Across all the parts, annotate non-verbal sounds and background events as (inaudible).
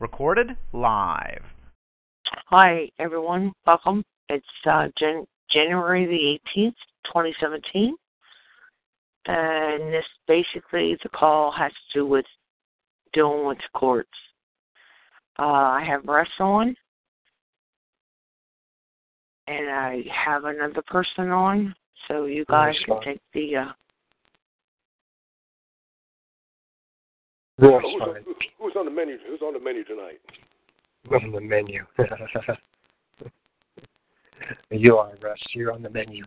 Recorded live. Hi, everyone. Welcome. It's uh, Jan- January the 18th, 2017 and this basically the call has to do with dealing with courts. Uh, I have Russ on, and I have another person on, so you guys can take the. Uh, who's, on, who's on the menu? Who's on the menu tonight? On the menu. (laughs) you are Russ. You're on the menu.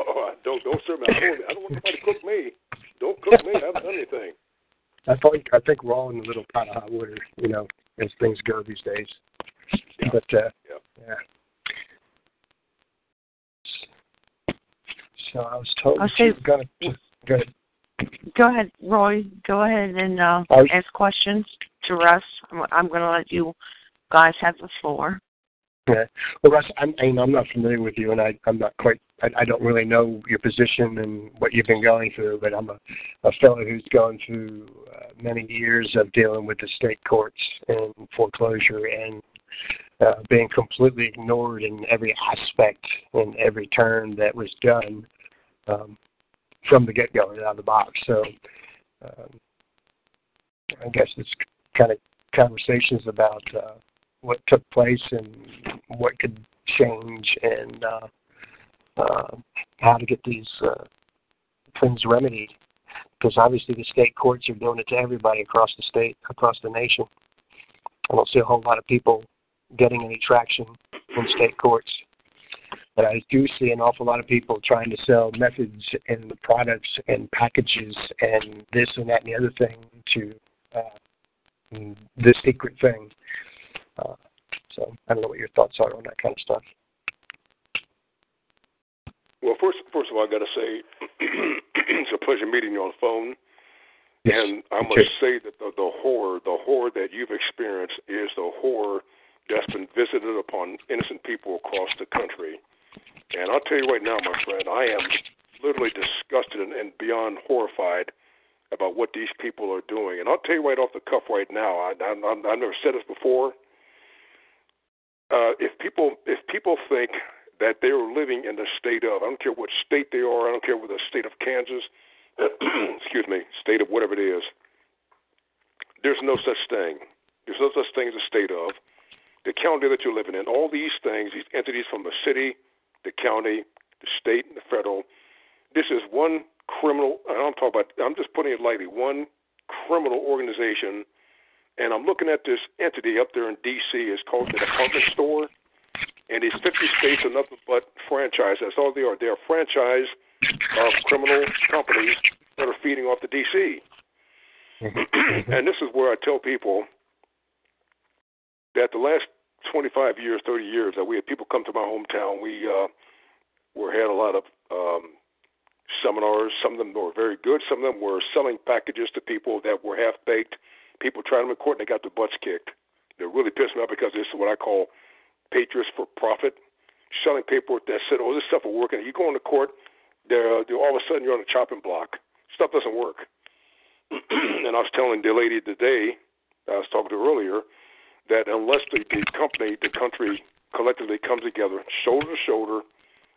Oh, don't don't serve me. I don't, I don't want anybody to cook me. Don't cook me. I haven't done anything. I think I think we're all in a little pot of hot water, you know, as things go these days. Yeah. But uh, yeah. yeah. So I was told I'll you were gonna go ahead. Go ahead, Roy. Go ahead and uh, was, ask questions to Russ. I'm, I'm going to let you guys have the floor. Yeah. Well, Russ, I'm, I I'm not familiar with you, and I, I'm not quite. I, I don't really know your position and what you've been going through. But I'm a, a fellow who's gone through uh, many years of dealing with the state courts and foreclosure and uh, being completely ignored in every aspect and every turn that was done um, from the get-go and out of the box. So um, I guess it's kind of conversations about. Uh, what took place and what could change and uh, uh, how to get these uh, things remedied. Because obviously the state courts are doing it to everybody across the state, across the nation. I don't see a whole lot of people getting any traction in state courts. But I do see an awful lot of people trying to sell methods and products and packages and this and that and the other thing to uh, this secret thing. Uh, so I don't know what your thoughts are on that kind of stuff. Well, first, first of all, I got to say (clears throat) it's a pleasure meeting you on the phone. Yes. And I must say that the, the horror, the horror that you've experienced is the horror that's been visited upon innocent people across the country. And I'll tell you right now, my friend, I am literally disgusted and, and beyond horrified about what these people are doing. And I'll tell you right off the cuff right now, I, I, I've never said this before. Uh, if people if people think that they're living in the state of, I don't care what state they are, I don't care whether the state of Kansas, (clears throat) excuse me, state of whatever it is, there's no such thing. There's no such thing as a state of. The county that you're living in, all these things, these entities from the city, the county, the state, and the federal, this is one criminal, I'm talking about, I'm just putting it lightly, one criminal organization. And I'm looking at this entity up there in D.C. It's called the Department Store and these 50 states are nothing but franchise. That's all they are. They are franchise of criminal companies that are feeding off the DC. Mm-hmm. (clears throat) and this is where I tell people that the last 25 years, 30 years, that we had people come to my hometown. We uh, we had a lot of um, seminars. Some of them were very good. Some of them were selling packages to people that were half baked. People tried them in court and they got their butts kicked. They really pissed me off because this is what I call patriots for profit, selling paperwork that said, "Oh, this stuff will work," and you go into court, they're, they're all of a sudden you're on a chopping block. Stuff doesn't work. (clears throat) and I was telling the lady today, I was talking to earlier, that unless the, the company, the country collectively comes together, shoulder to shoulder,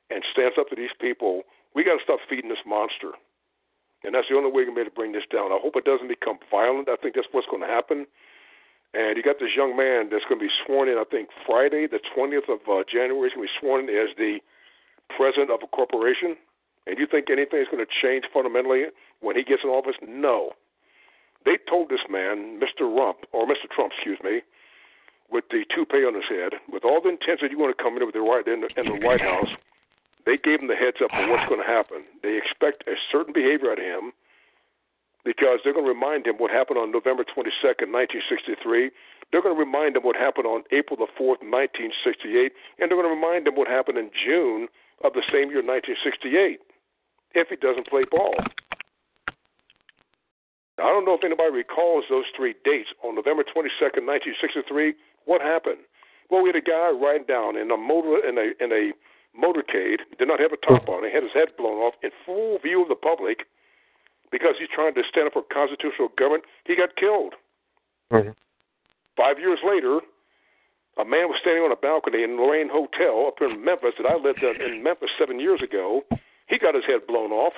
and stands up to these people, we got to stop feeding this monster. And that's the only way we can bring this down. I hope it doesn't become violent. I think that's what's going to happen. And you got this young man that's going to be sworn in, I think, Friday, the 20th of uh, January. He's going to be sworn in as the president of a corporation. And you think anything is going to change fundamentally when he gets in office? No. They told this man, Mr. Rump, or Mr. Trump, excuse me, with the toupee on his head, with all the intents that you want to come in with the right in in the White House, they gave him the heads up of what's going to happen. They expect a certain behavior out of him, because they're going to remind him what happened on November 22nd, 1963. They're going to remind him what happened on April the 4th, 1968, and they're going to remind him what happened in June of the same year, 1968, if he doesn't play ball. Now, I don't know if anybody recalls those three dates. On November 22nd, 1963, what happened? Well, we had a guy riding down in a motor in a in a motorcade, did not have a top on. He had his head blown off in full view of the public because he's trying to stand up for constitutional government. He got killed. Mm-hmm. Five years later, a man was standing on a balcony in Lorraine Hotel up in Memphis that I lived in, in Memphis seven years ago. He got his head blown off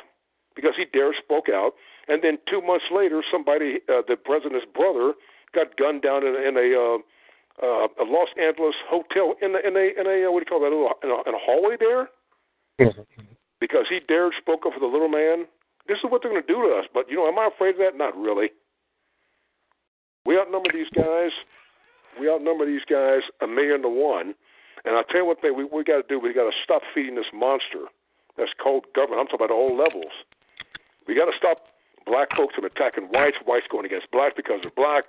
because he dared spoke out. And then two months later, somebody, uh, the president's brother, got gunned down in, in a uh, uh, a Los Angeles hotel in a, in a in a uh, what do you call that in a, in a hallway there Mm-hmm. because he dared spoke up for the little man. This is what they're going to do to us. But you know, am I afraid of that? Not really. We outnumber these guys. We outnumber these guys a million to one. And I'll tell you what thing we we got to do. We got to stop feeding this monster that's called government. I'm talking about all levels. We got to stop black folks from attacking whites, whites going against blacks because they're black,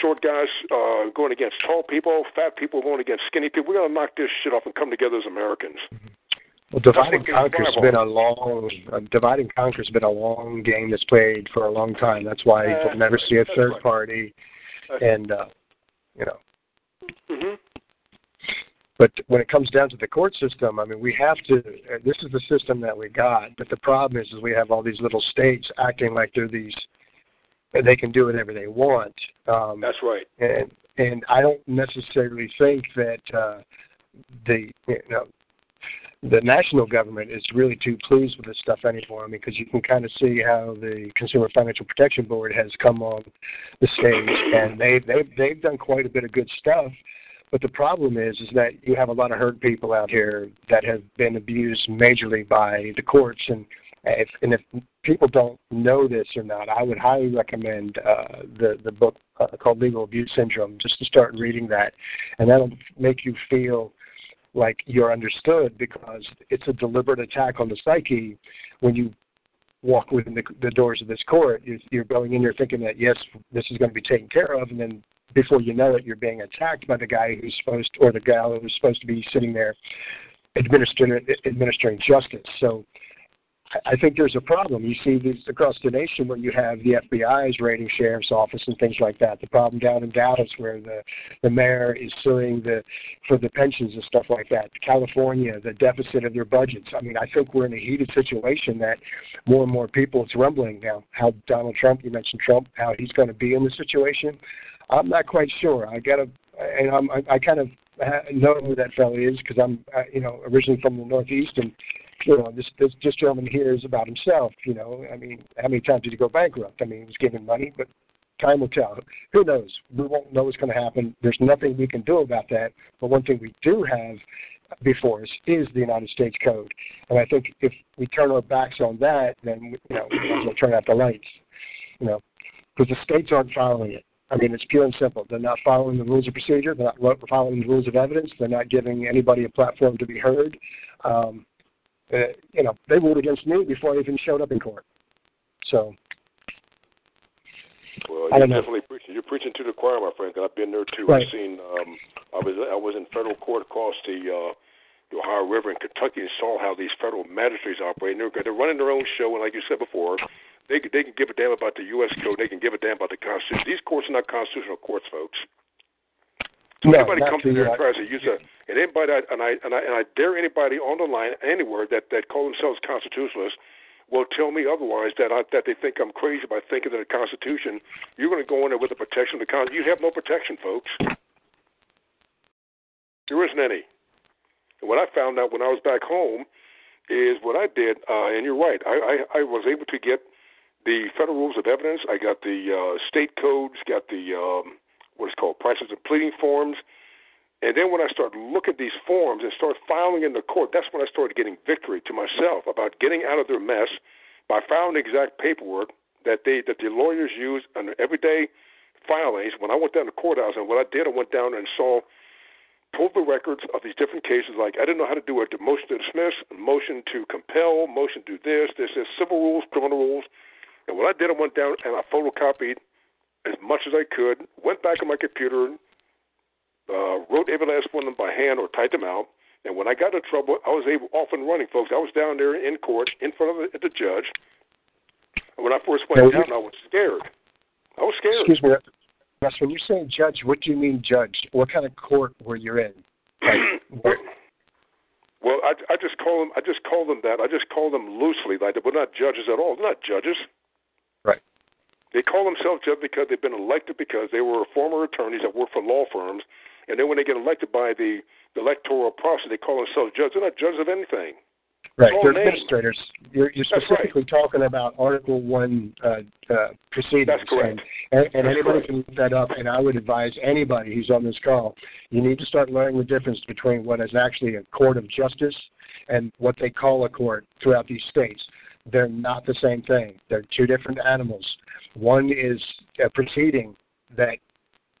short guys uh, going against tall people, fat people going against skinny people. We got to knock this shit off and come together as Americans. Well, divide and conquer's things been a long uh, divide and conquer's been a long game that's played for a long time. That's why Uh, you'll never see a third right. party, Uh, and uh, you know. hmm But when it comes down to the court system, I mean, we have to. uh, This is the system that we got. But the problem is, is we have all these little states acting like they're these. They can do whatever they want. Um, That's right. and and I don't necessarily think that uh, the you know the national government is really too pleased with this stuff anymore. I mean, because you can kind of see how the Consumer Financial Protection Board has come on the stage, and they they they've done quite a bit of good stuff. But the problem is, is that you have a lot of hurt people out here that have been abused majorly by the courts, and if and if people don't know this or not, I would highly recommend uh, the the book uh, called Legal Abuse Syndrome, just to start reading that, and that'll make you feel like you're understood because it's a deliberate attack on the psyche when you walk within the, the doors of this court. You're, you're going in there thinking that yes, this is going to be taken care of, and then before you know it, you're being attacked by the guy who's supposed or the gal who's supposed to be sitting there administering administering justice. So I- think there's a problem. You see this across the nation where you have the FBI's raiding sheriff's office and things like that. The problem down in Dallas where the the mayor is suing the for the pensions and stuff like that. California, the deficit of their budgets. I mean, I think we're in a heated situation that more and more people. It's rumbling now. How Donald Trump, you mentioned Trump, how he's going to be in the situation. I'm not quite sure. I got to, and I'm, I, I kind of know who that fellow is because I'm, you know, originally from the Northeast and you know, this this this gentleman here is about himself. You know, I mean, how many times did he go bankrupt? I mean, he was given money, but time will tell. Who knows? We won't know what's going to happen. There's nothing we can do about that. But one thing we do have before us is the United States Code, and I think if we turn our backs on that, then you know, we might as well turn out the lights. You know, because the states aren't following it. I mean, it's pure and simple. They're not following the rules of procedure. They're not following the rules of evidence. They're not giving anybody a platform to be heard. Um, uh, you know, they ruled against me before I even showed up in court. So, Well, I you're don't know. definitely preaching. You're preaching to the choir, my friend. Cause I've been there too. Right. I've seen. Um, I was I was in federal court across the uh, the Ohio River in Kentucky and saw how these federal magistrates operate. And they're they're running their own show, and like you said before, they they can give a damn about the U.S. code. They can give a damn about the Constitution. These courts are not constitutional courts, folks. So no, anybody comes in there and tries to use a and anybody and I and I and I dare anybody on the line anywhere that that call themselves constitutionalists will tell me otherwise that I, that they think I'm crazy by thinking that a constitution you're going to go in there with the protection of the con. You have no protection, folks. There isn't any. And what I found out when I was back home is what I did, uh, and you're right. I, I I was able to get the federal rules of evidence. I got the uh, state codes, got the um, what is called prices of pleading forms. And then when I started looking at these forms and started filing in the court, that's when I started getting victory to myself about getting out of their mess by filing the exact paperwork that they that the lawyers use on everyday filings. When I went down to courthouse, and what I did, I went down and saw pulled the records of these different cases. Like I didn't know how to do a motion to dismiss, motion to compel, motion to do this, this, this, civil rules, criminal rules, And what I did, I went down and I photocopied as much as I could, went back on my computer, uh, wrote every last one of them by hand or typed them out. And when I got in trouble, I was able off and running, folks. I was down there in court in front of the, the judge. And when I first went down, I was scared. I was scared. Excuse me, Russ. When you're saying judge, what do you mean judge? What kind of court were you in? Like, (clears throat) well, I, I just call them. I just call them that. I just call them loosely. Like we're not judges at all. They're not judges. Right. They call themselves judges because they've been elected because they were former attorneys that worked for law firms, and then when they get elected by the, the electoral process, they call themselves judges. They're not judges of anything. Right, they're administrators. You're, you're specifically right. talking about Article One uh, uh, proceedings. That's correct. And, and, and anybody correct. can look that up. And I would advise anybody who's on this call, you need to start learning the difference between what is actually a court of justice and what they call a court throughout these states. They're not the same thing. They're two different animals. One is a proceeding that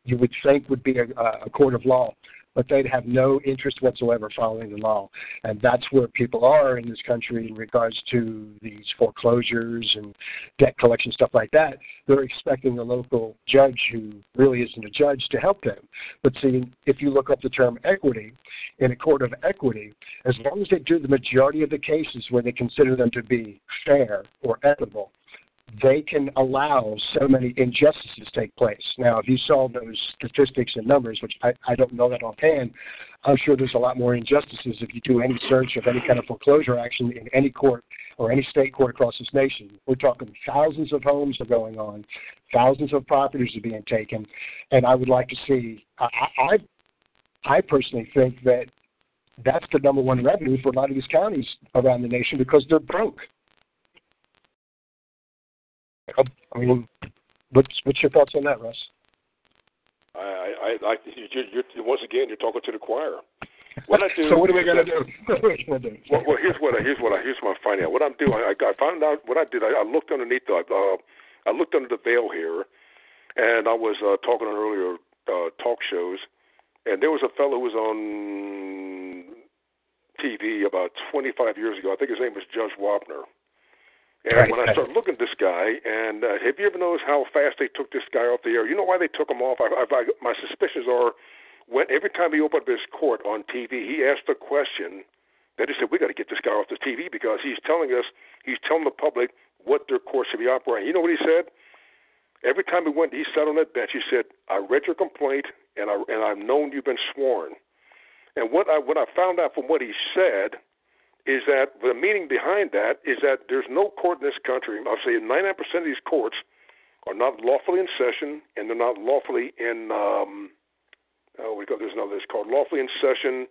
you would think would be a, a court of law, but they'd have no interest whatsoever following the law. And that's where people are in this country in regards to these foreclosures and debt collection, stuff like that. They're expecting a local judge who really isn't a judge to help them. But see, if you look up the term equity, in a court of equity, as long as they do the majority of the cases where they consider them to be fair or equitable, they can allow so many injustices take place. Now, if you saw those statistics and numbers, which I, I don't know that offhand, I'm sure there's a lot more injustices if you do any search of any kind of foreclosure action in any court or any state court across this nation. We're talking thousands of homes are going on, thousands of properties are being taken, and I would like to see. I, I, I personally think that that's the number one revenue for a lot of these counties around the nation because they're broke. I mean, what's what's your thoughts on that, Russ? I, I, I you're, you're, once again, you're talking to the choir. What I (laughs) do. so what are we gonna do? (laughs) What are we gonna do? Well, well, here's what I, here's what I, here's what I'm finding out. What I'm doing, I, I found out what I did. I, I looked underneath the, uh, I looked under the veil here, and I was uh, talking on earlier uh, talk shows, and there was a fellow who was on TV about 25 years ago. I think his name was Judge Wapner. And Right. when I started looking at this guy, and uh, have you ever noticed how fast they took this guy off the air? You know why they took him off? I, I, I, my suspicions are when every time he opened up his court on TV, he asked a question that he said, "We got to get this guy off the TV because he's telling us, he's telling the public what their court should be operating." You know what he said? Every time he went, he sat on that bench. He said, "I read your complaint, and I and I've known you've been sworn." And what I what I found out from what he said is that the meaning behind that is that there's no court in this country. I'll say 99% of these courts are not lawfully in session, and they're not lawfully in. Um, oh, we got there's another. It's called lawfully in session,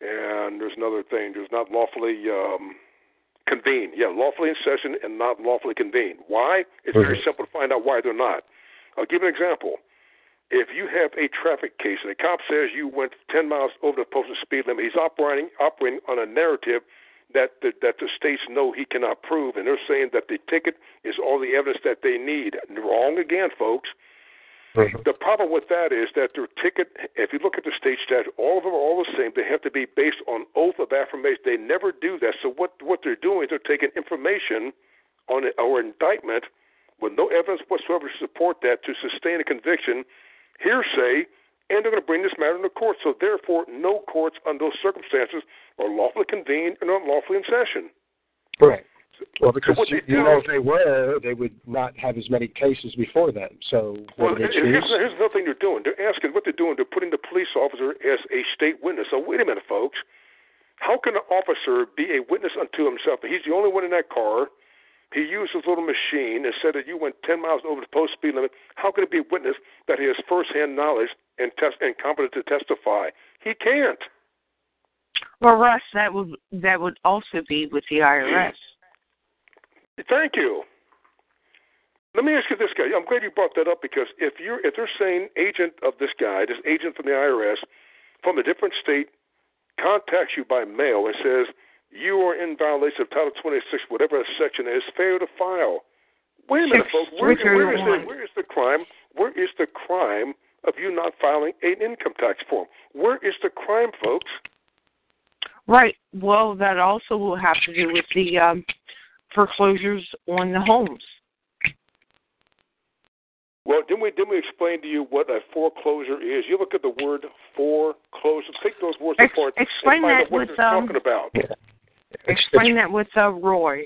and there's another thing. There's not lawfully um, convened. Yeah, lawfully in session and not lawfully convened. Why? It's very Mhm. simple to find out why they're not. I'll give you an example. If you have a traffic case and a cop says you went 10 miles over the posted speed limit, he's operating operating on a narrative that the, that the states know he cannot prove, and they're saying that the ticket is all the evidence that they need. Wrong again, folks. Mhm. The problem with that is that their ticket, if you look at the state statute, all of them are all the same. They have to be based on oath of affirmation. They never do that. So what what they're doing is they're taking information on or indictment with no evidence whatsoever to support that to sustain a conviction, hearsay, and they're going to bring this matter into court. So therefore, no courts under those circumstances are lawfully convened and are lawfully in session. Right. Well, because what you, know, if they were, they would not have as many cases before them. So Well, what do they here's, here's another thing they're doing. They're asking what they're doing. They're putting the police officer as a state witness. So wait a minute, folks. How can an officer be a witness unto himself? He's the only one in that car. He used his little machine and said that you went 10 miles over the post speed limit. How can it be a witness that he has firsthand knowledge and test and competent to testify? He can't. Well, Russ, that would that would also be with the IRS. Thank you. Let me ask you this, guy. I'm glad you brought that up because if you're if they're saying agent of this guy, this agent from the IRS from a different state contacts you by mail and says you are in violation of Title 26, whatever that section is, failure to file. Wait a minute, Six- folks. Where, where is the where is the crime? Where is the crime of you not filing an income tax form? Where is the crime, folks? Right. Well, that also will have to do with the um, foreclosures on the homes. Well, didn't we didn't we explain to you what a foreclosure is? You look at the word foreclosure. Take those words Ex- apart explain and find that out what with, they're um, talking about. Yeah. It's, Explain that with uh, Roy.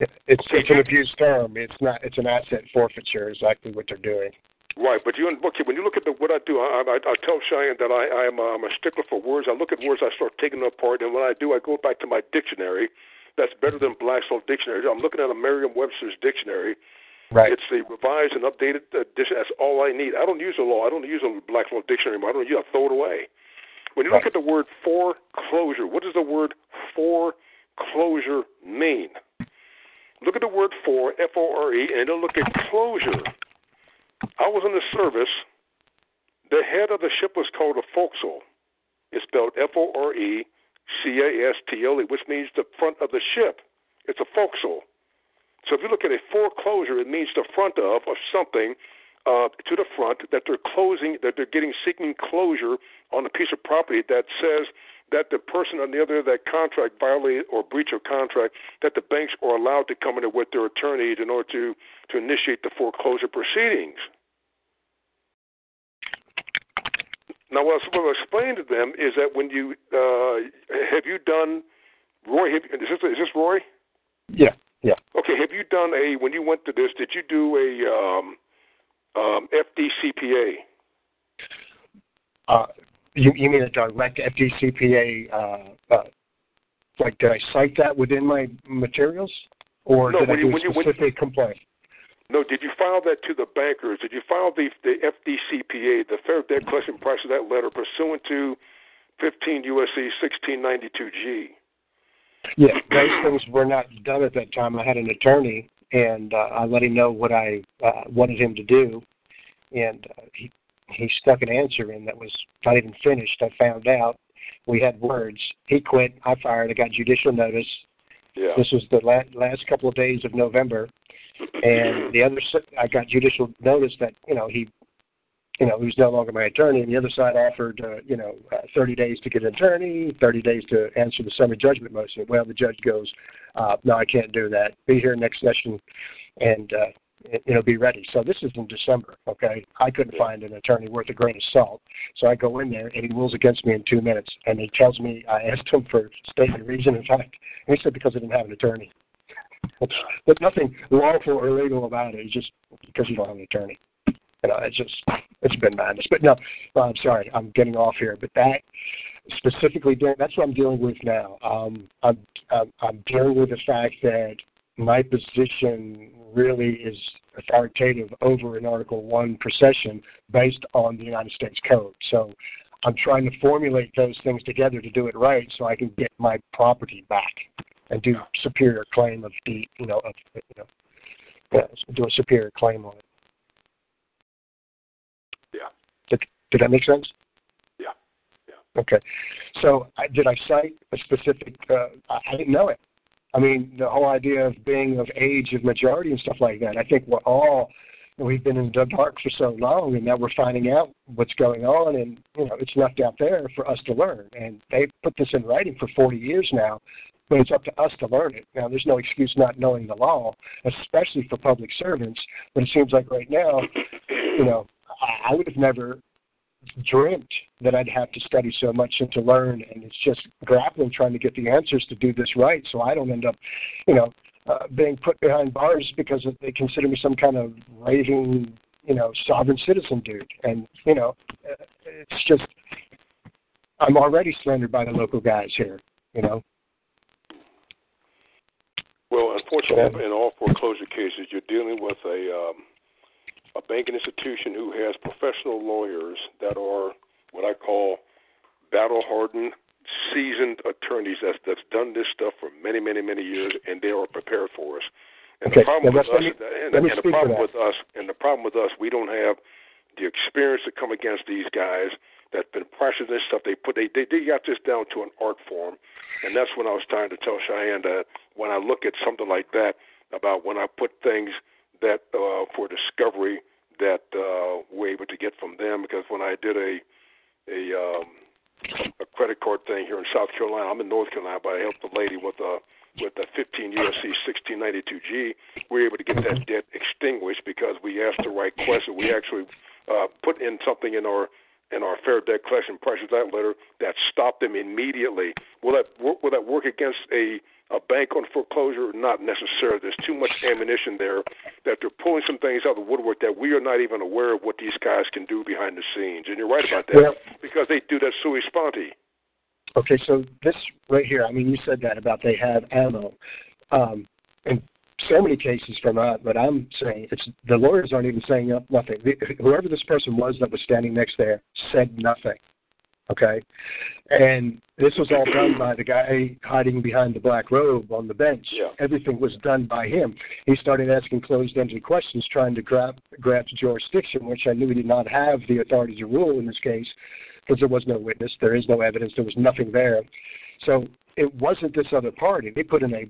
it's, it's, it's an abused term. It's not. It's an asset forfeiture. Exactly what they're doing. Right, but you and look when you look at the, what I do, I, I, I tell Cheyenne that I, I'm, a, I'm a stickler for words. I look at words, I start taking them apart, and when I do, I go back to my dictionary. That's better than Black's Law Dictionary. I'm looking at a Merriam-Webster's dictionary. Right. It's the revised and updated edition. That's all I need. I don't use a law. I don't use a Black's Law Dictionary anymore. I don't use. I throw it away. When you look Right. at the word foreclosure, what does the word foreclosure mean? Look at the word for, F-O-R-E, and then look at closure. I was in the service. The head of the ship was called a forecastle. It's spelled F O R E C A S T L E, which means the front of the ship. It's a forecastle. So if you look at a foreclosure, it means the front of of something uh, to the front that they're closing, that they're getting seeking closure on a piece of property that says that the person on the other end of that contract violated or breach of contract, that the banks are allowed to come in with their attorneys in order to to initiate the foreclosure proceedings. Now, what I what I explained to them is that when you uh, have you done Roy? Have, is this is this Roy? Yeah. Yeah. Okay, have you done a when you went to this? Did you do a um, um, FDCPA? Uh, you, you mean a direct FDCPA? Uh, uh, like, did I cite that within my materials, or No, did I you- do when a you- when- specific complaint? No, did you file that to the bankers? Did you file the the FDCPA, the Fair Debt Collection Practices Act letter, pursuant to 15 USC 1692G? Yeah, those things were not done at that time. I had an attorney, and uh, I let him know what I uh, wanted him to do, and uh, he he stuck an answer in that was not even finished. I found out we had words. He quit. I fired. I got judicial notice. Yeah. This was the la- last couple of days of November, and the other I got judicial notice that you know he, you know, was no longer my attorney, and the other side offered uh, you know uh, 30 days to get an attorney, 30 days to answer the summary judgment motion. Well, the judge goes, uh, no, I can't do that. Be here next session, and uh, you know, be ready. So this is in December. Okay, I couldn't find an attorney worth a grain of salt, so I go in there, and he rules against me in two minutes, and he tells me I asked him for statement reason and fact, and he said because I didn't have an attorney. (laughs) There's nothing lawful or illegal about it. It's just because you don't have an attorney. You know, it's just it's been madness. But no, uh, I'm sorry, I'm getting off here. But that specifically, that's what I'm dealing with now. Um, I'm, I'm I'm dealing with the fact that my position really is authoritative over an Article One procession based on the United States Code. So I'm trying to formulate those things together to do it right, so I can get my property back and do superior claim of the you know of you know do a superior claim on it. Yeah. Did, that make sense? Yeah. Yeah. Okay. So I, did I cite a specific? Uh, I, I didn't know it. I mean, the whole idea of being of age of majority and stuff like that. I think we're all we've been in the dark for so long, and now we're finding out what's going on, and you know, it's left out there for us to learn. And they've put this in writing for 40 years now, but it's up to us to learn it. Now, there's no excuse not knowing the law, especially for public servants. But it seems like right now, you know, I, I would have never dreamt that I'd have to study so much and to learn, and it's just grappling trying to get the answers to do this right, so I don't end up, you know, uh, being put behind bars because they consider me some kind of raving, you know, sovereign citizen dude, and you know, uh, it's just I'm already slandered by the local guys here, you know. Well, unfortunately, in all foreclosure cases, you're dealing with a um, a banking institution who has professional lawyers that are what I call battle hardened, seasoned attorneys that's that's done this stuff for many, many, many years, and they are prepared for us. And Okay, the problem now with let's- me- and, and the problem with us, and the problem with us, we don't have the experience to come against these guys that've been practicing this stuff. They put they, they they got this down to an art form, and that's when I was trying to tell Cheyenne that when I look at something like that about when I put things that uh, for discovery that uh, we're able to get from them because when I did a a um, a credit card thing here in South Carolina, I'm in North Carolina, but I helped a lady with a with the 15 USC 1692G, we were able to get that debt extinguished because we asked the right question. We actually uh, put in something in our in our fair debt collection prices that letter that stopped them immediately. Will that will that work against a a bank on foreclosure? Not necessarily. There's too much ammunition there that they're pulling some things out of the woodwork that we are not even aware of what these guys can do behind the scenes. And you're right about that Well- because they do that sua sponte. Okay, so this right here, I mean, you said that about they have ammo. Um, in so many cases from that, but I'm saying it's the lawyers aren't even saying up nothing. The, whoever this person was that was standing next there said nothing. Okay, and this was all done by the guy hiding behind the black robe on the bench. Yeah. Everything was done by him. He started asking closed-ended questions, trying to grab grasp jurisdiction, which I knew he did not have the authority to rule in this case because there was no witness, there is no evidence, there was nothing there. So it wasn't this other party. They put in a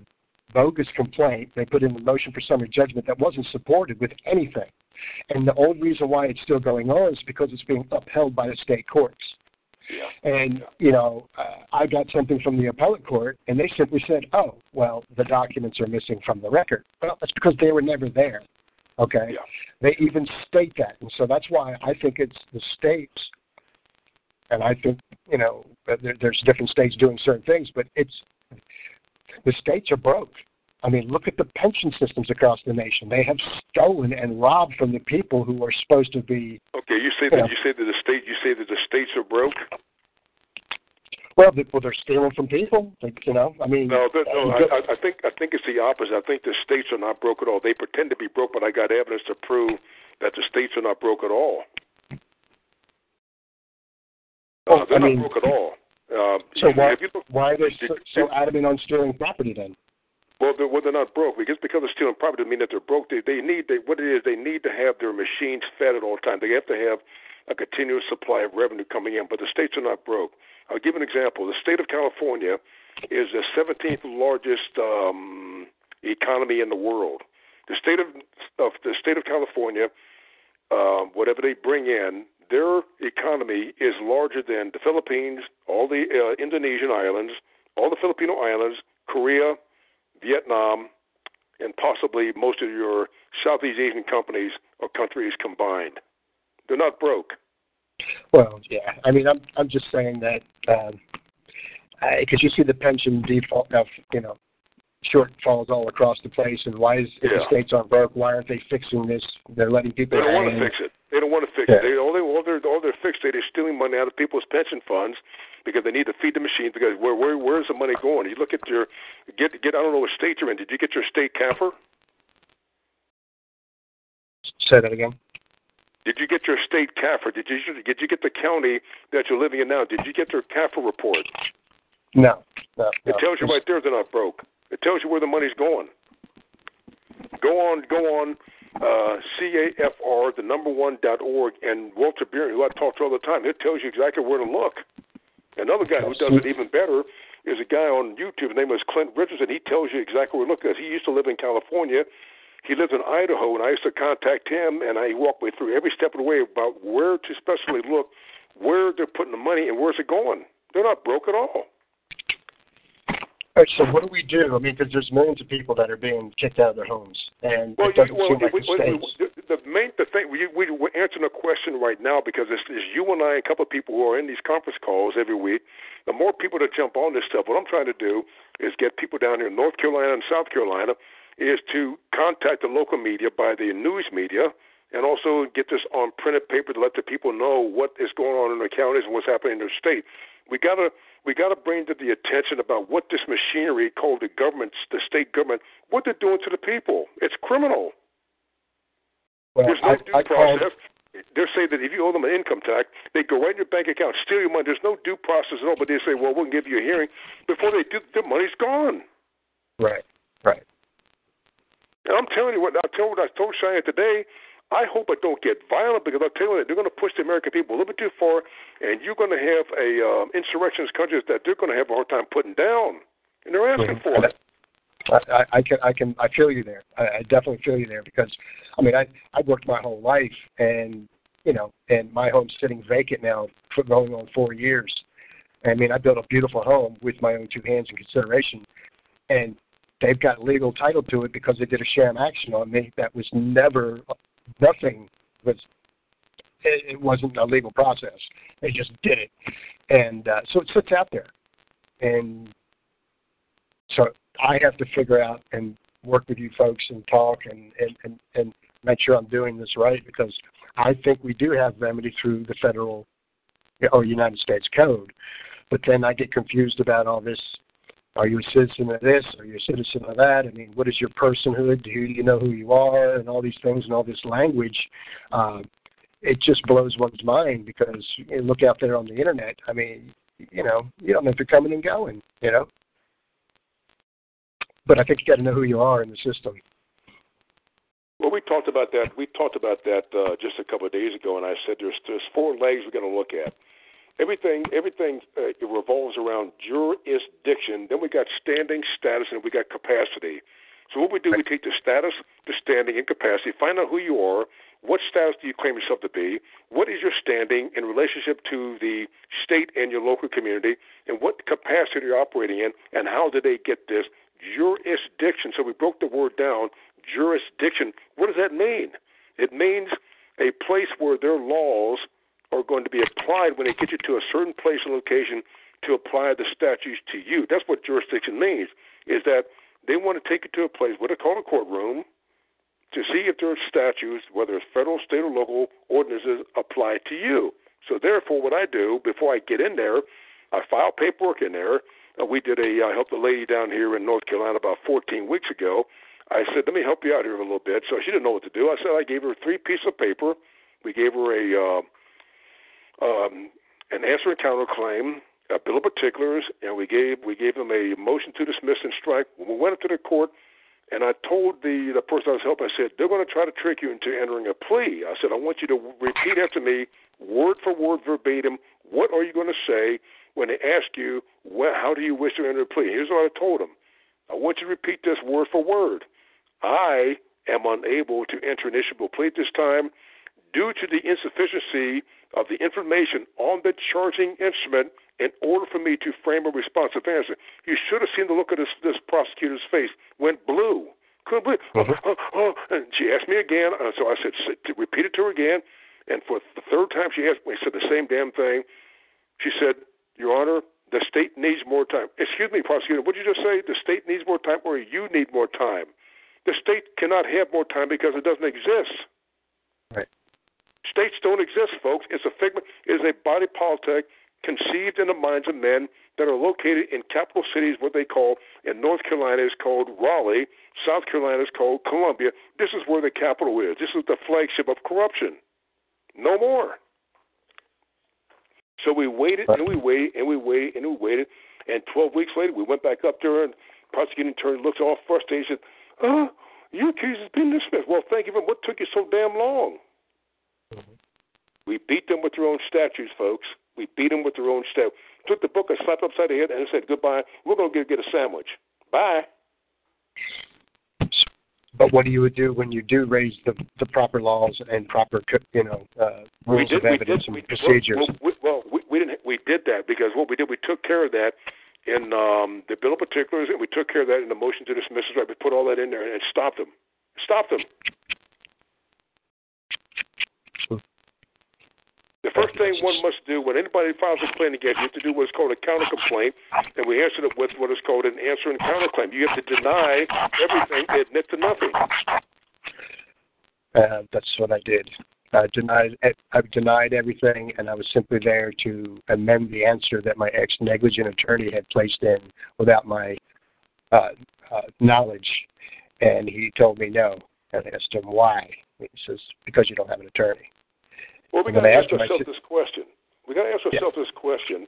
bogus complaint. They put in a motion for summary judgment that wasn't supported with anything. And the only reason why it's still going on is because it's being upheld by the state courts. Yeah. And, you know, uh, I got something from the appellate court, and they simply said, oh, well, the documents are missing from the record. Well, that's because they were never there. Okay? Yeah. They even state that. And so that's why I think it's the states, and I think, you know, there, there's different states doing certain things, but it's the states are broke. I mean, look at the pension systems across the nation. They have stolen and robbed from the people who are supposed to be Okay, you say that Yeah. you say that the state you say that the states are broke. well, they, well, they're stealing from people. Like, you know, I mean, No, no, I, I I think I think it's the opposite. I think the states are not broke at all. They pretend to be broke, but I got evidence to prove that the states are not broke at all. Well, Uh, they're I not mean- broke at all. Uh, so why you look, why are they so, so adamant on stealing property then? Well, they're, well, they're not broke because because they're stealing property doesn't mean that they're broke. They they need they what it is they need to have their machines fed at all times. They have to have a continuous supply of revenue coming in. But the states are not broke. I'll give an example. The state of California is the 17th largest um, economy in the world. The state of, of the state of California, um, whatever they bring in, their economy is larger than the Philippines, all the uh, Indonesian islands, all the Filipino islands, Korea, Vietnam, and possibly most of your Southeast Asian companies or countries combined. They're not broke. Well, yeah. I mean, I'm I'm just saying that um, because you see the pension default you know shortfalls all across the place, and why is if the states aren't broke? Why aren't they fixing this? They're letting people. They don't want to fix it. They don't want to fix Yeah. it. They all they all they're all they're fixing is stealing money out of people's pension funds because they need to feed the machines. Because where where where's the money going? You look at your get get. I don't know what state you're in. Did you get your state CAFR? Say that again. Did you get your state CAFR? Did you did you get the county that you're living in now? Did you get their CAFR report? No, no. It no. tells you right there they're not broke. It tells you where the money's going. Go on, go on, uh, CAFR, the number one dot org, and Walter Burien, who I talk to all the time, it tells you exactly where to look. Another guy who does it even better is a guy on YouTube. His name is Clint Richardson. He tells you exactly where to look. Because he used to live in California. He lives in Idaho, and I used to contact him, and I walked me through every step of the way about where to especially look, where they're putting the money, and where's it going. They're not broke at all. All right, so what do we do? I mean, because there's millions of people that are being kicked out of their homes, and Well, it doesn't you, well, seem like we, the we, we, the, the main the thing we, we we're answering a question right now because it's, it's you and I, and a couple of people who are in these conference calls every week. The more people that jump on this stuff, what I'm trying to do is get people down here in North Carolina and South Carolina is to contact the local media by the news media and also get this on printed paper to let the people know what is going on in their counties and what's happening in their state. We gotta we gotta bring to the attention about what this machinery called the government, the state government, what they're doing to the people. It's criminal. well, There's no I, due I called. process. They're saying that if you owe them an income tax, they go right in your bank account, steal your money. There's no due process at all. But they say, well, we'll give you a hearing. Before they do, their money's gone. Right, right. And I'm telling you what, I told I told Cheyenne today. I hope it don't get violent because I'll tell you what, they're going to push the American people a little bit too far, and you're going to have a um, insurrectionist countries that they're going to have a hard time putting down, and they're asking for it. I, I, I can I can I feel you there. I, I definitely feel you there because I mean I I've worked my whole life and you know and my home's sitting vacant now for going on four years. I mean I built a beautiful home with my own two hands in consideration, and they've got legal title to it because they did a sham action on me that was never nothing was it, wasn't a legal process. They just did it, and uh, so it sits out there, and so I have to figure out and work with you folks and talk and and and, and make sure I'm doing this right because I think we do have remedy through the federal or United States code, but then I get confused about all this. Are you a citizen of this? Are you a citizen of that? I mean, what is your personhood? Do you know who you are? And all these things and all this language. Uh, it just blows one's mind because you look out there on the internet. I mean, you know, you don't know if you're coming and going. You know, but I think you got to know who you are in the system. Well, we talked about that. We talked about that uh, just a couple of days ago, and I said there's there's four legs we're going to look at. Everything everything uh, revolves around jurisdiction. Then we got standing, status, and we got capacity. So what we do, we take the status, the standing, and capacity. Find out who you are. What status do you claim yourself to be? What is your standing in relationship to the state and your local community? And what capacity are you operating in? And how did they get this? jurisdiction. So we broke the word down. Jurisdiction. What does that mean? It means a place where their laws are going to be applied when they get you to a certain place and location to apply the statutes to you. That's what jurisdiction means. Is that they want to take you to a place, what they call a courtroom, to see if their statutes, whether it's federal, state, or local ordinances, apply to you. So therefore, what I do before I get in there, I file paperwork in there uh, we did a I helped a lady down here in North Carolina about 14 weeks ago. I said, let me help you out here a little bit. So she didn't know what to do. I said I gave her three pieces of paper. We gave her a uh, um, an answer and counterclaim, a bill of particulars, and we gave we gave them a motion to dismiss and strike. When we went up to the court, and I told the the person I was helping, I said they're going to try to trick you into entering a plea. I said I want you to repeat after me, word for word, verbatim. What are you going to say? when they ask you, well, how do you wish to enter a plea? Here's what I told them. I want you to repeat this word for word. I am unable to enter an issuable plea at this time due to the insufficiency of the information on the charging instrument in order for me to frame a responsive answer. You should have seen the look of this, this prosecutor's face. Went blue. Couldn't believe. Uh-huh. Uh, uh, and she asked me again. Uh, so I said, repeat it to her again. And for the third time, she asked me, said the same damn thing. She said, your Honor, the state needs more time. Excuse me, prosecutor, what did you just say? The state needs more time or you need more time? The state cannot have more time because it doesn't exist. States don't exist, folks. It's a figment, it is a body politic conceived in the minds of men that are located in capital cities, what they call, in North Carolina is called Raleigh, South Carolina is called Columbia. This is where the capital is. This is the flagship of corruption. No more. So we waited and we waited and we waited and we waited. And 12 weeks later, we went back up there, and prosecuting attorney looks all frustrated. He said, "Oh, your case has been dismissed." Well, thank you. But what took you so damn long? We beat them with their own statues, folks. We beat them with their own statutes. Took the book and slapped upside the head and said, "Goodbye. We're going to get, get a sandwich. Bye." But what do you do when you do raise the the proper laws and proper you know uh, rules did, of evidence did, and procedures? Well, we, well we, we didn't we did that because what we did we took care of that in um, the bill of particulars and we took care of that in the motion to dismiss. Right, we put all that in there and stopped them. Stopped them. The first thing one must do when anybody files a complaint against you, have to do what's called a counter complaint, and we answer it with what is called an answer and counterclaim. You have to deny everything, admit to nothing. Uh, that's what I did. I denied. I denied everything, and I was simply there to amend the answer that my ex negligent attorney had placed in without my uh, uh, knowledge. And he told me no. And I asked him why. He says because you don't have an attorney. Well, we got to ask ourselves this question. We got to ask ourselves yeah. this question: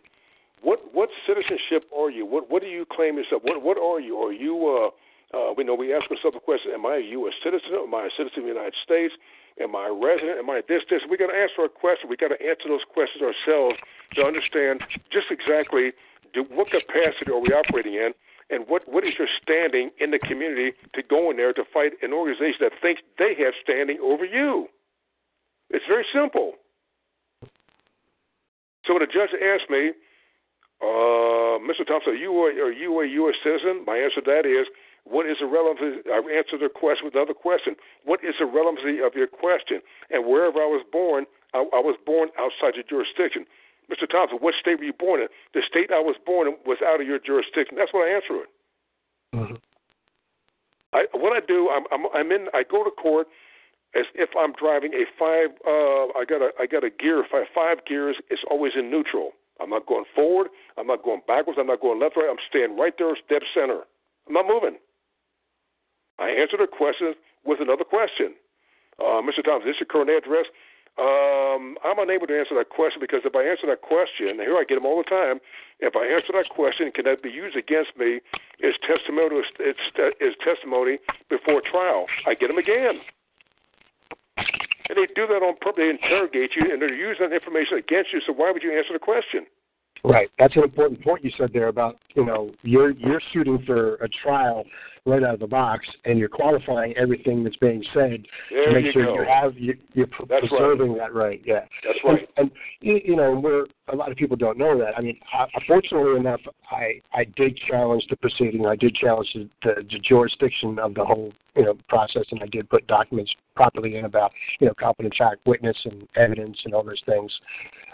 What what citizenship are you? What what do you claim yourself? What what are you? Are you uh, uh, we know we ask ourselves the question: Am I a U.S. citizen? Am I a citizen of the United States? Am I a resident? Am I this this? We got to answer our question. We got to answer those questions ourselves to understand just exactly do, what capacity are we operating in, and what what is your standing in the community to go in there to fight an organization that thinks they have standing over you. It's very simple. So when a judge asked me, uh, Mr. Thompson, are you a, are you a U.S. citizen? My answer to that is, What is the relevancy? I answered the question with another question. What is the relevancy of your question? And wherever I was born, I, I was born outside your jurisdiction. Mr. Thompson, what state were you born in? The state I was born in was out of your jurisdiction. That's what I answer it. Mm-hmm. I, what I do, I'm, I'm, I'm in. I go to court as if I'm driving a five. Uh, I got a I got a gear five, five gears. It's always in neutral. I'm not going forward. I'm not going backwards. I'm not going left right. I'm staying right there, dead center. I'm not moving. I answered a question with another question. Uh, Mr. This is your current address. Um, I'm unable to answer that question because if I answer that question, and here I get them all the time, if I answer that question, can that be used against me as testimony? It's, it's testimony before trial. I get them again. And they do that on purpose. They interrogate you, and they're using that information against you. So why would you answer the question? Right. That's an important point you said there about you know you're you're shooting for a trial right out of the box, and you're qualifying everything that's being said there to make you sure go. you have you, you're That's preserving that right. Yeah. That's right. And, and you know, we're a lot of people don't know that. I mean, I, fortunately enough, I I did challenge the proceeding. I did challenge the, the, the jurisdiction of the whole you know process, and I did put documents properly in about you know competent fact witness and evidence and all those things,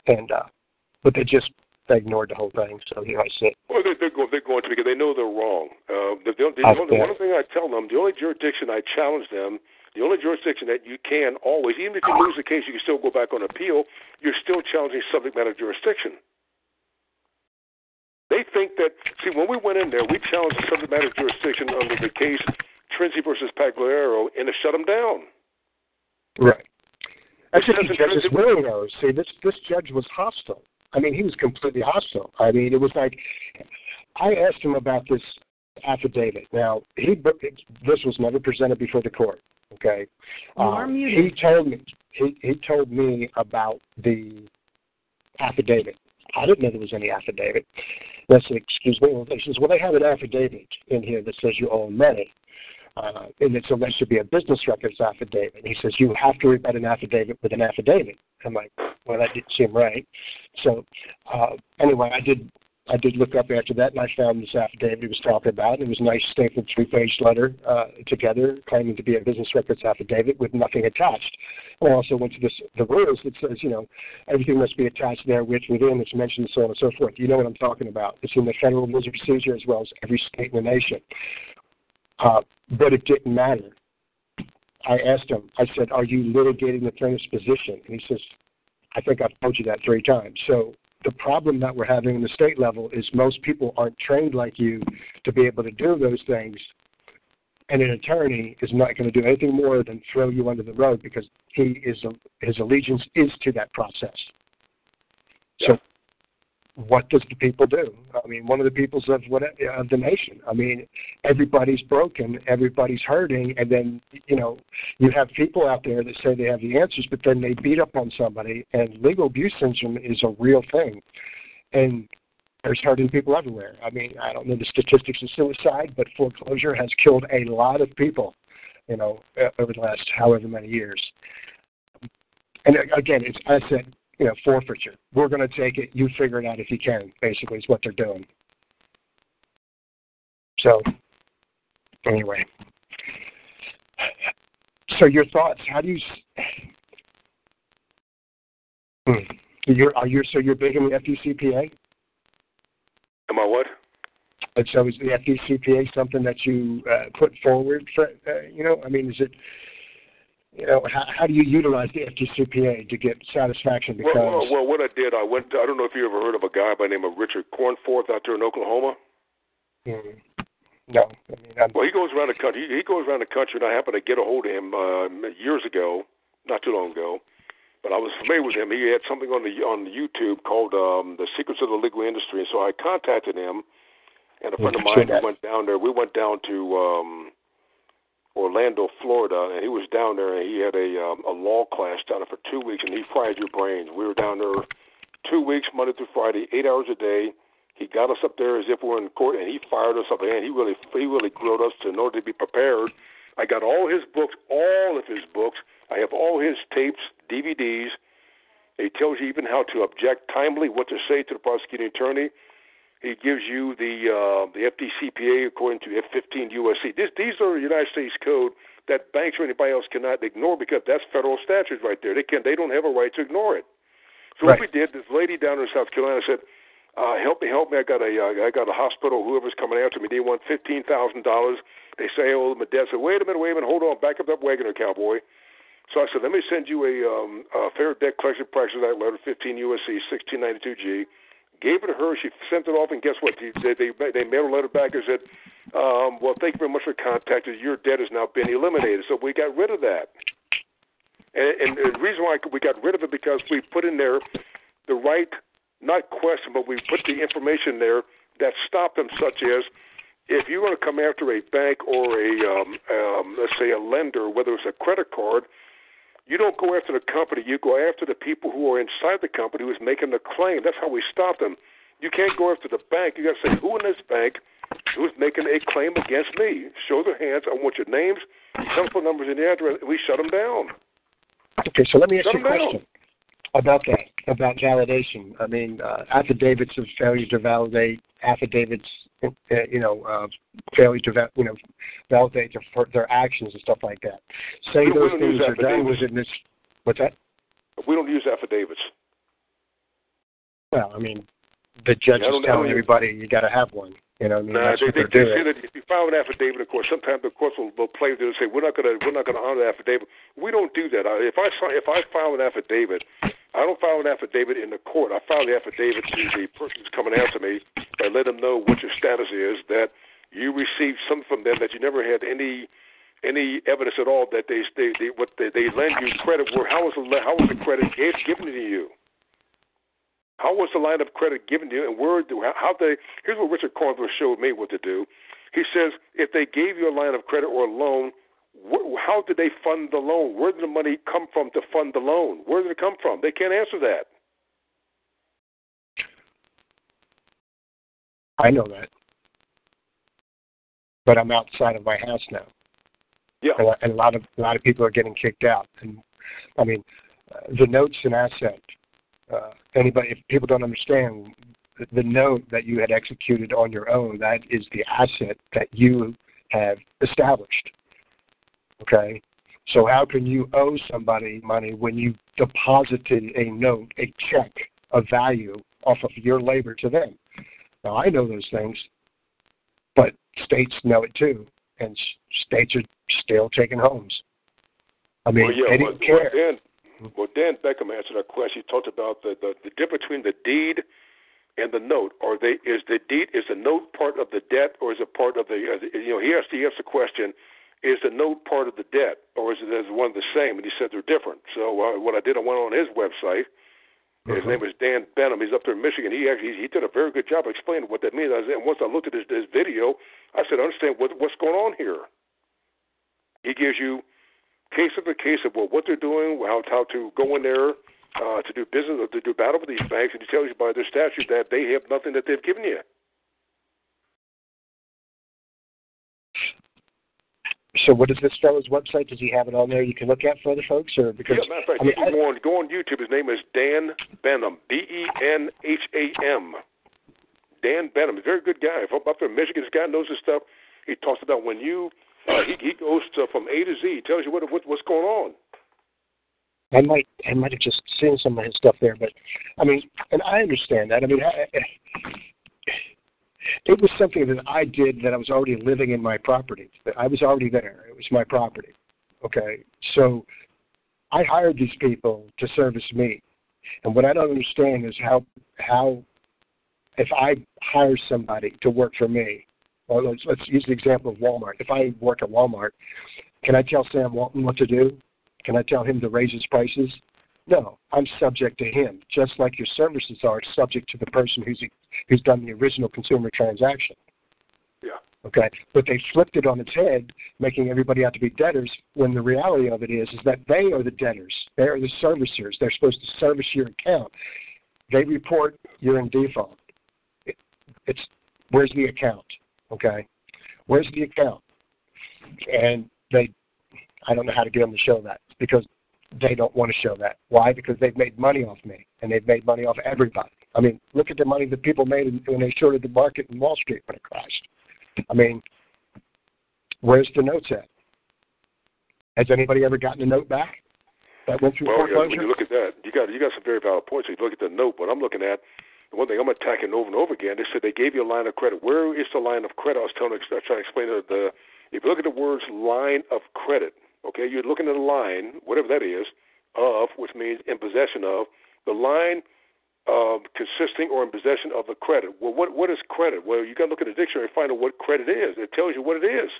and uh, but they just they ignored the whole thing. So here I sit. Well, they, they're, go, they're going to because they know they're wrong. Uh, the, the, the, only, course. one thing I tell them, the only jurisdiction I challenge them, the only jurisdiction that you can always, even if you lose the case, you can still go back on appeal. You're still challenging subject matter jurisdiction. They think that. See, when we went in there, we challenged the subject matter jurisdiction under the case Trinsey versus Pagliaro, and it shut them down. Right. That's what Because the judge is willing though. See, this this judge was hostile. I mean, he was completely hostile. I mean, it was like I asked him about this affidavit. Now, he this was never presented before the court. Okay, Um. He told me he he told me about the affidavit. I didn't know there was any affidavit. That's I said, "Excuse me." Well, he says, "Well, they have an affidavit in here that says you owe money." Uh, and it's alleged to be a business records affidavit. And he says, you have to rebut an affidavit with an affidavit. I'm like, well, that didn't seem right. So uh, anyway, I did I did look up after that, and I found this affidavit he was talking about. It was a nice stapled three-page letter uh, together, claiming to be a business records affidavit with nothing attached. And I also went to this, the rules that says, you know, everything must be attached there, which within it's mentioned, so on and so forth. You know what I'm talking about. It's in the federal of procedure as well as every state in the nation. Uh, but it didn't matter. I asked him, I said, Are you litigating the plaintiff's position? And he says, I think I've told you that three times. So the problem that we're having in the state level is most people aren't trained like you to be able to do those things. And an attorney is not going to do anything more than throw you under the rug because he is his allegiance is to that process. So what does the people do? I mean, one of the peoples of what of the nation. I mean, everybody's broken, everybody's hurting, and then you know you have people out there that say they have the answers, but then they beat up on somebody. And legal abuse syndrome is a real thing, and there's hurting people everywhere. I mean, I don't know the statistics of suicide, but foreclosure has killed a lot of people, you know, over the last however many years. And again, it's I said you know, forfeiture. We're going to take it. You figure it out if you can. Basically, is what they're doing. So, anyway, so your thoughts? How do you? Hmm. You're are you so you're big in the FDCPA? Am I what? And so is the FDCPA something that you uh, put forward for? Uh, you know, I mean, is it? You know, how, how do you utilize the FDCPA to get satisfaction? Because well, well, well, what I did, I went. To, I don't know if you ever heard of a guy by the name of Richard Cornforth out there in Oklahoma. Mm, no, I mean, I'm, Well, he goes around the country. He, he goes around the country, and I happened to get a hold of him uh, years ago, not too long ago. But I was familiar with him. He had something on the on the YouTube called um, "The Secrets of the Legal Industry," and so I contacted him. And a friend of mine we went down there. We went down to um, Orlando, Florida, and he was down there, and he had a um, a law class down there for two weeks, and he fried your brains. We were down there two weeks, Monday through Friday, eight hours a day. He got us up there as if we were in court, and he fired us up. And he really, he really grilled us to in order to be prepared. I got all his books, all of his books. I have all his tapes, DVDs. He tells you even how to object timely, what to say to the prosecuting attorney. He gives you the uh, the FDCPA according to F15 USC. This, these are United States code that banks or anybody else cannot ignore because that's federal statutes right there. They can they don't have a right to ignore it. So right. what we did, this lady down in South Carolina said, uh, "Help me, help me! I got a uh, I got a hospital. Whoever's coming after me, they want fifteen thousand dollars. They say them a debt. So wait a minute, wait a minute, hold on, back up that wagon, cowboy." So I said, "Let me send you a, um, a Fair Debt Collection Practices Act letter, 15 USC 1692G." Gave it to her. She sent it off, and guess what? They they, they mailed a letter back and said, um, "Well, thank you very much for contacting. Your debt has now been eliminated." So we got rid of that. And, and the reason why we got rid of it because we put in there the right, not question, but we put the information there that stopped them, such as if you want to come after a bank or a um, um, let's say a lender, whether it's a credit card, you don't go after the company. You go after the people who are inside the company who's making the claim. That's how we stop them. You can't go after the bank. You got to say who in this bank who's making a claim against me. Show their hands. I want your names, telephone numbers, and the address. We shut them down. Okay, so let me ask shut you a question about that, about validation. I mean, uh, affidavits of failure to validate, affidavits, uh, you know, uh, failure to va- you know validate their, their actions and stuff like that. Say we, those we things are done this. What's that? We don't use affidavits. Well, I mean, the judge yeah, is telling everybody you got to have one. You know, I mean, nah, that's they, what they, they're they doing. say that if you file an affidavit, of course, sometimes the courts will, will play with it and say we're not going to we're not going to honor the affidavit. We don't do that. If I if I file an affidavit, I don't file an affidavit in the court. I file the affidavit to the person who's coming after me and let them know what your status is. That you received something from them that you never had any any evidence at all that they they, they what they, they lend you credit. Where how was the how was the credit given to you? How was the line of credit given to you, and where do how they? Here's what Richard Carver showed me what to do. He says if they gave you a line of credit or a loan, how did they fund the loan? Where did the money come from to fund the loan? Where did it come from? They can't answer that. I know that, but I'm outside of my house now. Yeah, and a lot of a lot of people are getting kicked out. And I mean, uh, the note's an asset uh, anybody, if people don't understand the, the note that you had executed on your own, that is the asset that you have established. Okay? So how can you owe somebody money when you deposited a note, a check a value off of your labor to them? Now I know those things, but states know it too, and states are still taking homes. I mean, well, yeah, they didn't well, care. Well, well, Dan Benham answered our question. He talked about the, the the difference between the deed and the note. Are they is the deed is the note part of the debt or is it part of the uh, you know he asked he asked the question is the note part of the debt or is it is one the same? And he said they're different. So uh, what I did I went on his website. His uh-huh. name is Dan Benham. He's up there in Michigan. He actually he did a very good job explaining what that means. I said, and once I looked at his, his video, I said, I understand what what's going on here. He gives you case after case of well, what they're doing, how how to go in there uh, to do business, or to do battle with these banks, and he tells you by their statute that they have nothing that they've given you. So, what is this fellow's website? Does he have it on there? You can look at for other folks, or because yeah, matter of fact, I mean, you can go on go on YouTube. His name is Dan Benham, B E N H A M. Dan Benham, a very good guy. From up there in Michigan, this guy knows his stuff. He talks about when you uh, he he goes to, from A to Z. He tells you what, what what's going on. I might I might have just seen some of his stuff there, but I mean, and I understand that. I mean, I, it was something that I did that I was already living in my property. That I was already there. It was my property. Okay, so I hired these people to service me, and what I don't understand is how how if I hire somebody to work for me, or let's, let's use the example of Walmart. If I work at Walmart, can I tell Sam Walton what to do? Can I tell him to raise his prices? No, I'm subject to him, just like your services are subject to the person who's who's done the original consumer transaction. Yeah. Okay, but they flipped it on its head, making everybody out to be debtors. When the reality of it is, is that they are the debtors. They are the servicers. They're supposed to service your account. They report you're in default. It, it's where's the account? Okay, where's the account? And they, I don't know how to get them to show that because they don't want to show that. Why? Because they've made money off me and they've made money off everybody. I mean, look at the money that people made when they shorted the market in Wall Street when it crashed. I mean, where's the notes at? Has anybody ever gotten a note back that went through well, foreclosure? when you look at that, you got you got some very valid points. If you look at the note, what I'm looking at, the one thing I'm attacking over and over again, they said they gave you a line of credit. Where is the line of credit? I was telling, I was trying to explain it. The if you look at the words line of credit, okay, you're looking at a line, whatever that is, of, which means in possession of, the line of consisting or in possession of the credit. Well, what what is credit? Well, you got to look at the dictionary and find out what credit is. It tells you what it is.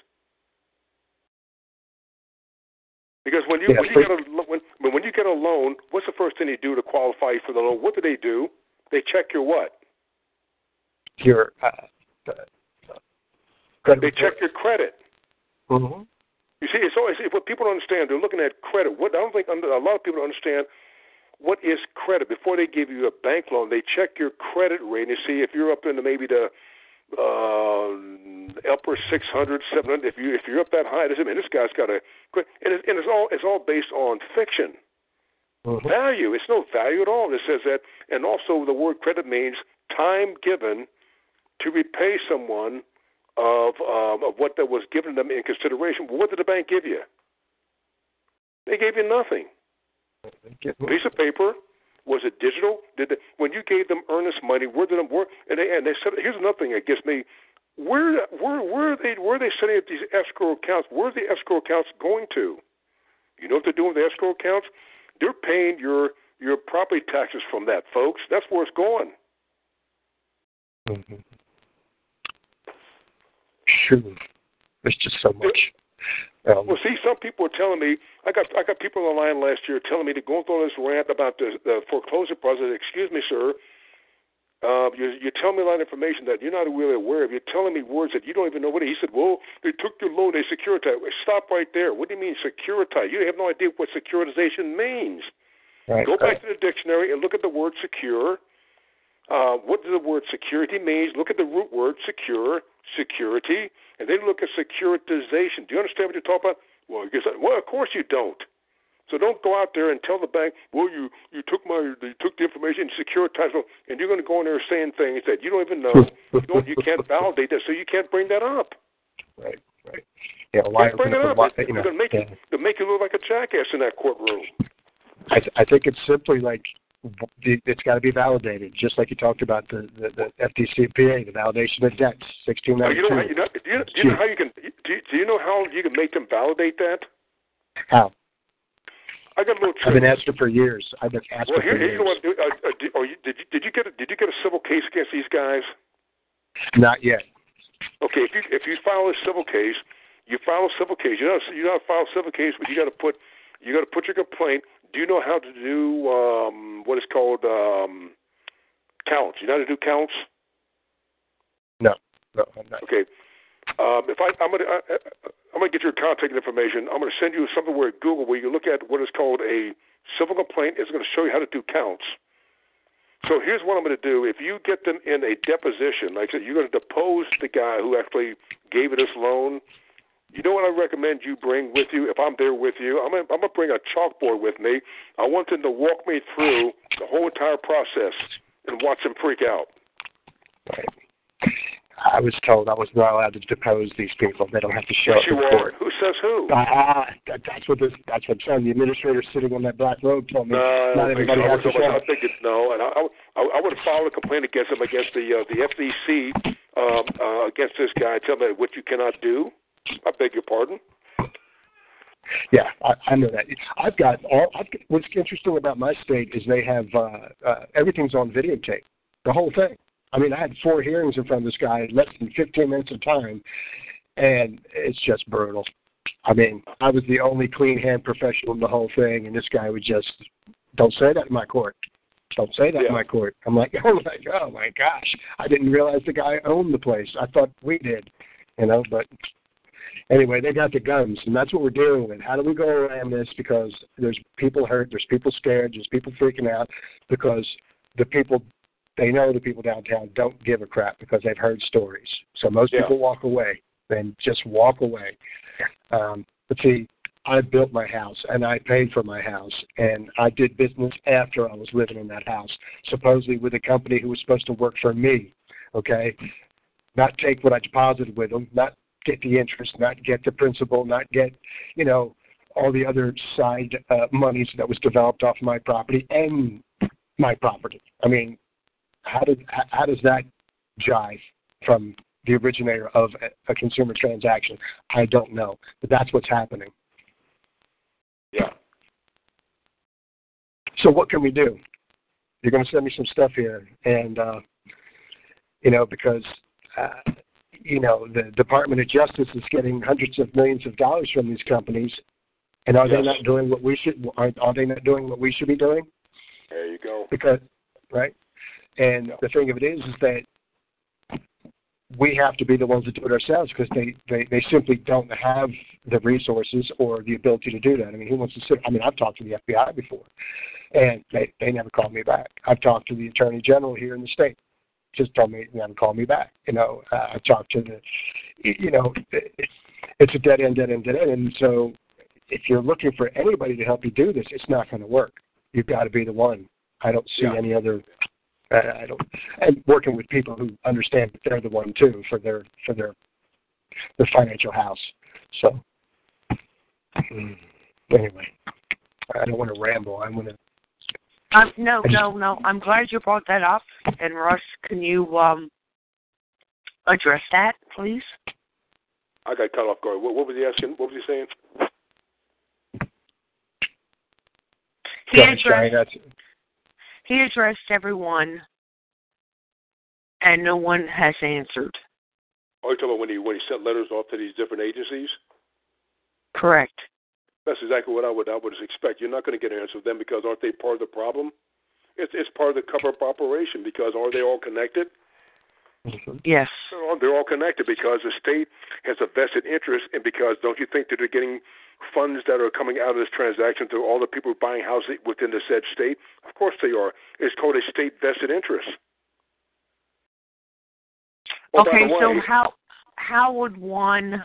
Because when you Yeah, when you get a when when you get a loan, what's the first thing they do to qualify for the loan? What do they do? They check your what? Your uh, uh, credit They check your credit. hmm You see, it's always what people don't understand. They're looking at credit. What I don't think under, a lot of people don't understand what is credit before they give you a bank loan. They check your credit rating to see if you're up into maybe the uh, upper 600, 700. If you if you're up that high, doesn't mean this guy's got a and it's, and it's all it's all based on fiction. hmm value. It's no value at all. It says that, and also the word credit means time given to repay someone of um, of what that was given them in consideration. What did the bank give you? They gave you nothing. A piece of paper. Was it digital? Did they, when you gave them earnest money? Where did them work? And they and they said, here's another thing that gets me. Where where where are they where are they setting up these escrow accounts? Where are the escrow accounts going to? You know what they're doing with the escrow accounts? They're paying your your property taxes from that, folks. That's where it's going. hmm Sure. There's just so much. Um, Well, see, some people are telling me I got I got people on the line last year telling me to go through this rant about the, the foreclosure process. Excuse me, sir. Uh, you you tell me a lot of information that you're not really aware of. You're telling me words that you don't even know what. it is. He said, "Well, they took your loan, they securitized." Stop right there. What do you mean securitize? You have no idea what securitization means. right, Go right. back to the dictionary and look at the word secure. Uh, what does the word security means? Look at the root word secure, security, and they look at securitization. Do you understand what you're talking about? Well, I guess well, of course you don't. So don't go out there and tell the bank, well, you you took my you took the information, securitized, it, and you're going to go in there saying things that you don't even know. you, don't, you can't validate that, so you can't bring that up. Right, right. Yeah, can't bring it up. It's you know, going to make yeah. you make you look like a jackass in that courtroom. I, I think it's simply like it's got to be validated, just like you talked about the the, the FDCPA, the validation of debts, sixteen Now, you know, you know, do you, do know how you can? Do you, do you know how you can make them validate that? How? I got a little I've trick. been asking for years. I've been asking Well, here, for here years. you know what? Uh, uh, did, oh, you, did you did you get a, did you get a civil case against these guys? Not yet. Okay, if you if you file a civil case, you file a civil case. You know you know file a civil case, but you got to put you got to put your complaint. Do you know how to do um, what is called um, counts? You know how to do counts? No, no, I'm not. Okay. Um, if I, I'm gonna, I, I'm gonna get your contact information. I'm gonna send you something where Google where you look at what is called a civil complaint. It's gonna show you how to do counts. So here's what I'm gonna do. If you get them in a deposition, like I said, you're gonna depose the guy who actually gave you this loan. You know what I recommend you bring with you if I'm there with you? I'm gonna, I'm gonna bring a chalkboard with me. I want them to walk me through the whole entire process and watch them freak out. Right. I was told I was not allowed to depose these people. They don't have to show Yes, up you are. court. Who says who? Ah, that, that's what this. That's what I'm saying. The administrator sitting on that black robe told me. No, I not everybody so. has to show I think it's no, and I, I, I would file a complaint against him against the uh, the FCC um, uh, against this guy. Tell me what you cannot do. I beg your pardon. Yeah, I, I know that. I've got all. I've, what's interesting about my state is they have uh, uh, everything's on videotape, the whole thing. I mean, I had four hearings in front of this guy, in less than 15 minutes of time, and it's just brutal. I mean, I was the only clean hand professional in the whole thing, and this guy would just don't say that in my court. Don't say that Yeah. in my court. I'm like, (laughs) oh my, oh my gosh, I didn't realize the guy owned the place. I thought we did, you know. But anyway, they got the guns, and that's what we're dealing with. How do we go around this? Because there's people hurt, there's people scared, there's people freaking out because the people they know the people downtown don't give a crap because they've heard stories. So most Yeah. people walk away and just walk away. Um, but see, I built my house and I paid for my house and I did business after I was living in that house, supposedly with a company who was supposed to work for me. Okay, not take what I deposited with them, not get the interest, not get the principal, not get, you know, all the other side uh, monies that was developed off my property and my property. I mean, how did how does that jive from the originator of a, a consumer transaction? I don't know, but that's what's happening. Yeah. So what can we do? You're going to send me some stuff here, and uh, you know because uh, you know the Department of Justice is getting hundreds of millions of dollars from these companies, and are Yes. they not doing what we should? Are, are they not doing what we should be doing? There you go. Because right, and the thing of it is, is that we have to be the ones that do it ourselves because they, they they simply don't have the resources or the ability to do that. I mean, who wants to sit? I mean, I've talked to the FBI before, and they they never called me back. I've talked to the Attorney General here in the state, just told me never call me back. You know, uh, I talked to the, you know, it, it's a dead end, dead end, dead end. And so, if you're looking for anybody to help you do this, it's not going to work. You've got to be the one. I don't see Yeah. any other. I I don't, and working with people who understand that they're the one too for their for their their financial house. So, mm, anyway, I don't want to ramble. I'm going to Um, no, no, no. I'm glad you brought that up. And Russ, can you um address that, please? I got cut off guard. What, what was he asking? What was he saying? He Go ahead, Shine. addressed he addressed everyone, and no one has answered. Are you talking about when he when he sent letters off to these different agencies? Correct. That's exactly what I would I would expect. You're not going to get an answer from them because aren't they part of the problem? It's it's part of the cover-up operation because are they all connected? Mm-hmm. Yes. They're all, they're all connected because the state has a vested interest, and because don't you think that they're getting funds that are coming out of this transaction to all the people buying houses within the said state? Of course they are. It's called a state vested interest. By okay, the so how how would one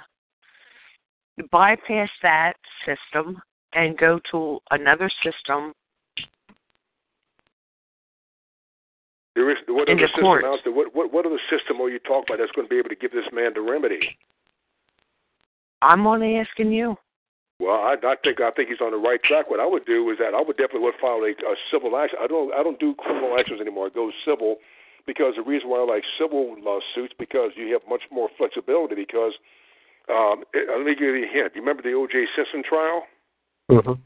bypass that system and go to another system There is what In other the system out there? What, what what other system are you talking about that's going to be able to give this man the remedy? I'm only asking you. Well, I, I think I think he's on the right track. What I would do is that I would definitely would file a, a civil action. I don't I don't do criminal actions anymore. I go civil because the reason why I like civil lawsuits because you have much more flexibility. Because um, let me give you a hint. You remember the O.J. Simpson trial? Mhm.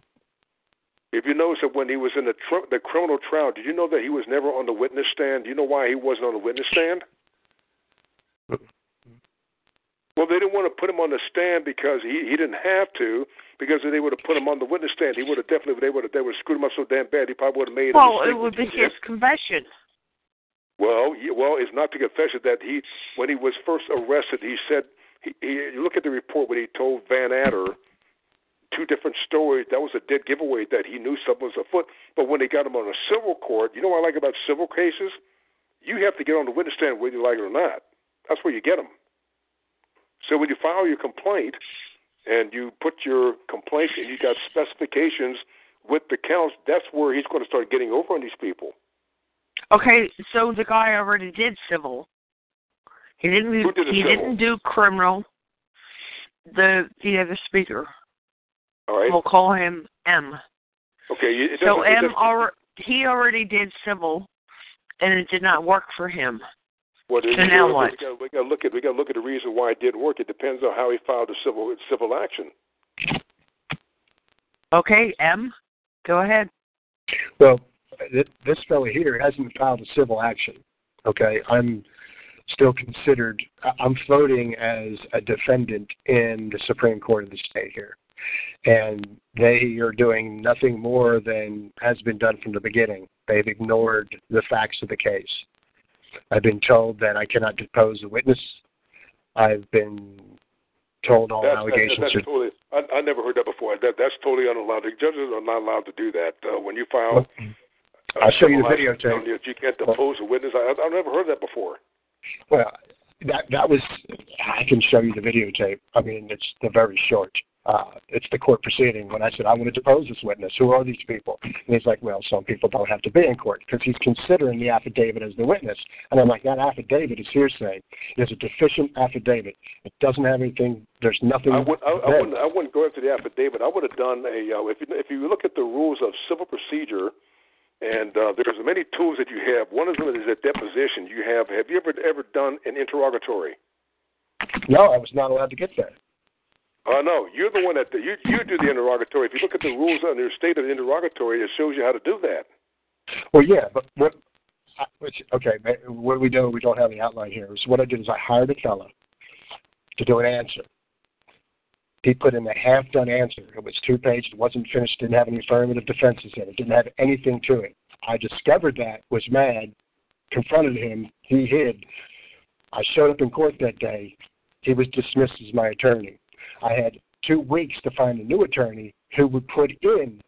If you notice that when he was in the tr- the criminal trial, did you know that he was never on the witness stand? Do you know why he wasn't on the witness stand? Well, they didn't want to put him on the stand because he he didn't have to. Because if they would have put him on the witness stand, he would have definitely they would have they would have screwed him up so damn bad he probably would have made. a Well, mistake it would be that he his confession. Well, he, well, it's not the confession that he when he was first arrested, he said he, he you look at the report when he told Vannatter two different stories. That was a dead giveaway that he knew something was afoot. But when they got him on a civil court, you know what I like about civil cases? You have to get on the witness stand whether you like it or not. That's where you get them. So when you file your complaint and you put your complaint and you got specifications with the counts, that's where he's going to start getting over on these people. Okay, so the guy already did civil. He didn't do, Who did he civil? didn't do criminal. The the other speaker. All right. We'll call him M. Okay. So M already he already did civil, and it did not work for him. Well, So now we what? Got, we got to look at we got to look at the reason why it didn't work. It depends on how he filed the civil civil action. Okay, M, go ahead. Well, this fellow here hasn't filed a civil action. Okay, I'm still considered. I- I'm floating as a defendant in the Supreme Court of the state here, and they are doing nothing more than has been done from the beginning. They've ignored the facts of the case. I've been told that I cannot depose a witness. I've been told all That's, allegations that's, are totally. I, I never heard that before. That that's totally unallowed. The judges are not allowed to do that. Uh, when you file, I'll show you the videotape. You, you can't depose a witness. I, I've never heard that before. Well, that that was. I can show you the videotape. I mean, it's the very short. uh, it's the court proceeding. When I said, I want to depose this witness, who are these people? And he's like, well, some people don't have to be in court because he's considering the affidavit as the witness. And I'm like, that affidavit is hearsay. It's a deficient affidavit. It doesn't have anything, there's nothing. I, would, I, I, wouldn't, I wouldn't go after the affidavit. I would have done a, uh, if, you, if you look at the rules of civil procedure, and uh, there's many tools that you have. One of them is a deposition. You have. Have you ever ever done an interrogatory? No, I was not allowed to get that. Uh, no, you're the one that you you do the interrogatory. If you look at the rules under state of the interrogatory, it shows you how to do that. Well, yeah, but what? Which, okay, what we do, we don't have the outline here. So what I did is I hired a fellow to do an answer. He put in a half-done answer. It was two pages, It wasn't finished. Didn't have any affirmative defenses in it. Didn't have anything to it. I discovered that. Was mad. Confronted him. He hid. I showed up in court that day. He was dismissed as my attorney. I had two weeks to find a new attorney who would put in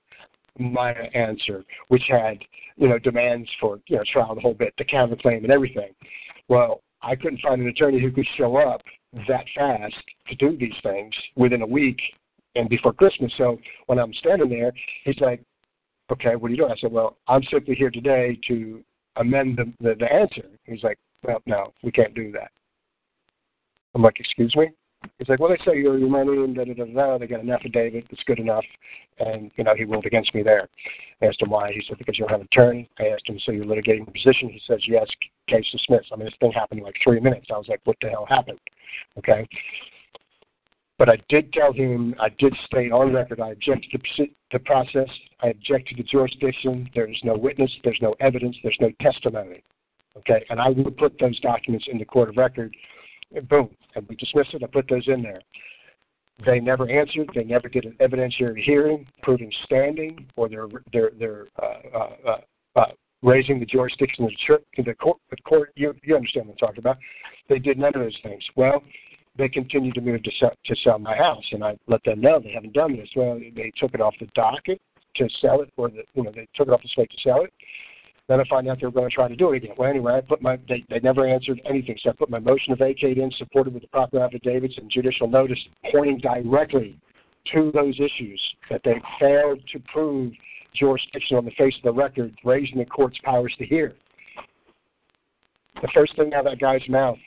my answer, which had, you know, demands for, you know, trial the whole bit, the counterclaim and everything. Well, I couldn't find an attorney who could show up that fast to do these things within a week and before Christmas. So when I'm standing there, he's like, Okay, what are you doing? I said, Well, I'm simply here today to amend the, the, the answer. He's like, Well, no, we can't do that. I'm like, Excuse me? He's like, well, they say you're your money and da da da da. They got an affidavit that's good enough, and you know he ruled against me there. I asked him why. He said because you don't have an attorney. I asked him, so you're litigating the position. He says yes. Case dismissed. I mean, this thing happened in like three minutes. I was like, what the hell happened? Okay. But I did tell him, I did state on record, I object to the process. I object to the jurisdiction. There's no witness. There's no evidence. There's no testimony. Okay, and I will put those documents in the court of record boom, and we dismissed it. I put those in there. They never answered. They never did an evidentiary hearing proving standing or their their their uh, uh, uh, uh, raising the jurisdiction of the, church, the court. The court, you you understand what I'm talking about. They did none of those things. Well, they continued to move to sell, to sell my house, and I let them know they haven't done this. Well, they took it off the docket to sell it, or the you know they took it off the slate to sell it. Then I find out they were going to try to do it again. Well, anyway, I put my they, they never answered anything, so I put my motion to vacate in, supported with the proper affidavits and judicial notice, pointing directly to those issues that they failed to prove jurisdiction on the face of the record, raising the court's powers to hear. The first thing out of that guy's mouth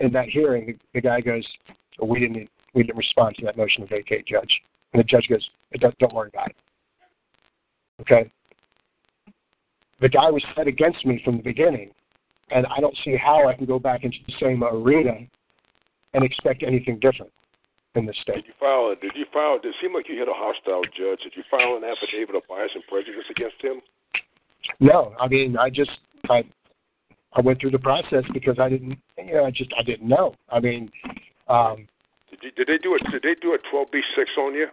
in that hearing, the, the guy goes, well, "We didn't we didn't respond to that motion to vacate, judge." And the judge goes, "Don't worry about it." Okay, the guy was set against me from the beginning, and I don't see how I can go back into the same arena and expect anything different in this state. Did you file? Did you file? Did it seem like you had a hostile judge? Did you file an affidavit of bias and prejudice against him? No, I mean I just I I went through the process because I didn't you know I just I didn't know. I mean, um, did, you, did they do it? Did they do a twelve B six on you?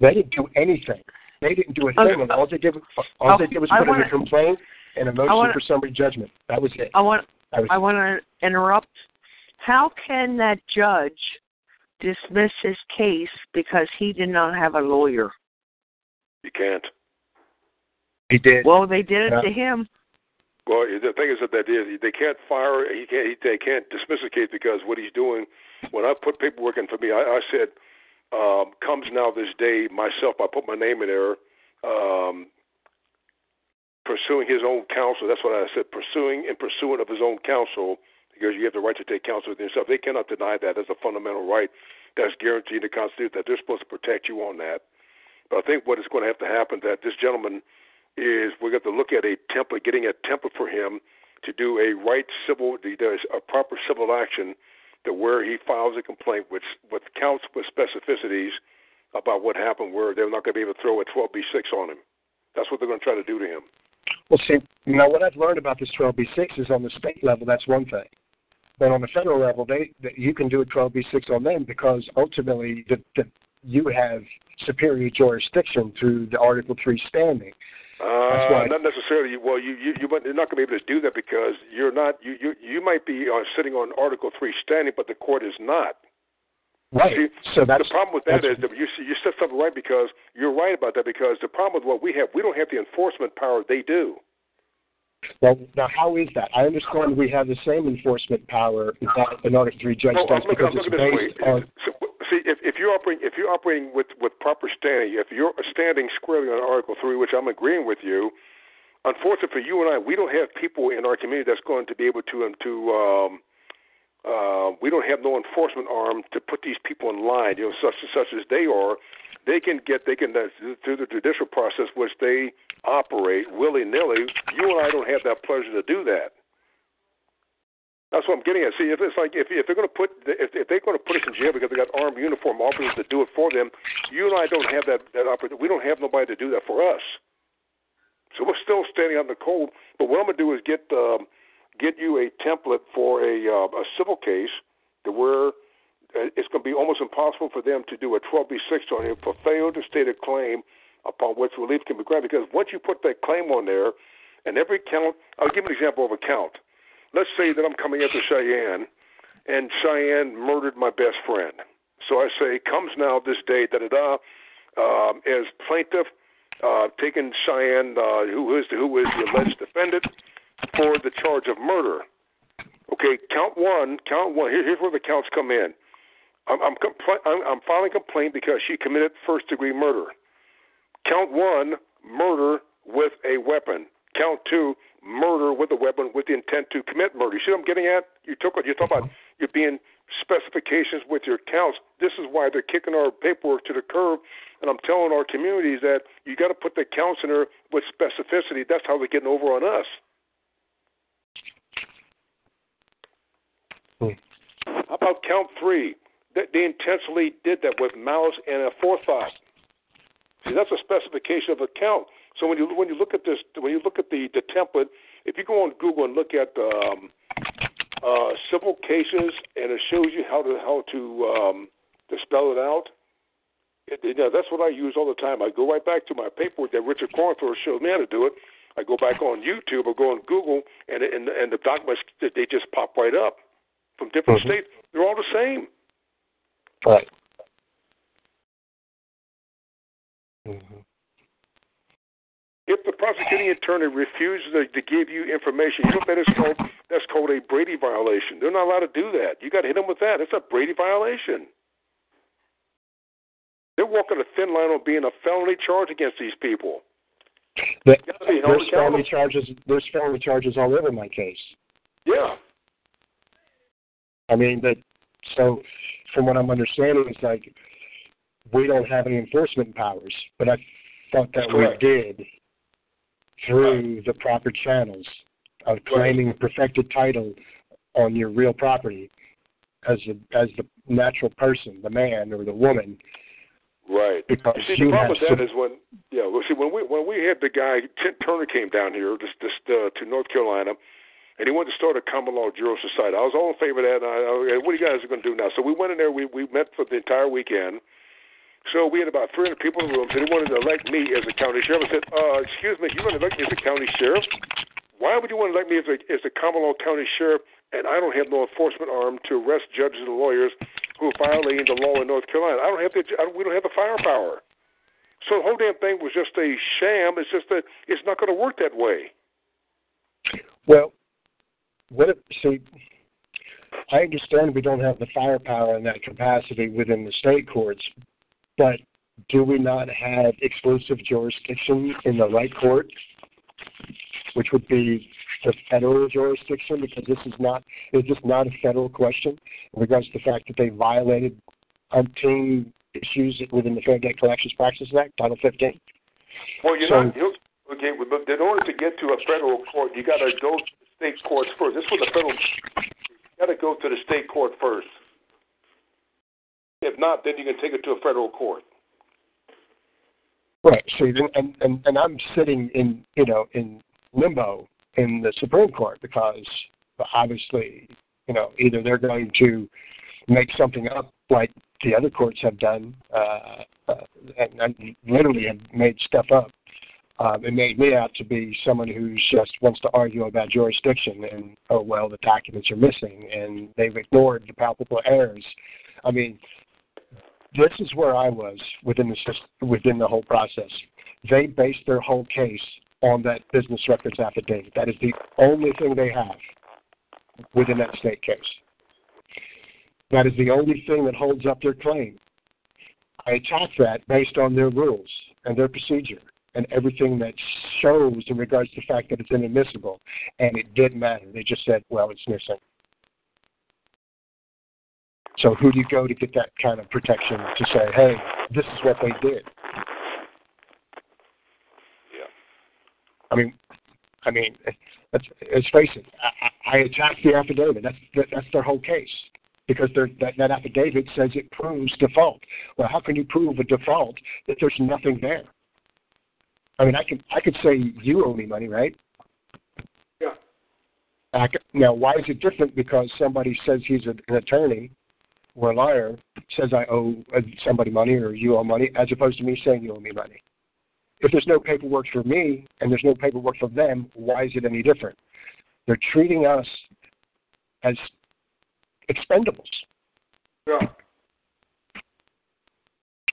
They didn't do anything. They didn't do a thing. Okay. All they did, all they did was put wanna, in a complaint and a motion wanna, for summary judgment. That was it. I want. Was, I want to interrupt. How can that judge dismiss his case because he did not have a lawyer? He can't. He did. Well, they did it yeah. to him. Well, the thing is that they, they can't fire. He can't. He, they can't dismiss his case because what he's doing. When I put paperwork in for me, I, I said um, comes now this day myself. I put my name in there. Um, pursuing his own counsel. That's what I said. Pursuing and pursuant of his own counsel, because you have the right to take counsel within yourself. They cannot deny that as a fundamental right that's guaranteed in the Constitution. That they're supposed to protect you on that. But I think what is going to have to happen that this gentleman is we're going to look at a template, getting a template for him to do a right civil, a proper civil action to where he files a complaint with with counts with specificities about what happened, where they're not going to be able to throw a 12b6 on him. That's what they're going to try to do to him. Well, see, know what I've learned about this 12b6 is on the state level, that's one thing. But on the federal level, they, they you can do a 12b6 on them because ultimately the, the, you have superior jurisdiction through the Article 3 standing. Uh, not necessarily. Well, you you you are not going to be able to do that because you're not. You you you might be uh, sitting on Article Three standing, but the court is not. Right. See, so that's the problem with that is that you you said something right because you're right about that because the problem with what we have, we don't have the enforcement power they do. Well, now how is that? I understand we have the same enforcement power that an Article Three judge well, does because it's based on. So, See, if, if you're operating if you're operating with, with proper standing, if you're standing squarely on Article Three, which I'm agreeing with you, unfortunately for you and I, we don't have people in our community that's going to be able to um, to um, uh, we don't have no enforcement arm to put these people in line. You know, such such as they are, they can get they can uh, through the judicial process, which they operate willy nilly. You and I don't have that pleasure to do that. That's what I'm getting at. See, if it's like if if they're going to put if if they're going to put us in jail because they got armed uniform officers to do it for them, you and I don't have that that opportunity. We don't have nobody to do that for us. So we're still standing out in the cold. But what I'm going to do is get um, get you a template for a uh, a civil case to where uh, it's going to be almost impossible for them to do a 12b6 on you for failure to state a claim upon which relief can be granted. Because once you put that claim on there, and every count, I'll give an example of a count. Let's say that I'm coming after Cheyanne, and Cheyanne murdered my best friend. So I say, comes now this day, da da da, um, as plaintiff, uh, taking Cheyanne, uh, who is who is the alleged defendant, for the charge of murder. Okay, count one. Count one. Here, here's where the counts come in. I'm I'm, compl- I'm I'm filing a complaint because she committed first degree murder. Count one, murder with a weapon. Count two, murder with a weapon with the intent to commit murder. You see what I'm getting at? You took you talk about You're being specifications with your counts. This is why they're kicking our paperwork to the curb. And I'm telling our communities that you got to put the counts in there with specificity. That's how they're getting over on us. Hmm. How about count three? That they intentionally did that with malice and a forethought. See, that's a specification of a count. So when you when you look at this, when you look at the the template, if you go on Google and look at um, uh, civil cases, and it shows you how to how to um, to spell it out. It, know, that's what I use all the time. I go right back to my paperwork that Richard Cornforth showed me how to do it. I go back on YouTube or go on Google, and and, and the documents they just pop right up from different Mhm. states. They're all the same. Right. Mm-hmm. If the prosecuting attorney refuses to, to give you information, you know that is called? That's called a Brady violation. They're not allowed to do that. You got to hit them with that. It's a Brady violation. They're walking a thin line on being a felony charge against these people. But You gotta be held there's felony charges. There's felony charges all over my case. Yeah. I mean, that. So, from what I'm understanding, it's like we don't have any enforcement powers, but I thought that we did through the proper channels of claiming perfected title on your real property as a, as the natural person, the man or the woman, Right. because You see, the problem with that some- is when, yeah, well, see, when we when we had the guy Tim Turner came down here, just just uh, to North Carolina, and he wanted to start a common law juror society. I was all in favor of that. And I, I, what are you guys going to do now? So we went in there. We we met for the entire weekend. So we had about 300 people in the room. So they wanted to elect me as a county sheriff. I said, uh, "Excuse me, you want to elect me as a county sheriff? Why would you want to elect me as a as a common law county sheriff? And I don't have no enforcement arm to arrest judges and lawyers who are violating the law in North Carolina. I don't have the I don't, we don't have the firepower. So the whole damn thing was just a sham. It's just that it's not going to work that way. Well, what if, see, I understand we don't have the firepower in that capacity within the state courts, but do we not have exclusive jurisdiction in the right court, which would be the federal jurisdiction? Because this is not is this not a federal question in regards to the fact that they violated umpteen issues within the Fair Debt Collections Practices Act, Title 15. Well, you're So- not. You, okay, but in order to get to a federal court, you got to go to the state courts first. This was the federal. You got to go to the state court first. If not, then you can take it to a federal court. Right. So and, and and I'm sitting in you know in limbo in the Supreme Court because obviously you know either they're going to make something up like the other courts have done uh, uh, and, and literally have made stuff up. Um, it made me out to be someone who just wants to argue about jurisdiction and oh well the documents are missing and they've ignored the palpable errors. I mean, this is where I was within the sys- within the whole process. They based their whole case on that business records affidavit. That is the only thing they have within that state case. That is the only thing that holds up their claim. I attack that based on their rules and their procedure and everything that shows in regards to the fact that it's inadmissible. And it didn't matter. They just said, well, it's missing. So who do you go to get that kind of protection to say, hey, this is what they did? Yeah. I mean, I mean, let's, let's face it. I, I attacked the affidavit. That's that's their whole case because that, that affidavit says it proves default. Well, how can you prove a default if there's nothing there? I mean, I can I could say you owe me money, right? Yeah. Could, now, why is it different? Because somebody says he's a, an attorney or a liar says I owe somebody money or you owe money, as opposed to me saying you owe me money. If there's no paperwork for me and there's no paperwork for them, why is it any different? They're treating us as expendables. Yeah.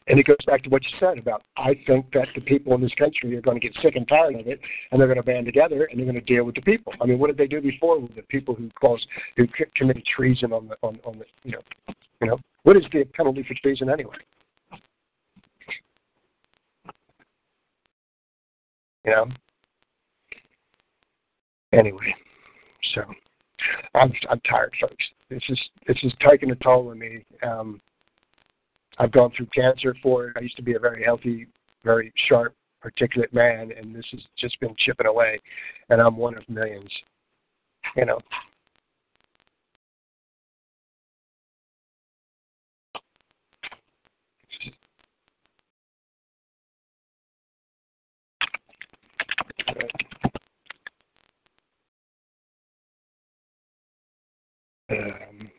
And it goes back to what you said about I think that the people in this country are going to get sick and tired of it, and they're going to band together and they're going to deal with the people. I mean, what did they do before with the people who caused who committed treason on the on on the you know you know what is the penalty for treason anyway? You know. Anyway, so I'm I'm tired, folks. This is this is taking a toll on me. Um, I've gone through cancer for it. I used to be a very healthy, very sharp, articulate man, and this has just been chipping away. And I'm one of millions. You know. Um,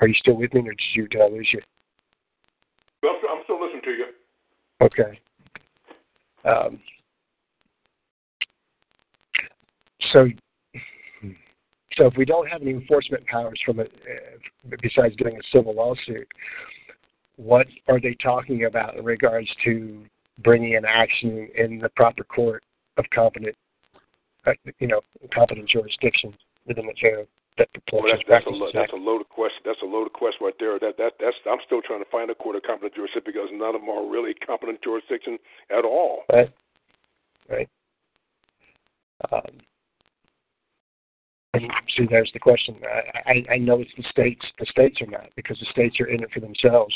are you still with me, or did you did I lose you? Well, I'm still listening to you. Okay. Um, so, so if we don't have any enforcement powers from it, uh, besides doing a civil lawsuit, what are they talking about in regards to bringing an action in the proper court of competent, uh, you know, competent jurisdiction within the fair that well, that's, that's, a, that's a loaded question. That's a loaded question right there. That that that's I'm still trying to find a court of competent jurisdiction because none of them are really competent jurisdiction at all. Right. Right. Um, and see, there's the question. I, I I know it's the states. The states are not because the states are in it for themselves.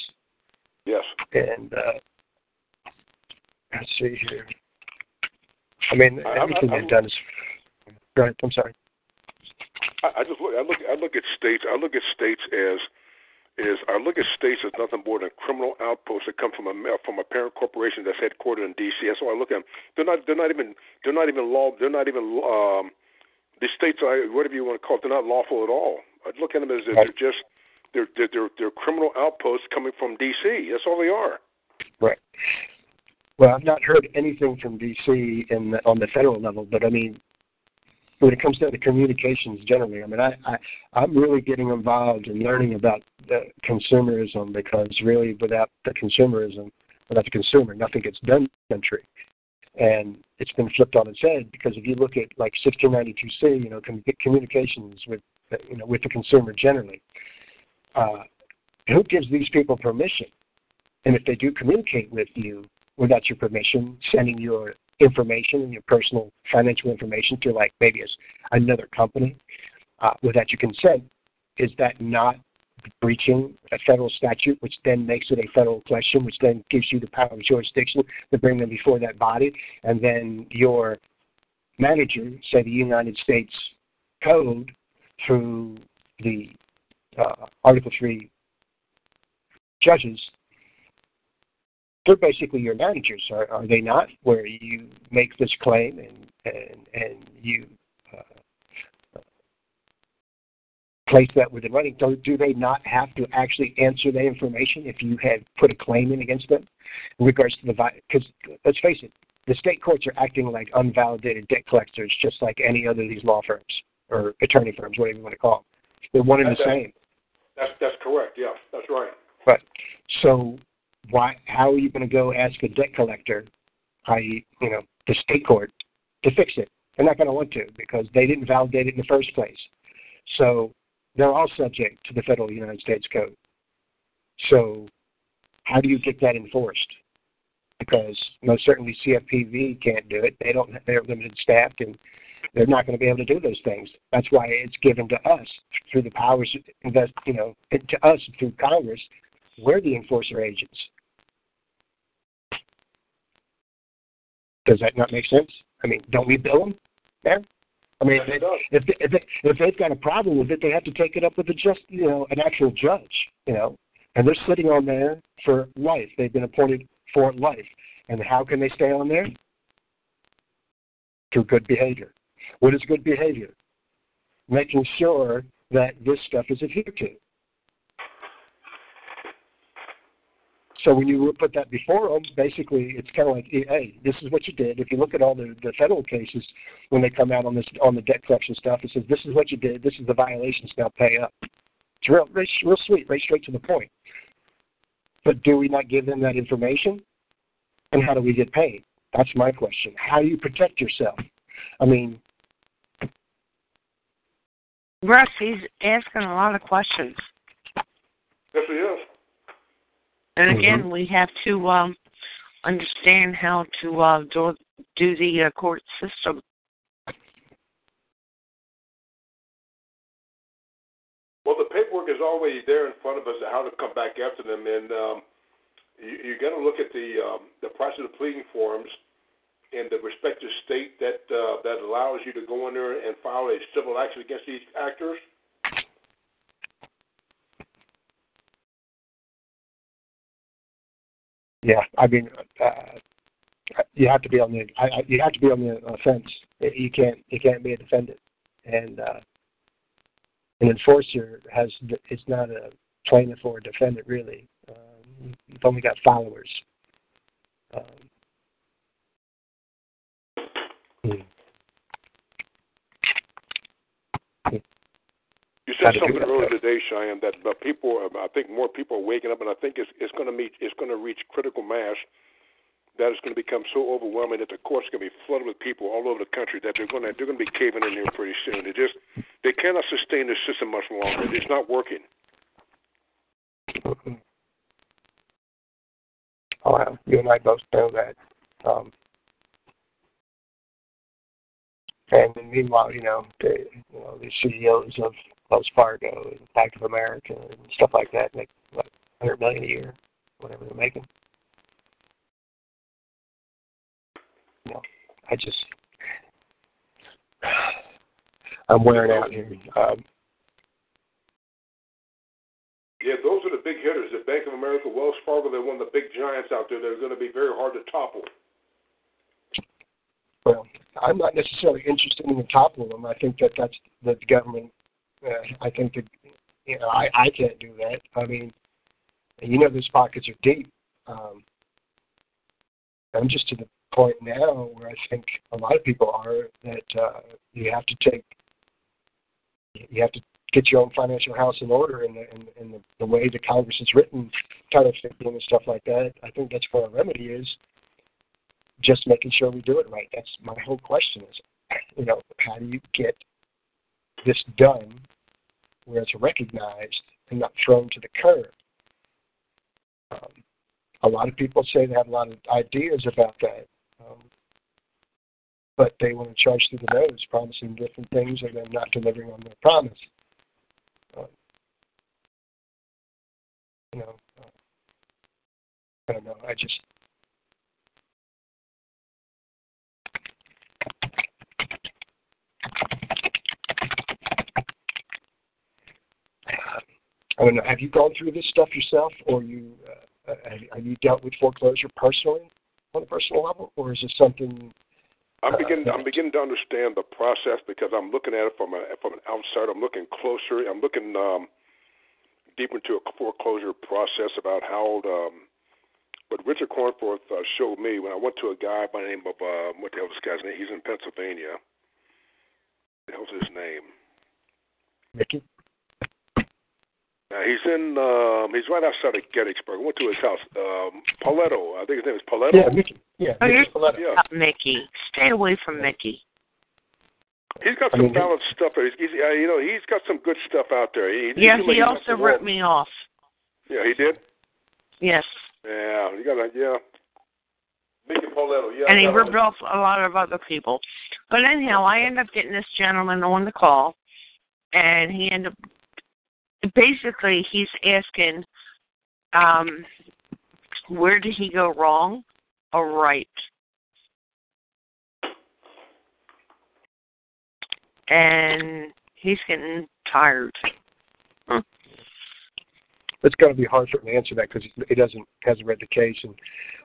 Yes. And uh, let's see here. I mean, everything I, I, they've done is. I'm sorry. I, I just look. I look. I look at states. I look at states as is I look at states as nothing more than criminal outposts that come from a from a parent corporation that's headquartered in D.C. That's why I look at them. They're not. They're not even. They're not even law. They're not even. Um, the states, whatever you want to call it, they're not lawful at all. I look at them as they're just. They're they're they're, they're criminal outposts coming from D.C. That's all they are. Right. Well, I've not heard anything from D.C. in the, on the federal level, but I mean, when it comes to communications generally, I mean, I, I I'm really getting involved in learning about the consumerism because really, without the consumerism, without the consumer, nothing gets done in the country. And it's been flipped on its head because if you look at like 1692C, you know, com- communications with you know with the consumer generally, uh, who gives these people permission? And if they do communicate with you without your permission, sending your information and your personal financial information to like maybe as another company uh, without your consent, is that not breaching a federal statute, which then makes it a federal question, which then gives you the power of jurisdiction to bring them before that body, and then your manager, say the United States Code, through the uh, Article 3 judges they're basically your managers, are, are they not? Where you make this claim and and and you uh, place that within writing. Do, do they not have to actually answer that information if you had put a claim in against them in regards to the because let's face it, the state courts are acting like unvalidated debt collectors, just like any other of these law firms or attorney firms, whatever you want to call them. They're one and the same. That's that's correct. Yeah, that's right. But so why how are you going to go ask a debt collector, i.e., you know, the state court, to fix it? They're not going to want to because they didn't validate it in the first place. So they're all subject to the federal United States Code. So, how do you get that enforced? Because most certainly CFPB can't do it. They don't. They're limited staffed, and they're not going to be able to do those things. That's why it's given to us through the powers invest. You know, to us through Congress. We're the enforcer agents. Does that not make sense? I mean, don't we bill them? Yeah. I mean, if, they, if, they, if, they, if they've got a problem with it, they have to take it up with a just, you know, an actual judge, you know, and they're sitting on there for life. They've been appointed for life, and how can they stay on there? Through good behavior. What is good behavior? Making sure that this stuff is adhered to. So when you put that before them, basically it's kind of like, hey, this is what you did. If you look at all the, the federal cases when they come out on this on the debt collection stuff, it says this is what you did. This is the violations. Now pay up. It's real, real, real sweet, right straight to the point. But do we not give them that information? And how do we get paid? That's my question. How do you protect yourself? I mean, Russ, he's asking a lot of questions. Yes, he is. And again, we have to um, understand how to uh, do, do the uh, court system. Well, the paperwork is already there in front of us how to come back after them, and um, you, you got to look at the um, the price of the pleading forms in the respective state that uh, that allows you to go in there and file a civil action against these actors. Yeah, I mean, uh, you have to be on the I, I, you have to be on the offense. You can't you can't be a defendant, and uh, an enforcer has it's not a plaintiff or a defendant really. Um, you've only got followers. Um, hmm. You said something earlier today, Cheyanne, that uh, people, I think more people are waking up, and I think it's it's going to meet, it's going to reach critical mass. That it's going to become so overwhelming that the court's are going to be flooded with people all over the country that they're going to they're going to be caving in here pretty soon. They just they cannot sustain this system much longer. It's not working. Oh, you and I both know that. Um, and meanwhile, you know, the, you know, the CEOs of Wells Fargo and Bank of America and stuff like that make what hundred million a year, whatever they're making. You know, I just I'm wearing out here. Um, yeah, those are the big hitters. The Bank of America, Wells Fargo, they're one of the big giants out there. They're going to be very hard to topple. Well, I'm not necessarily interested in the toppling them. I think that that's that the government I think that you know I I can't do that. I mean, you know those pockets are deep. Um, I'm just to the point now where I think a lot of people are that uh, you have to take you have to get your own financial house in order and the, and, and the, the way the Congress is written, Title 15 and stuff like that. I think that's where our remedy is. Just making sure we do it right. That's my whole question is, you know, how do you get this done where it's recognized and not thrown to the curb. Um, a lot of people say they have a lot of ideas about that, um, but they want to charge through the nose, promising different things and then not delivering on their promise. Um, you know, uh, I don't know. I just I don't. Have you gone through this stuff yourself, or you uh, have, you dealt with foreclosure personally on a personal level, or is it something? I'm beginning. Uh, I'm beginning to understand the process because I'm looking at it from a from an outsider. I'm looking closer. I'm looking um, deeper into a foreclosure process about how um, what Richard Cornforth uh, showed me when I went to a guy by the name of uh, what the hell is this guy's name? He's in Pennsylvania. What the hell's his name? Mickey. Uh, he's in. Um, he's right outside of Gettysburg. I went to his house. Um, Paletto. I think his name is Paletto. Yeah, Mickey. Yeah, oh, Mickey Paletto. Yeah. Mickey. Stay away from Mickey. He's got I some mean, valid stuff. He's, he's uh, you know he's got some good stuff out there. He, Yeah, seems like he also ripped wall- me off. Yeah, he did. Yes. Yeah, you got to yeah. Make it Paletto. Yeah, and he ripped off a lot of other people. But anyhow, I end up getting this gentleman on the call, and he ended up basically he's asking, um, where did he go wrong or right? And he's getting tired. It's going to be hard for him to answer that because he doesn't hasn't read the case, and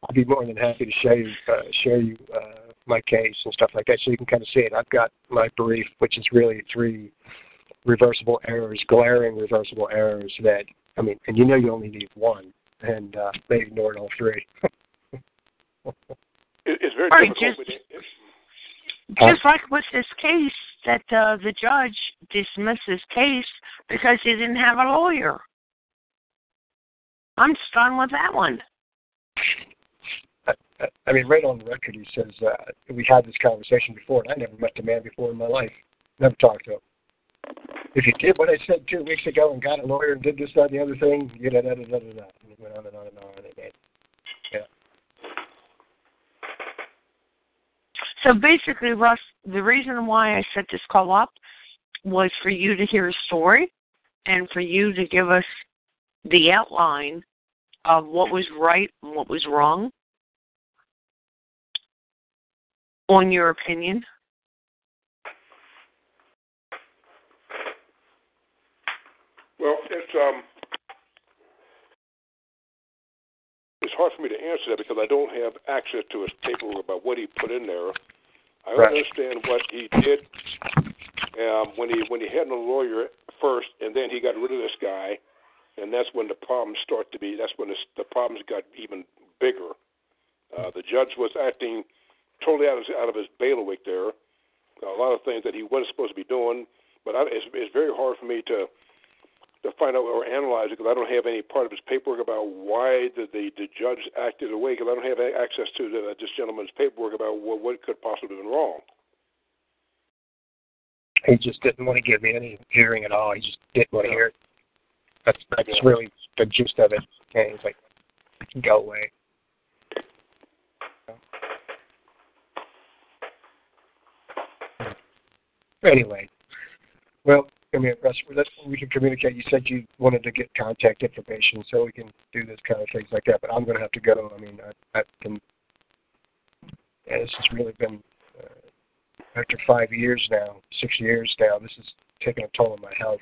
I'd be more than happy to show you uh, share you uh, my case and stuff like that, so you can kind of see it. I've got my brief, which is really three reversible errors, glaring reversible errors that I mean, and you know you only need one, and uh, they ignored all three. It's very Right, difficult. just- it. It's- Huh? Just like with this case, that uh, the judge dismissed this case because he didn't have a lawyer. I'm stunned with that one. I, I mean, right on the record, he says uh, we had this conversation before, and I never met the man before in my life. Never talked to him. If you did what I said two weeks ago and got a lawyer and did this, that, and the other thing, you da da da da da da. And it went on and on and on. And it, yeah. So basically, Russ, the reason why I set this call up was for you to hear a story and for you to give us the outline of what was right and what was wrong on your opinion. Well, it's um, it's hard for me to answer that because I don't have access to his paperwork about what he put in there. I Right. understand what he did um, when he when he had no lawyer first, and then he got rid of this guy, and that's when the problems start to be. That's when the, the problems got even bigger. Uh, the judge was acting totally out of out of his bailiwick there. A lot of things that he wasn't supposed to be doing, but I, it's, it's very hard for me to to find out or analyze it because I don't have any part of his paperwork about why the the, the judge acted away because I don't have access to the, this gentleman's paperwork about what, what could possibly have been wrong. He just didn't want to give me any hearing at all. He just didn't want to hear it. That's that's Yeah. really the gist of it. And he's like, go away. Anyway, well, I mean, Russ, let's, we can communicate. You said you wanted to get contact information so we can do this kind of things like that. But I'm going to have to go. I mean, I, I've. Yeah, this has really been uh, after five years now, six years now. This is taking a toll on my health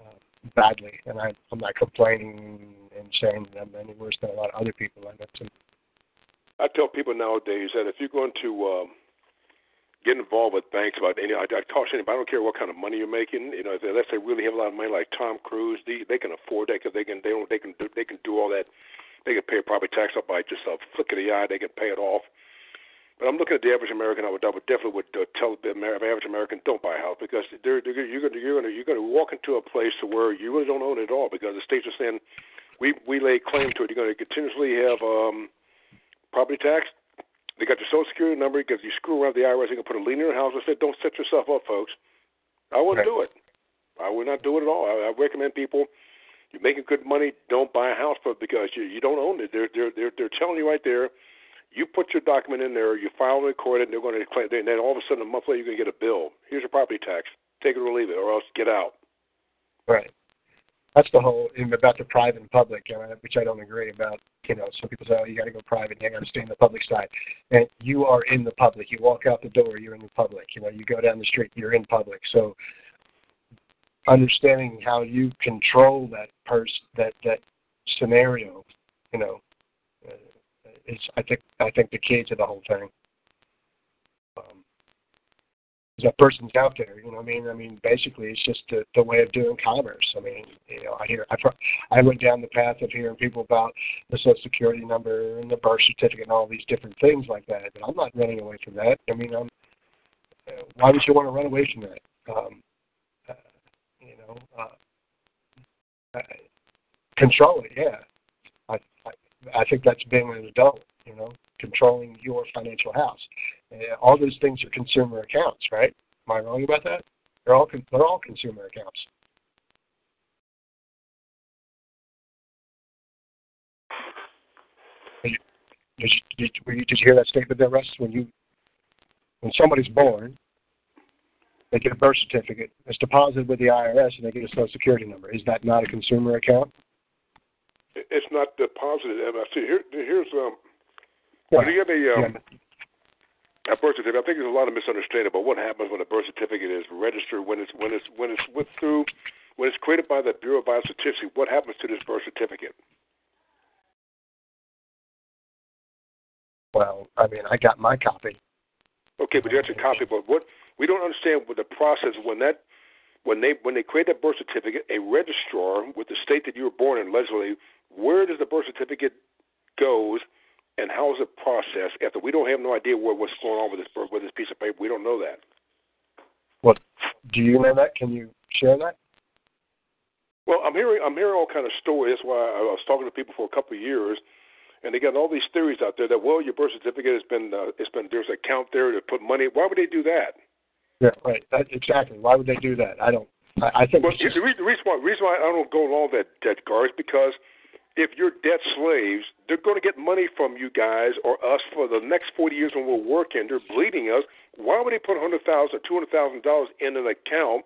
uh, badly, and I, I'm not complaining and saying that I'm any worse than a lot of other people. I got some. I tell people nowadays that if you're going to um, get involved with banks about any, I, I caution anybody. I don't care what kind of money you're making. You know, unless they really have a lot of money, like Tom Cruise, they, they can afford that because they can they don't they can do, they can do all that. They can pay property tax up by just a flick of the eye. They can pay it off. But I'm looking at the average American. I would, I would definitely would uh, tell the Amer- average American don't buy a house because they're, they're you're going to you're going to you're going to walk into a place to where you really don't own it at all because the states are saying we we lay claim to it. You're going to continuously have um, property tax. They got your social security number because you screw around the IRS. They can put a lien in your house. I said, don't set yourself up, folks. I wouldn't Right. do it. I would not do it at all. I, I recommend people. You're making good money. Don't buy a house for because you you don't own it. They're they're they're they're telling you right there. You put your document in there. You file and record it. And they're going to claim. And then all of a sudden, a month later, you're going to get a bill. Here's your property tax. Take it or leave it, or else get out. Right. That's the whole about the private and public, which I don't agree about. You know, some people say, "Oh, you got to go private. You got to stay in the public side." And you are in the public. You walk out the door, you're in the public. You know, you go down the street, you're in public. So, understanding how you control that person, that that scenario, you know, uh, is I think I think the key to the whole thing. Um, that person's out there. You know, what I mean, I mean, basically, it's just the, the way of doing commerce. I mean, you know, I hear, I, I went down the path of hearing people about the social security number and the birth certificate and all these different things like that. But I'm not running away from that. I mean, I'm. Why would you want to run away from that? Um, uh, you know, uh, uh, control it. Yeah, I, I, I think that's being an adult. You know, controlling your financial house. Uh, all those things are consumer accounts, right? Am I wrong about that? They're all they're all consumer accounts. Did you, did, you, hear that statement there, Russ? When you when somebody's born, they get a birth certificate. It's deposited with the IRS, and they get a Social Security number. Is that not a consumer account? It's not deposited. I see here. Here's um. Well, when you get a um, yeah. a birth certificate, I think there's a lot of misunderstanding about what happens when a birth certificate is registered, when it's when it's when it's went through, when it's created by the Bureau of Biostatistics. What happens to this birth certificate? Well, I mean, I got my copy. Okay, but you got your copy. But what we don't understand with the process when that when they when they create that birth certificate, a registrar with the state that you were born in, legislatively, where does the birth certificate goes, and how is it processed? After we don't have no idea what what's going on with this with this piece of paper, we don't know that. What do you know that? Can you share that? Well, I'm hearing I'm hearing all kind of stories. That's why I was talking to people for a couple of years, and they got all these theories out there that well, your birth certificate has been uh, it's been there's an account there to put money. Why would they do that? Yeah, right. That, exactly. Why would they do that? I don't. I, I think. Well, just, the reason, the why reason why I don't go along that that guard is because if you're debt slaves, they're going to get money from you guys or us for the next 40 years when we're working. They're bleeding us. Why would they put $100,000 or $200,000 in an account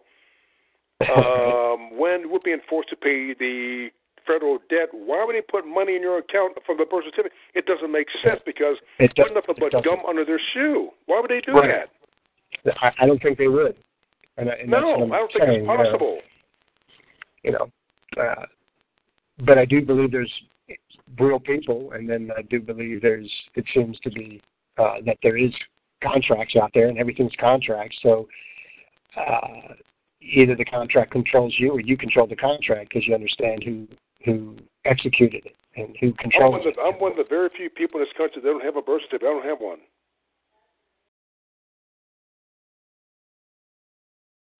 um, (laughs) when we're being forced to pay the federal debt? Why would they put money in your account from the birth certificate? It doesn't make sense because It does- nothing but gum under their shoe. Why would they do Right. that? I, I don't think they would. And, and No, I'm don't think saying, it's you know. possible. you know. Uh, but I do believe there's real people, and then I do believe there's. It seems to be uh, that there is contracts out there, and everything's contracts. So uh, either the contract controls you, or you control the contract because you understand who who executed it and who I'm controls one, of it. I'm one of the very few people in this country that don't have a birth certificate. I don't have one.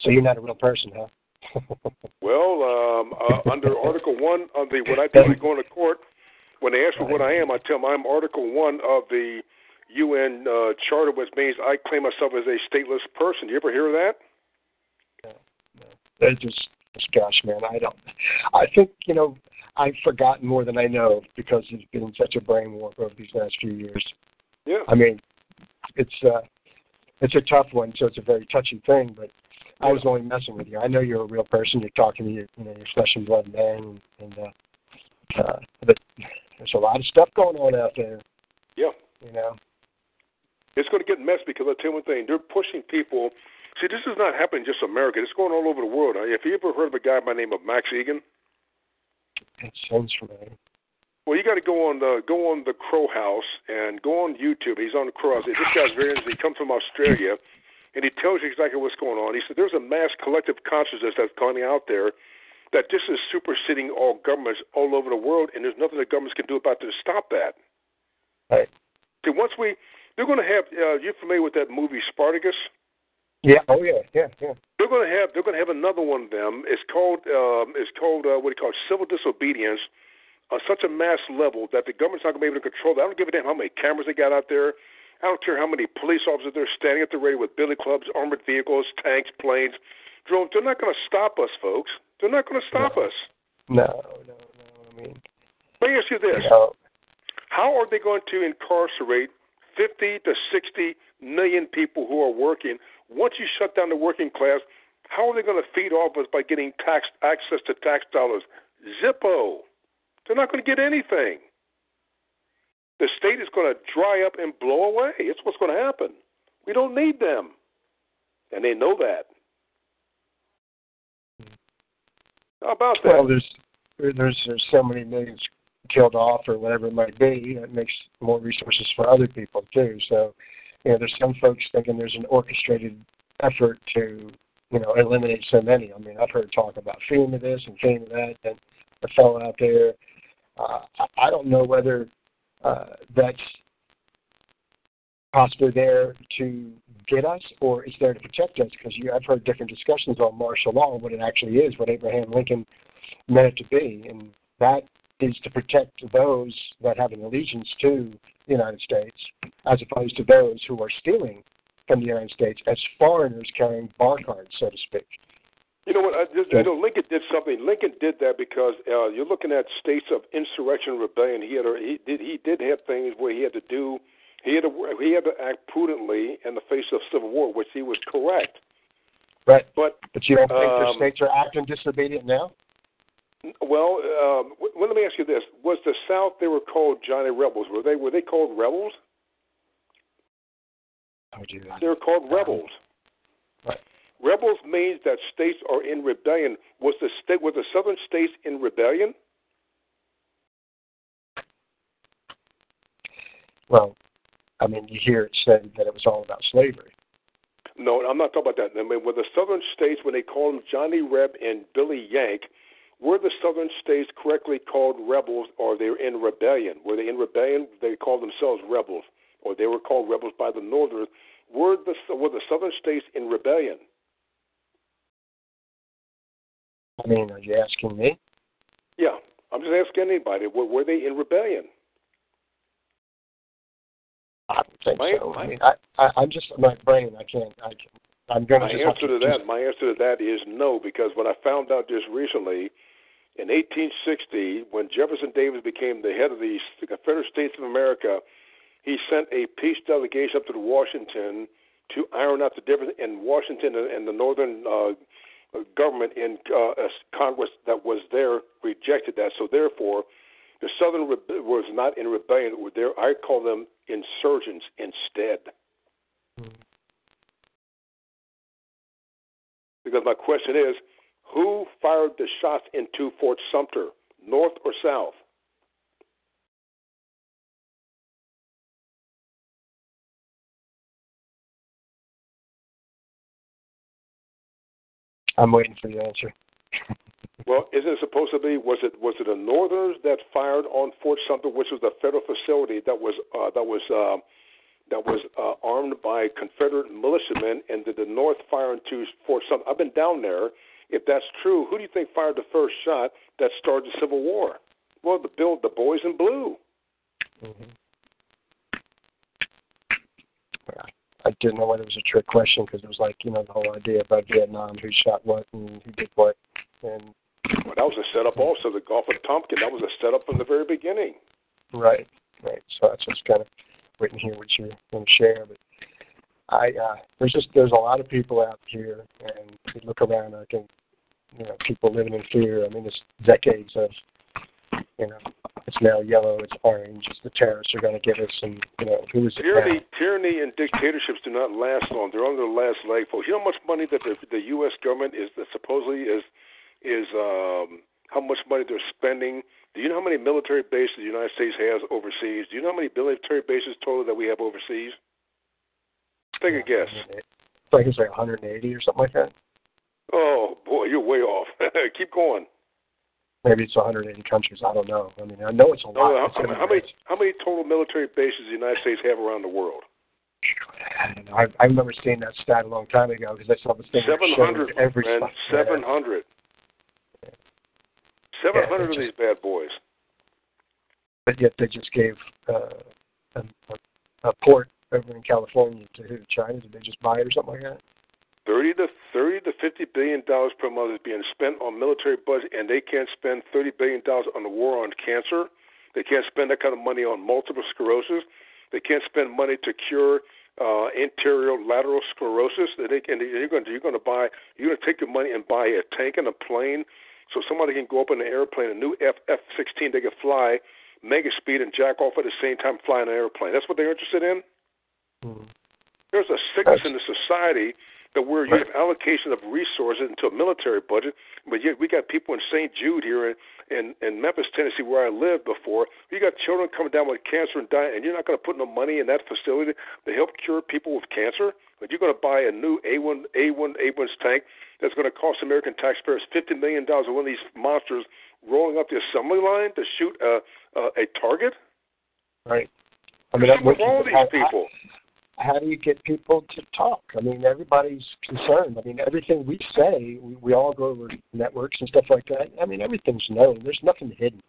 So you're not a real person, huh? Well, um, uh, (laughs) under Article One of the when I do I go into court, when they ask me what I am, I tell them I'm Article One of the UN uh, Charter, which means I claim myself as a stateless person. You ever hear of that? They're just, just gosh, man, I don't. I think you know I've forgotten more than I know because it's been such a brain warp over these last few years. Yeah. I mean, it's uh, it's a tough one, so it's a very touchy thing. But I was only messing with you. I know you're a real person. You're talking to your, you know, your flesh and blood man, and uh, uh, but there's a lot of stuff going on out there. Yeah. You know. It's going to get messy because I tell you one thing: they're pushing people. See, this is not happening just in America. It's going all over the world. If you ever heard of a guy by the name of Max Igan? That sounds familiar. Well, you got to go on the go on the Crow House and go on YouTube. He's on the Crow House. This guy's very interesting. He comes from Australia, and he tells you exactly what's going on. He said there's a mass collective consciousness that's coming out there that this is superseding all governments all over the world, and there's nothing the governments can do about it to stop that. Right. See, once we, they're going to have. Uh, you familiar with that movie Spartacus? Yeah. Oh yeah. Yeah. Yeah. They're going to have. They're going to have another one of them. It's called. Um, it's called. Uh, what do you call it? Civil disobedience on such a mass level that the government's not going to be able to control that. I don't give a damn how many cameras they got out there. I don't care how many police officers they're standing at the ready with billy clubs, armored vehicles, tanks, planes, drones. They're not going to stop us, folks. They're not going to stop No. us. No. No. No. I mean. Let me ask you this: know, How are they going to incarcerate 50 to 60 million people who are working? Once you shut down the working class, how are they going to feed off us by getting tax access to tax dollars? Zippo. They're not going to get anything. The state is going to dry up and blow away. It's what's going to happen. We don't need them, and they know that. How about that? Well, there's there's there's so many millions killed off or whatever it might be. It makes more resources for other people too. So, you know, there's some folks thinking there's an orchestrated effort to, you know, eliminate so many. I mean, I've heard talk about FEMA this and FEMA that, and the fellow out there. Uh, I, I don't know whether uh, that's possibly there to get us or it's there to protect us because I've heard different discussions on martial law, what it actually is, what Abraham Lincoln meant it to be, and that is to protect those that have an allegiance to the United States as opposed to those who are stealing from the United States as foreigners carrying bar cards, so to speak. You know what? I, just, you know, Lincoln did something. Lincoln did that because uh, you're looking at states of insurrection, rebellion. He had a, he did he did have things where he had to do he had to he had to act prudently in the face of civil war, which he was correct. Right. But but you don't think um, the states are acting disobedient now? Well, um, well, let me ask you this: Was the South they were called Johnny Rebels? Were they were they called rebels? You? They were called rebels. Right. Rebels means that states are in rebellion. Was the state was the southern states in rebellion? Well, I mean, you hear it said that it was all about slavery. No, I'm not talking about that. I mean, were the southern states when they called them Johnny Reb and Billy Yank? Were the southern states correctly called rebels, or they were in rebellion? Were they in rebellion? They called themselves rebels, or they were called rebels by the Northerners. Were the were the southern states in rebellion? I mean, are you asking me? Yeah, I'm just asking anybody. Were, were they in rebellion? I don't think My- so. my- I mean, I, I, I'm just my brain. I can't. I can't. I'm going to just have answer to to that, my answer to that is no, because what I found out just recently, in 1860, when Jefferson Davis became the head of the Confederate States of America, he sent a peace delegation up to Washington to iron out the difference in Washington and, and the northern uh, government in uh, Congress that was there rejected that. So therefore, the Southern rebe- was not in rebellion. Were there, I call them insurgents instead. Because my question is, who fired the shots into Fort Sumter, North or South? I'm waiting for your answer. (laughs) Well, isn't it supposed to be? Was it was it the Northerners that fired on Fort Sumter, which was a federal facility that was uh, that was uh, that was uh, armed by Confederate militiamen, and did the North fire into Fort Sumter? I've been down there. If that's true, who do you think fired the first shot that started the Civil War? Well, the Bill, the boys in blue. Mm-hmm. I didn't know whether it was a trick question because it was like you know the whole idea about Vietnam, who shot what and who did what, and Well, that was a setup also. The Gulf of Tonkin, that was a setup from the very beginning. right, right. So that's just kind of waiting to hear what you're going to share. But I uh, there's just there's a lot of people out here, and you look around, I think you know people living in fear. I mean, it's decades of you know it's now yellow, it's orange, it's the terrorists are going to give us, and you know who is it now? Tyranny, tyranny, and dictatorships do not last long. They're on their last leg. Folks, you know how much money that the, the U.S. government is that supposedly is is um, how much money they're spending. Do you know how many military bases the United States has overseas? Do you know how many military bases total that we have overseas? Take a guess. It's like it's like 180 or something like that. Oh boy, you're way off. (laughs) Keep going. Maybe it's 180 countries. I don't know. I mean, I know it's a lot. how, It's how, how many how many total military bases the United States have around the world? I. I, remember seeing that stat a long time ago because I saw this thing that showed every man. Seven hundred. Seven hundred of these bad boys. But yet they just gave uh, a, a, a port over in California to who? China? Did they just buy it or something like that? Thirty to thirty to fifty billion dollars per month is being spent on military budget, and they can't spend thirty billion dollars on the war on cancer. They can't spend that kind of money on multiple sclerosis. They can't spend money to cure uh, anterior lateral sclerosis. That they can. You're going to you're going to buy. You're going to take your money and buy a tank and a plane, so somebody can go up in an airplane, a new F F-16, they can fly mega speed and jack off at the same time flying an airplane. That's what they're interested in. Mm. There's a sickness That's- in the society that where you have allocation of resources into a military budget, but yet we got people in St. Jude here in, in, in Memphis, Tennessee, where I lived before. You got children coming down with cancer and dying, and you're not going to put no money in that facility to help cure people with cancer. But you're going to buy a new A1 A1 A1's tank that's going to cost American taxpayers fifty million dollars. Of one of these monsters rolling up the assembly line to shoot a a, a target. Right. I mean, What's what, wrong with these people? How do you get people to talk? I mean, everybody's concerned. I mean, everything we say, we, we all go over networks and stuff like that. I mean, everything's known. There's nothing hidden.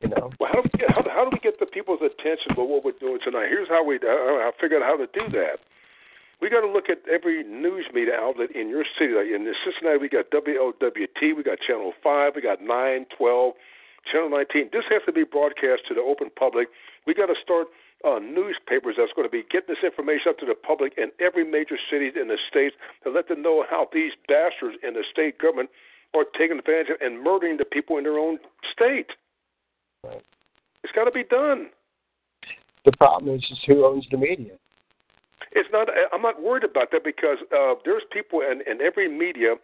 You know. Well, how do we get, how, how do we get the people's attention for what we're doing tonight? Here's how we uh, I figured out how to do that. we got to look at every news media outlet in your city. Like in Cincinnati, we got WLWT, we got Channel 5, we got Nine, Twelve, Channel 19. This has to be broadcast to the open public. We got to start uh, newspapers that's going to be getting this information up to the public in every major city in the states to let them know how these bastards in the state government are taking advantage of and murdering the people in their own state. Right. It's got to be done. The problem is, is who owns the media. It's not. I'm not worried about that because uh, there's people in, in every media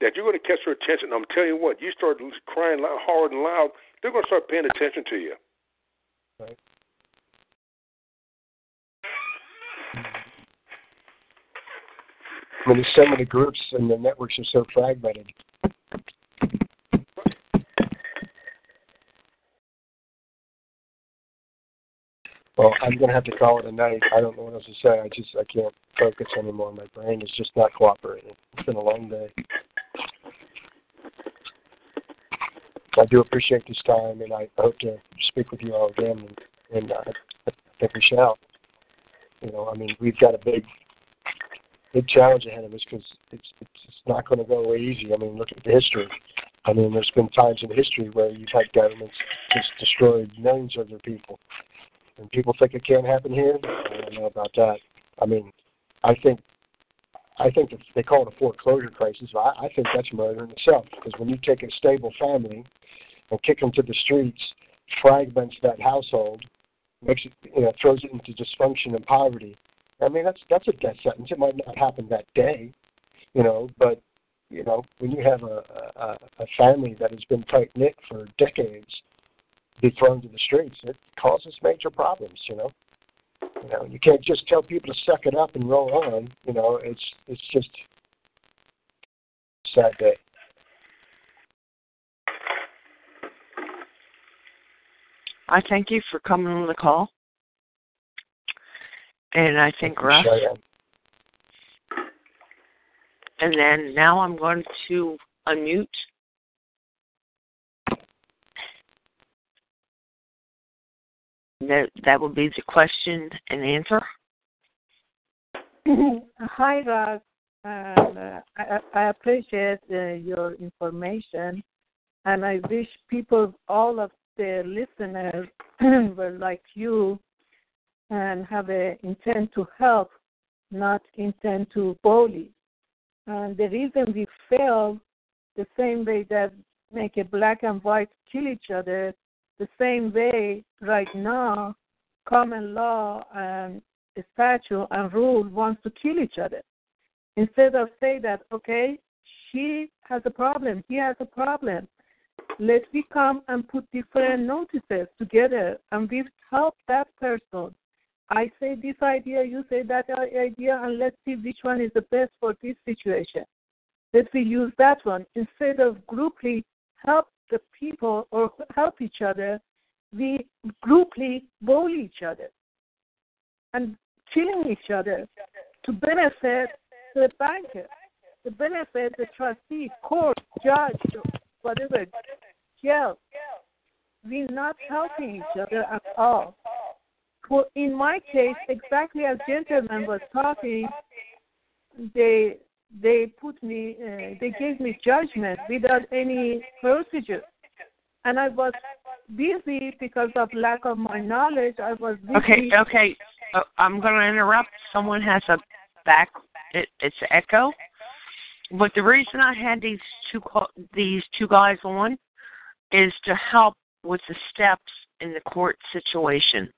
that you're going to catch their attention. I'm telling you what, you start crying loud, hard and loud, they're going to start paying attention to you. Right. I mean, there's so many groups and the networks are so fragmented. Well, I'm gonna have to call it a night. I don't know what else to say. I just I can't focus anymore. My brain is just not cooperating. It's been a long day. I do appreciate this time, and I hope to speak with you all again. And, and uh, I think we shall. You know, I mean, we've got a big, big challenge ahead of us because it's it's not going to go away easy. I mean, look at the history. I mean, there's been times in history where you've had governments just destroyed millions of their people and people think it can't happen here. I don't know about that. I mean, I think I think they call it a foreclosure crisis. But I, I think that's murder in itself because when you take a stable family and kick them to the streets, fragments that household, makes it you know throws it into dysfunction and poverty. I mean, that's that's a death sentence. It might not happen that day, you know, but you know when you have a a, a family that has been tight knit for decades be thrown to the streets. It causes major problems, you know. You know, you can't just tell people to suck it up and roll on. You know, it's it's just sad day. I thank you for coming on the call. And I think Russ. And then now I'm going to unmute That that would be the question and answer. (laughs) Hi, Ross. Um, uh, I, I, appreciate uh, your information, and I wish people, all of the listeners, (clears throat) were like you and have an intent to help, not intent to bully. And the reason we fail, the same way that make a black and white kill each other, the same way right now common law and statute and rule wants to kill each other. Instead of say that, okay, she has a problem, he has a problem. Let we come and put different notices together and we help that person. I say this idea, you say that idea, and let's see which one is the best for this situation. Let we use that one instead of grouply help the people or help each other, we grouply bully each other and killing each other to benefit the banker, to benefit the trustee, court, judge, whatever, jail. We're not helping each other at all. For in my case, exactly as gentleman was talking, they they put me, uh, they gave me judgment without any procedure. And I was busy because of lack of my knowledge. I was busy. Okay, okay. Uh, I'm going to interrupt. Someone has a back. It, it's echo. But the reason I had these two these two guys on is to help with the steps in the court situation.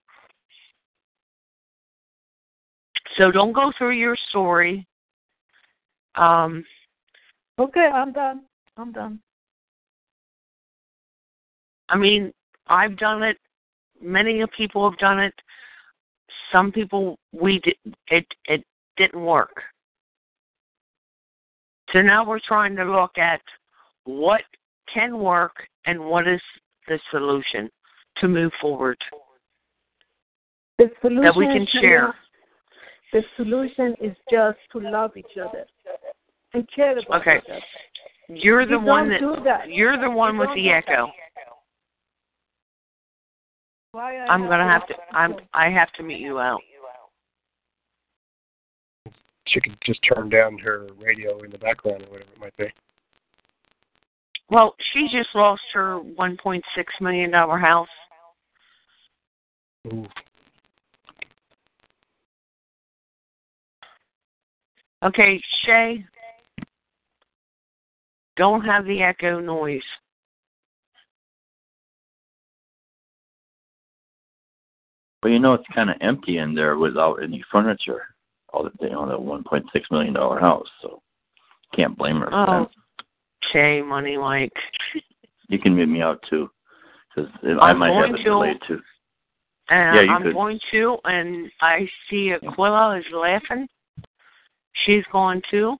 So don't go through your story um, okay, I'm done. I'm done. I mean, I've done it. Many people have done it. Some people we did it. It didn't work. So now we're trying to look at what can work and what is the solution to move forward the solution that we can share. The solution is just to love each other and care about okay. each other. Okay, you're the we one that, that, you're the one with the echo. I I'm gonna have to to I'm I have to meet you out. she could just turn down her radio in the background or whatever it might be. Well, she just lost her one point six million dollar house. Ooh. Okay, Shay, don't have the echo noise. But you know, it's kind of empty in there without any furniture. All the you know, that one point six million dollar house, so can't blame her. For Oh, that. Shay, money, like. You can mute me out too, because I might have it to. delayed too. And Yeah, you I'm could. going to, and I see Aquila is laughing. She's going too.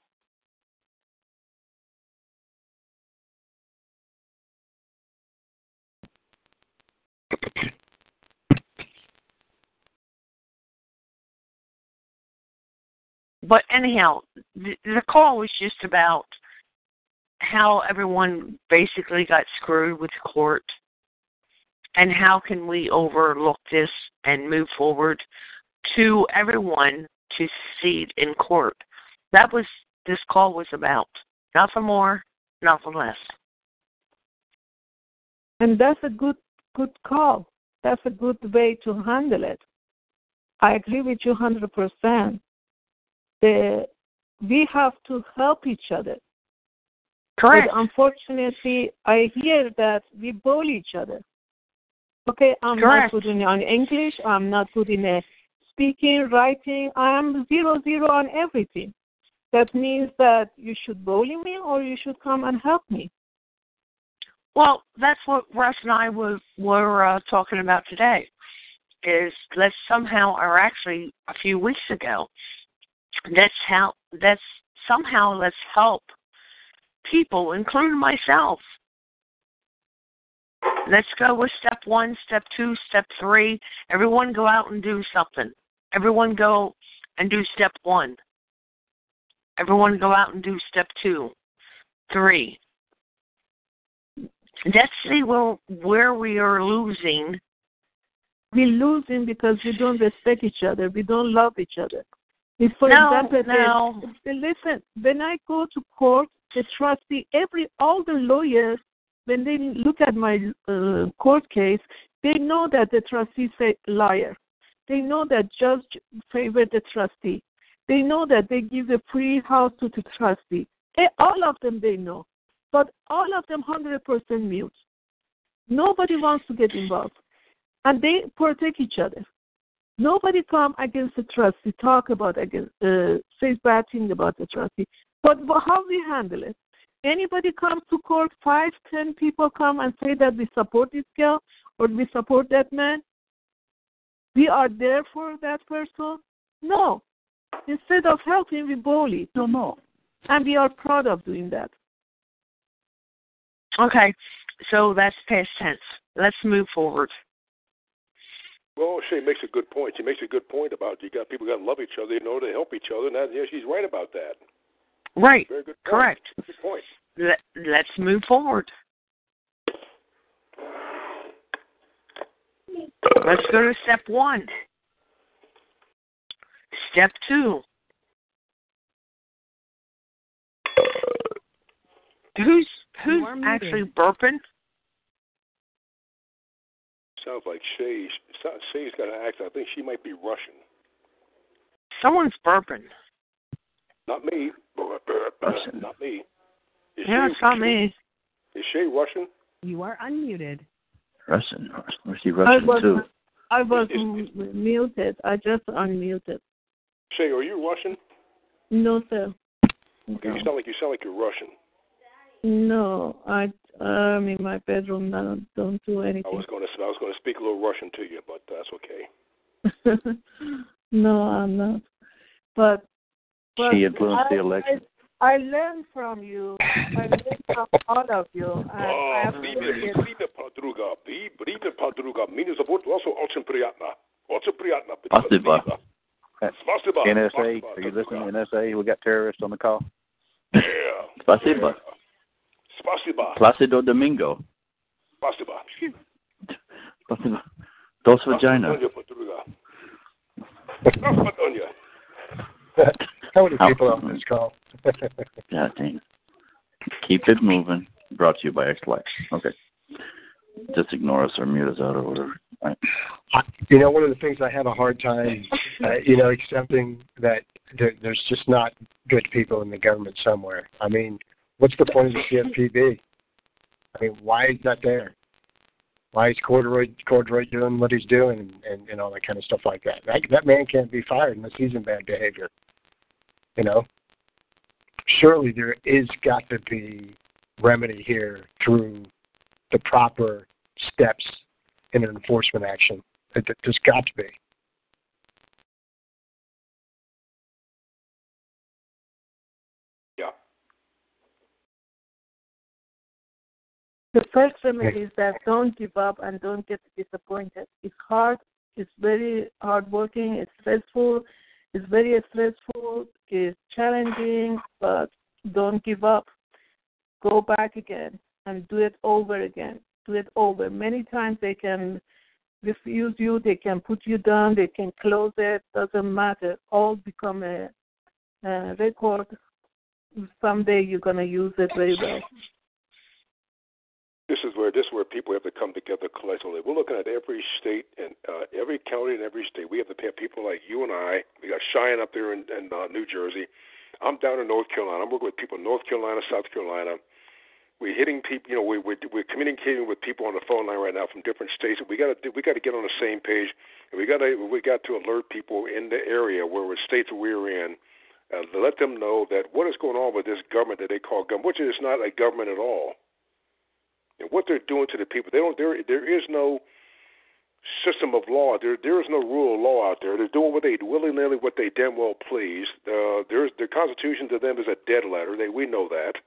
But anyhow, the, the call was just about how everyone basically got screwed with court and how can we overlook this and move forward to everyone to succeed in court. That was this call was about. Nothing more, nothing less. And that's a good good call. That's a good way to handle it. I agree with you hundred percent. The we have to help each other. Correct. But unfortunately, I hear that we bully each other. Okay, I'm Correct. not good in English. I'm not good in uh, speaking, writing. I'm zero zero on everything. That means that you should bully me or you should come and help me. Well, that's what Russ and I were were uh, talking about today. Is let's somehow, or actually a few weeks ago, let's help. Let's somehow let's help people, including myself. Let's go with step one, step two, step three. Everyone go out and do something. Everyone go and do step one. Everyone go out and do step two, three. Let's see where where we are losing. We're losing because we don't respect each other. We don't love each other. If, for No, example, no. the- listen, when I go to court, the trustee, every all the lawyers, when they look at my uh, court case, they know that the trustee say liar. They know that judge favored the trustee. They know that they give the free house to the trustee. They, all of them they know, but all of them hundred percent mute. Nobody wants to get involved, and they protect each other. Nobody come against the trustee, talk about against, uh, say bad thing about the trustee. But how we handle it? Anybody comes to court, five, ten people come and say that we support this girl or we support that man. We are there for that person. No. Instead of helping, we bully. No, no. And we are proud of doing that. Okay, so that's past tense. Let's move forward. Well, Shay makes a good point. She makes a good point about you got people got to love each other, you know, to help each other, and that, yeah, she's right about that. Right. Very good. Point. Correct. Good point. Let, let's move forward. Let's go to step one. Step two. Who's who's You actually burping? Sounds like Shay. so- Shay's got an accent. I think she might be Russian. Someone's burping. Not me. Russian. Not me. Is Yeah, Shay, it's not me. Is Shay Russian? You are unmuted. Russian. Or she I Russian was, too. I was Is- m- muted. I just unmuted. Shay, are you Russian? No, sir. Okay, you sound like you sound like you're Russian. No, I I'm in my bedroom now. Don't do I anything. I was going to I was going to speak a little Russian to you, but that's okay. (laughs) no, I'm not. But, but She influenced the I- election. I, I learned from you. I learned from all of you. And Oh, I привет, appreciate привет, подруга. При- Привет, подруга. Меня зовут Лосо, очень приятно. Очень приятно. Спасибо. Спасибо. NSA, Спасибо, are you подруга. listening? NSA, we got terrorists on the call. Yeah. Спасибо. Спасибо. Placido Domingo. Спасибо. Спасибо. Dos vagina. Спасибо, подруга. Спасибо, (laughs) (laughs) How many people on this call? (laughs) dang. Keep it moving. Brought to you by X-Life. Okay. Just ignore us or mute us out or whatever. Right. You know, one of the things I have a hard time, uh, you know, accepting that there, there's just not good people in the government somewhere. I mean, what's the point of the CFPB? I mean, why is that there? Why is Cordray Cordray doing what he's doing and, and, and all that kind of stuff like that? That that man can't be fired unless he's in bad behavior. You know, surely there is got to be remedy here through the proper steps in an enforcement action. There's got to be. Yeah. The first remedy is that don't give up and don't get disappointed. It's hard. It's very hard working. It's stressful. It's very stressful. It's challenging, but don't give up. Go back again and do it over again. Do it over. Many times they can refuse you, they can put you down, they can close it, doesn't matter. All become a, a record. Someday you're going to use it very well. Where this is where people have to come together collectively. We're looking at every state and uh, every county and every state. We have to have people like you and I. We got Cheyanne up there in, in uh, New Jersey. I'm down in North Carolina. I'm working with people in North Carolina, South Carolina we're hitting people. You know, we, we're we're communicating with people on the phone line right now from different states. We got to we got to get on the same page, and we got to we got to alert people in the area where the states we're in, uh, let them know that what is going on with this government that they call government, which is not a government at all, and what they're doing to the people. They don't. There there is no system of law. There there is no rule of law out there. They're doing what they willy nilly what they damn well please. Uh, there's the Constitution to them is a dead letter. They we know that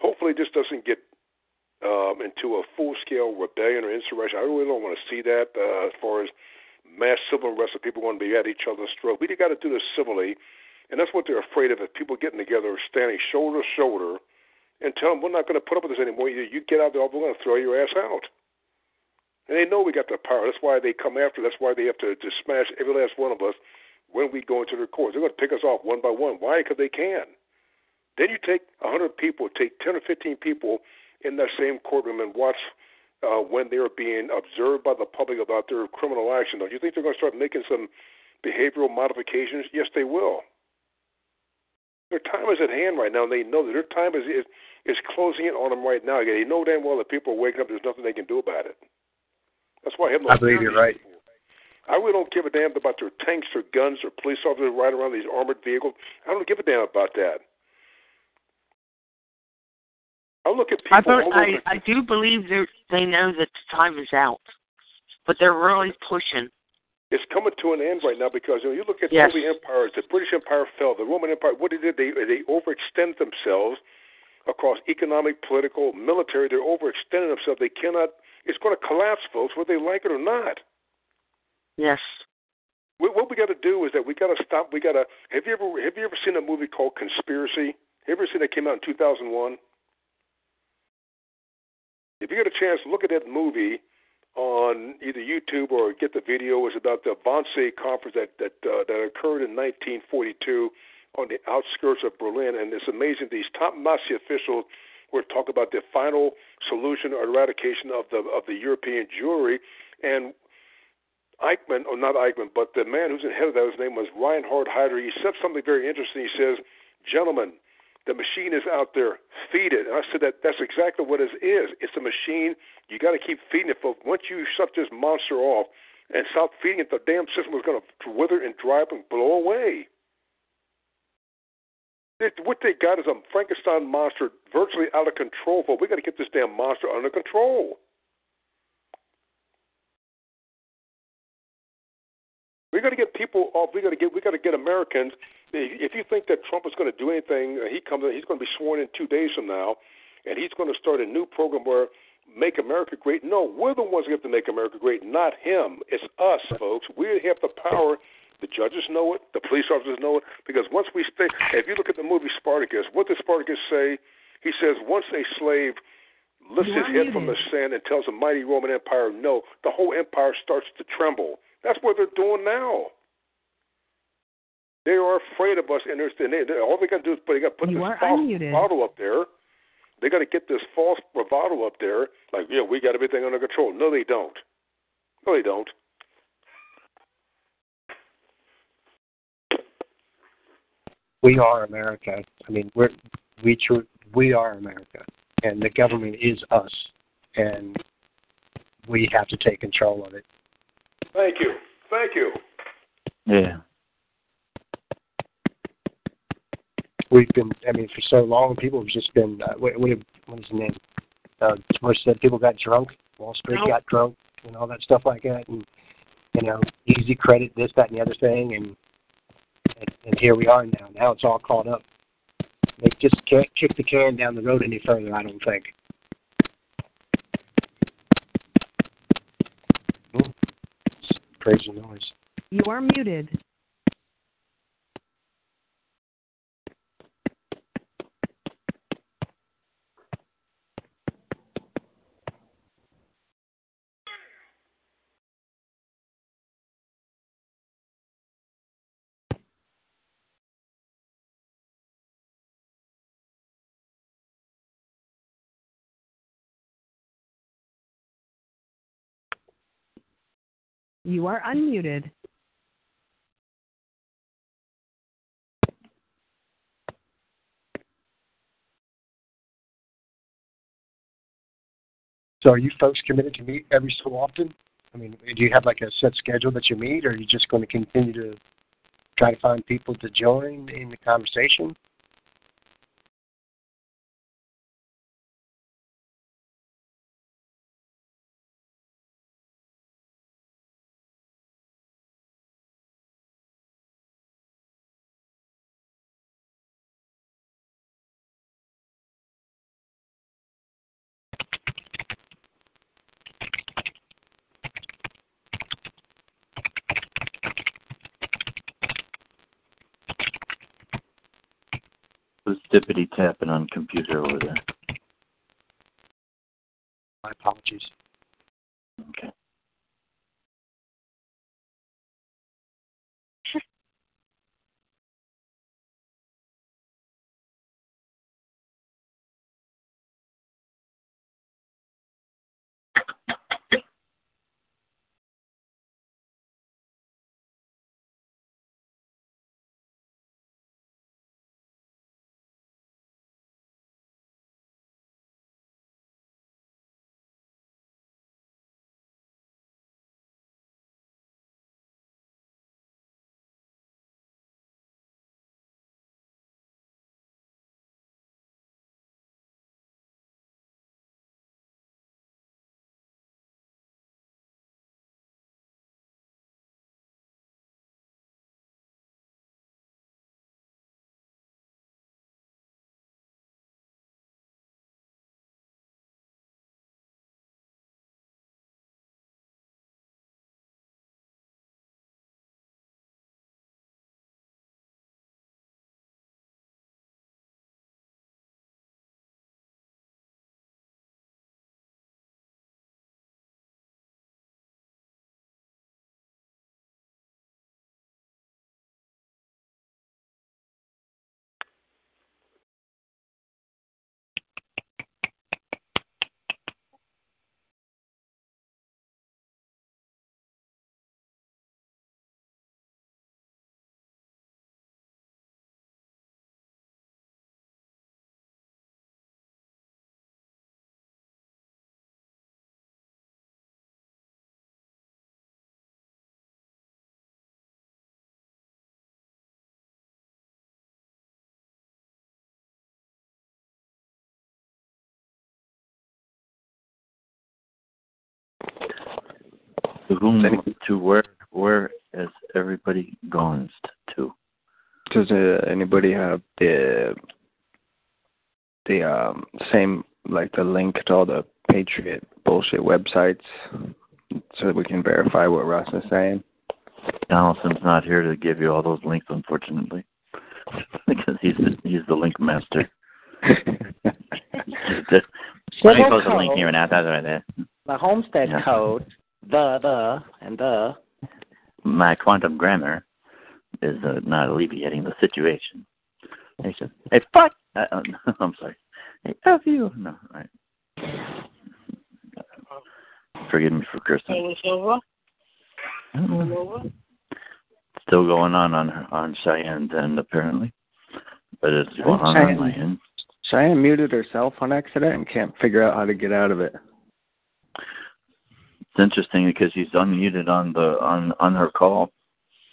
hopefully this doesn't get um, into a full scale rebellion or insurrection. I really don't want to see that uh, as far as mass civil unrest people want to be at each other's throat. We got to do this civilly, and that's what they're afraid of: is people getting together, standing shoulder to shoulder, and tell them we're not going to put up with this anymore. You, you get out there, we're going to throw your ass out. And they know we got the power. That's why they come after. That's why they have to, to smash every last one of us when we go into their courts. They're going to pick us off one by one. Why? Because they can. Then you take 100 people, take 10 or 15 people in that same courtroom and watch uh, when they're being observed by the public about their criminal action. Don't you think they're going to start making some behavioral modifications? Yes, they will. Their time is at hand right now, and they know that their time is is, is closing in on them right now. They know damn well that people are waking up. There's nothing they can do about it. That's why I have no. I believe you're right. I really don't give a damn about their tanks or guns or police officers riding around these armored vehicles. I don't give a damn about that. I look at people. I, thought, I, I do believe they they know that the time is out, but they're really pushing. It's coming to an end right now because you, know, you look at yes. all the empires. The British Empire fell. The Roman Empire. What they did they they overextend themselves across economic, political, military. They're overextending themselves. They cannot. It's going to collapse, folks, whether they like it or not. Yes. What we got to do is that we got to stop. We got to. Have you ever have you ever seen a movie called Conspiracy? Have you ever seen that came out in 2001? If you get a chance, look at that movie on either YouTube or get the video. It's about the Wannsee conference that that uh, that occurred in 1942 on the outskirts of Berlin, and it's amazing. These top Nazi officials were talking about the final solution or eradication of the of the European Jewry, and Eichmann, or not Eichmann, but the man who's in head of that, his name was Reinhard Heydrich. He said something very interesting. He says, "Gentlemen, the machine is out there. Feed it. And I said that that's exactly what it is. It's a machine. You got to keep feeding it. Folks. Once you shut this monster off and stop feeding it, the damn system is going to wither and dry up and blow away. What they got is a Frankenstein monster virtually out of control. Folks. We got to get this damn monster under control. We got to get people off. We got to get. We got to get Americans if you think that Trump is going to do anything, uh, he comes. He's going to be sworn in two days from now, and he's going to start a new program where make America great. No, we're the ones who have to make America great, not him. It's us, folks. We have the power. The judges know it. The police officers know it. Because once we stay, if you look at the movie Spartacus, what does Spartacus say? He says once a slave lifts his head from the sand and tells the mighty Roman Empire no, the whole empire starts to tremble. That's what they're doing now. They are afraid of us, and they're, and they, all they got to do is put, they got to put You this false unmuted. bravado up there. They got to get this false bravado up there, like, yeah, we got everything under control. No, they don't. No, they don't. We are America. I mean, we're we tr- we are America, and the government is us, and we have to take control of it. Thank you. Thank you. Yeah. We've been, I mean, for so long, people have just been. Uh, what, what, what is his name? Uh, Bush said people got drunk. Wall Street No. got drunk, and all that stuff like that, and you know, easy credit, this, that, and the other thing, and and, and here we are now. Now it's all caught up. They just can't kick the can down the road any further. I don't think. Ooh, crazy noise. You are muted. You are unmuted. So are you folks committed to meet every so often? I mean, do you have like a set schedule that you meet, or are you just going to continue to try to find people to join in the conversation? Who's dippity tapping on computer over there? My apologies. To whom to where where is everybody gone to? Does uh, anybody have the the um, same like the link to all the Patriot bullshit websites so that we can verify what Russ is saying? Donaldson's not here to give you all those links, unfortunately, (laughs) because he's the, he's the link master. (laughs) Just- Let me post a link code. here now. That's right there. The homestead Yeah. code, the, the, and the. My quantum grammar is uh, not alleviating the situation. He said, "Hey, fuck!" Uh, uh, (laughs) I'm sorry. Hey, f you. No, all right. Forgive me for cursing. It was over. Mm. Still going on on on Cheyanne's end apparently, but it's going on on my end. Cheyanne muted herself on accident and can't figure out how to get out of it. It's interesting because he's unmuted on the on on her call. (laughs)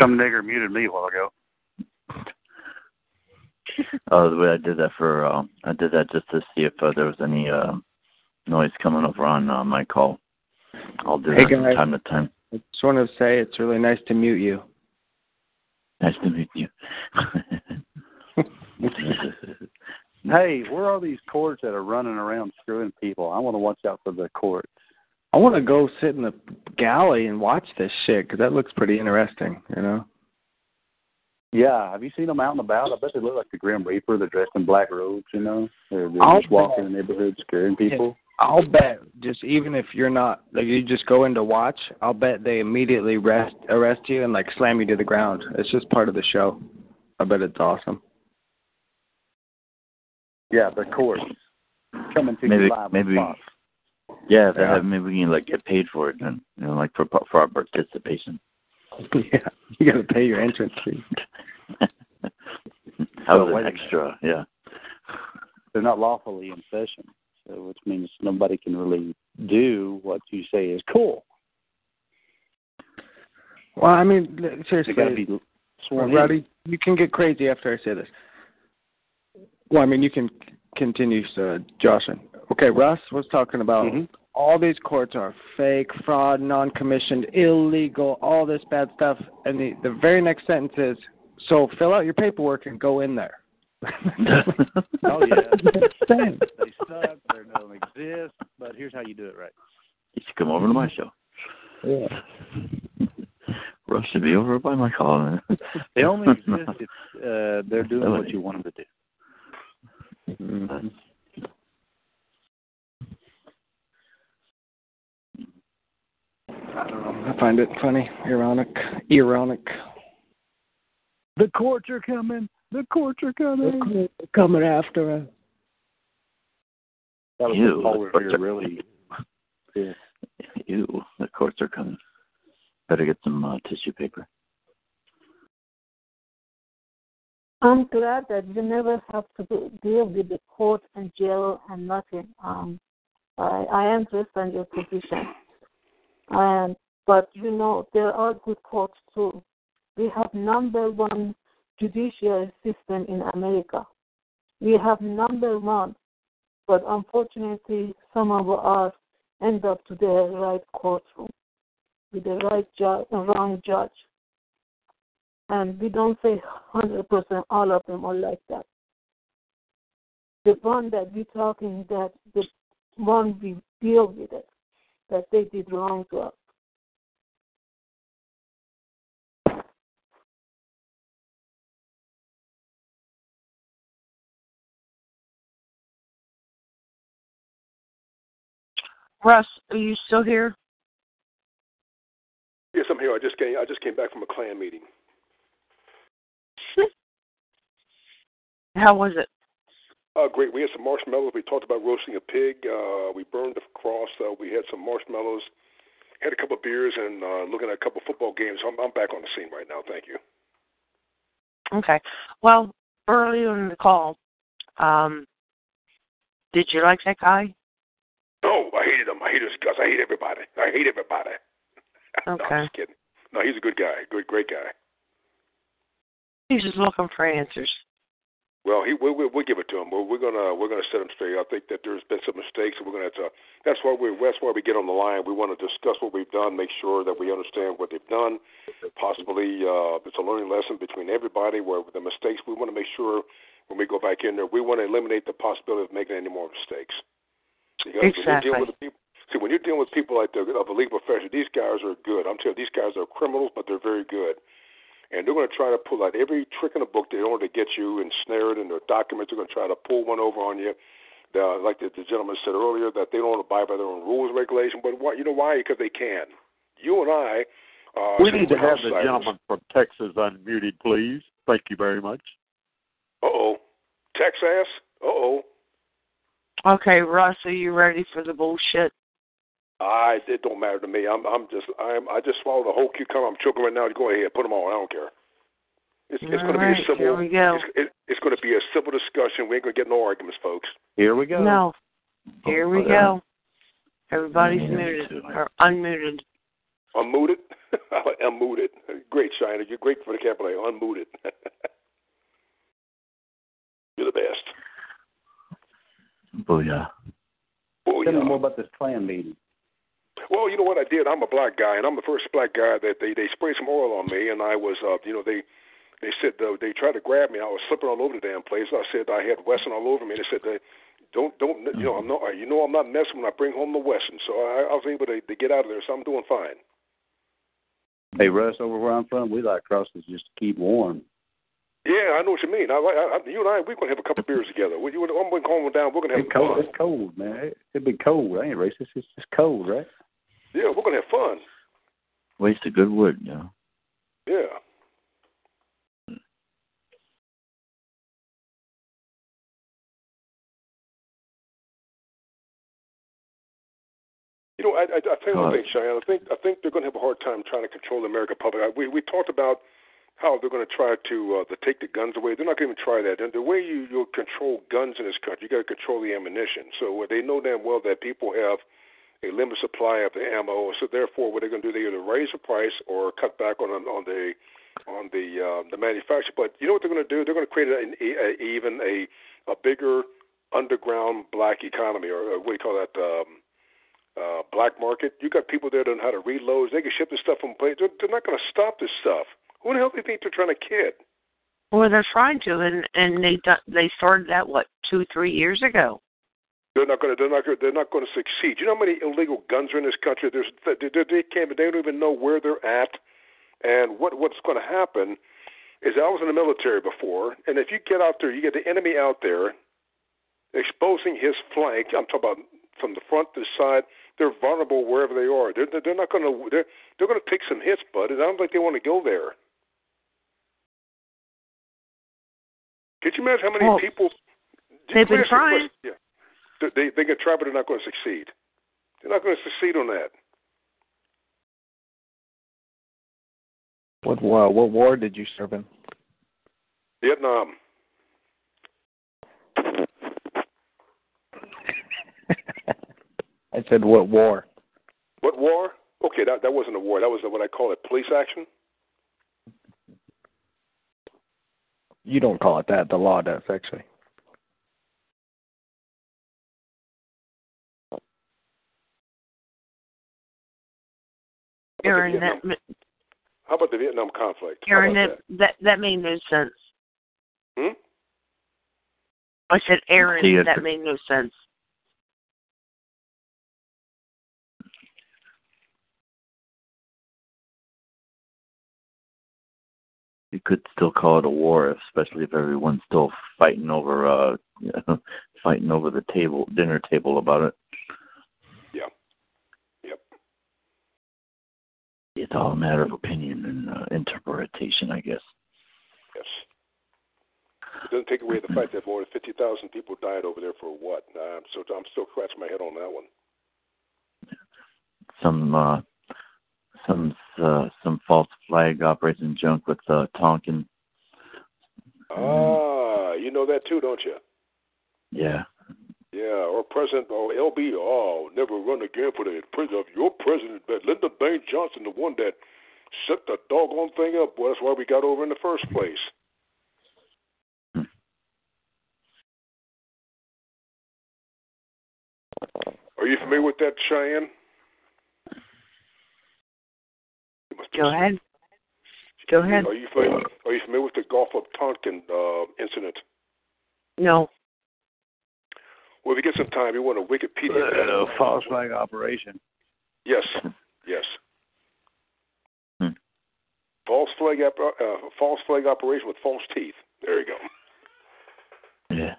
Some nigger muted me a while ago. Oh, the way I did that for uh, I did that just to see if uh, there was any uh, noise coming over on uh, my call. I'll do Hey, that from guys. time to time. I just want to say it's really nice to mute you. Nice to meet you. (laughs) (laughs) Hey, where are these courts that are running around screwing people? I want to watch out for the courts. I want to go sit in the galley and watch this shit because that looks pretty interesting. You know. Yeah, have you seen them out and about? I bet they look like the Grim Reaper. They're dressed in black robes, you know. They're, they're I'll just walking bet. in the neighborhood scaring people. I'll bet just even if you're not like you just go in to watch, I'll bet they immediately arrest arrest you and like slam you to the ground. It's just part of the show. I bet it's awesome. Yeah, the courts coming to maybe you live on maybe Fox. yeah, if Yeah. have, maybe we can like get paid for it and you know like for for our participation. (laughs) yeah, you got to pay your entrance fee. (laughs) How So was an extra? Yeah. They're not lawfully in session, so which means nobody can really do what you say is cool. Well, I mean, seriously, got be sworn in. Roddy, you can get crazy after I say this. Well, I mean, you can continue, uh, Josh. Okay, Russ was talking about Mhm. all these courts are fake, fraud, non-commissioned, illegal, all this bad stuff, and the the very next sentence is, "So fill out your paperwork and go in there." (laughs) Oh yeah, they suck. They don't exist. But here's how you do it right. You should come over to my show. Yeah. Russ should be over by my call. They only exist if uh, they're doing what you want them to do. Mhm. I don't know. I find it funny, ironic, ironic. The courts are coming. The courts are coming. coming after us. That was Ew, the Paul the courts Revere are- really. Yeah. Ew, the courts are coming. Better get some uh, tissue paper. I'm glad that you never have to deal with the court and jail and nothing. Um, I, I understand your position, and but you know there are good courts too. We have number one judiciary system in America. We have number one, but unfortunately, some of us end up to the right courtroom with the right judge, wrong judge and we don't say 100% all of them are like that. The one that we're talking, that the one we deal with it, that they did wrong to us. Russ, are you still here? Yes, I'm here. I just came. I just came back from a Klan meeting. How was it? Uh, great. We had some marshmallows. We talked about roasting a pig. Uh, we burned the cross. Uh, we had some marshmallows. Had a couple of beers and uh, looking at a couple of football games. I'm, I'm back on the scene right now. Thank you. Okay. Well, earlier in the call, um, did you like that guy? No, I hated him. I hate his guts. I hate everybody. I hate everybody. (laughs) no, I'm Okay. just kidding. No, he's a good guy. Good, great guy. He's just looking for answers. Well, he we we we'll give it to him. We're, we're gonna we're gonna set him straight. I think that there's been some mistakes, and we're gonna have to. That's why we that's why we get on the line. We want to discuss what we've done, make sure that we understand what they've done. Possibly, uh, it's a learning lesson between everybody. Where the mistakes, we want to make sure when we go back in there, we want to eliminate the possibility of making any more mistakes. Because when you're Exactly. dealing with the people, see, when you're dealing with people like the of the legal profession, these guys are good. I'm telling you, these guys are criminals, but they're very good and they're going to try to pull out every trick in the book in order to get you ensnared in their documents. They're going to try to pull one over on you. Uh, like the, the gentleman said earlier, that they don't want to abide by their own rules and regulations. But why? You know why? Because they can. You and I Uh, we need to have the outsiders. gentleman from Texas unmuted, please. Thank you very much. Uh oh, Texas. Uh oh. Okay, Russ, are you ready for the bullshit? I it don't matter to me. I'm I'm just I'm I just swallowed a whole cucumber. I'm choking right now. Go ahead, put them on. I don't care. It's it's going to be a civil. here we go. It's, it, it's going to be a civil discussion. We ain't going to get no arguments, folks. Here we go. No. Oh, here we okay. go. Everybody's Yeah, me mm-hmm. muted or unmuted. Unmuted. (laughs) Unmuted. Great, Shiner. You're great for the capital. A. Unmuted. (laughs) You're the best. Booyah. Oh Tell me more about this Klan meeting. Well, you know what I did? I'm a black guy, and I'm the first black guy that they they sprayed some oil on me, and I was, uh, you know, they they said uh, they tried to grab me. I was slipping all over the damn place. I said I had Wesson all over me. They said they don't don't you know I'm not you know I'm not messing when I bring home the Wesson. So I, I was able to, to get out of there. So I'm doing fine. Hey, Russ, over where I'm from, we like crosses just to keep warm. Yeah, I know what you mean. I, I, I, you and I, we're gonna have a couple beers together. We, you, I'm gonna calm down. We're gonna have It's cold. fun. It's cold, man. It- It'd be cold. I ain't racist. It's just cold, right? Yeah, we're gonna have fun. Waste of good wood, you know. Yeah. You know, I, I, I tell you one thing, Cheyanne. I think I think they're going to have a hard time trying to control the American public. I, we we talked about how they're going to try to uh, to take the guns away. They're not going to even try that. And the way you you control guns in this country, you got to control the ammunition. So uh, they know damn well that people have a limited supply of the ammo. So therefore, what they're going to do, they either raise the price or cut back on on the on the uh, the manufacturer. But you know what they're going to do? They're going to create an, a, even a a bigger underground black economy, or uh, what do you call that? Um, uh, black market. You got people there that know how to read loads. They can ship this stuff from places. They're, they're not going to stop this stuff. Who the hell do you think they're trying to kid? Well, they're trying to, and and they they started that what two three years ago. They're not going to. They're not. Gonna, they're not going to succeed. You know how many illegal guns are in this country? There's. They, they, they can't. They don't even know where they're at. And what what's going to happen is I was in the military before, and if you get out there, you get the enemy out there exposing his flank. I'm talking about from the front to the side. They're vulnerable wherever they are. They're they're not going to. They're they're going to take some hits, bud. And I don't think they want to go there. Could you imagine how many Well, people? they've been Let me ask you a trying. Yeah. They, they can try, but they're not going to succeed. They're not going to succeed on that. What war? What war did you serve in? Vietnam. (laughs) I said what war? What war? Okay, that that wasn't a war. That was what I call it police action. You don't call it that. The law does actually. Aaron, the Vietnam, that how about the Vietnam conflict? Aaron, about that, that that made no sense. Hmm? I said, Aaron, See, that made no sense. You could still call it a war, especially if everyone's still fighting over uh (laughs) fighting over the table dinner table about it. Yeah. Yep. It's all a matter of opinion and uh, interpretation, I guess. Yes. It doesn't take away the fact that more than fifty thousand people died over there for what? Uh, so I'm still scratching my head on that one. Some uh some uh, some false flag operation junk with uh, Tonkin. Ah, you know that too, don't you? Yeah. Yeah, or President or LB, oh, never run again for the president. Your president, but Lyndon Baines Johnson, the one that set the doggone thing up. Well, that's why we got over in the first place. Are you familiar with that, Cheyanne? You must be- Go ahead. Go ahead. Are you familiar? Are you familiar with the Gulf of Tonkin uh, incident? No. Well, if you get some time, you want to Wikipedia that. Uh, false flag operation. Yes, yes. Hmm. False flag, op- uh, false flag operation with false teeth. There you go. Yeah.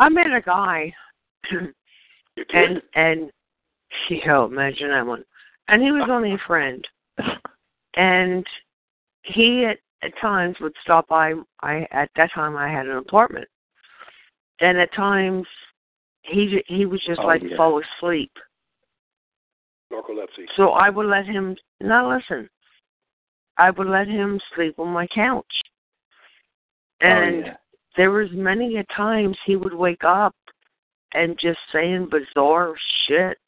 I met a guy, You did? and and Yo, imagine that one. And he was (laughs) only a friend. And he at, at times would stop by I at that time I had an apartment. And at times he he was just Oh, like yeah. fall asleep. Narcolepsy. So I would let him now listen. I would let him sleep on my couch. Oh, and yeah. there was many a times he would wake up and just saying bizarre shit.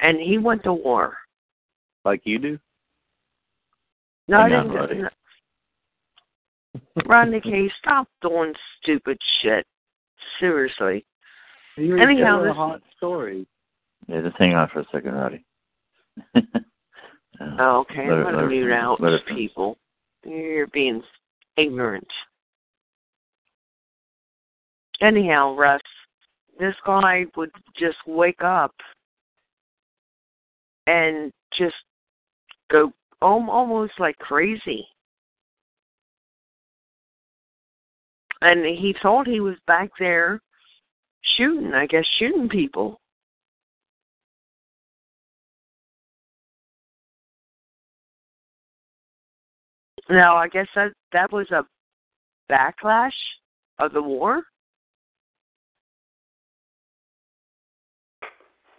And he went to war. Like you do? No, I didn't on, No. Rodney K, stop doing stupid shit. Seriously. You were Anyhow, telling a this- hot story. Yeah, just hang on for a second, Roddy. (laughs) Oh, okay, Let I'm going to mute out Let it people. You're being ignorant. Anyhow, Russ, this guy would just wake up and just go almost like crazy. And he thought he was back there shooting, I guess, shooting people. Now, I guess that that was a backlash of the war.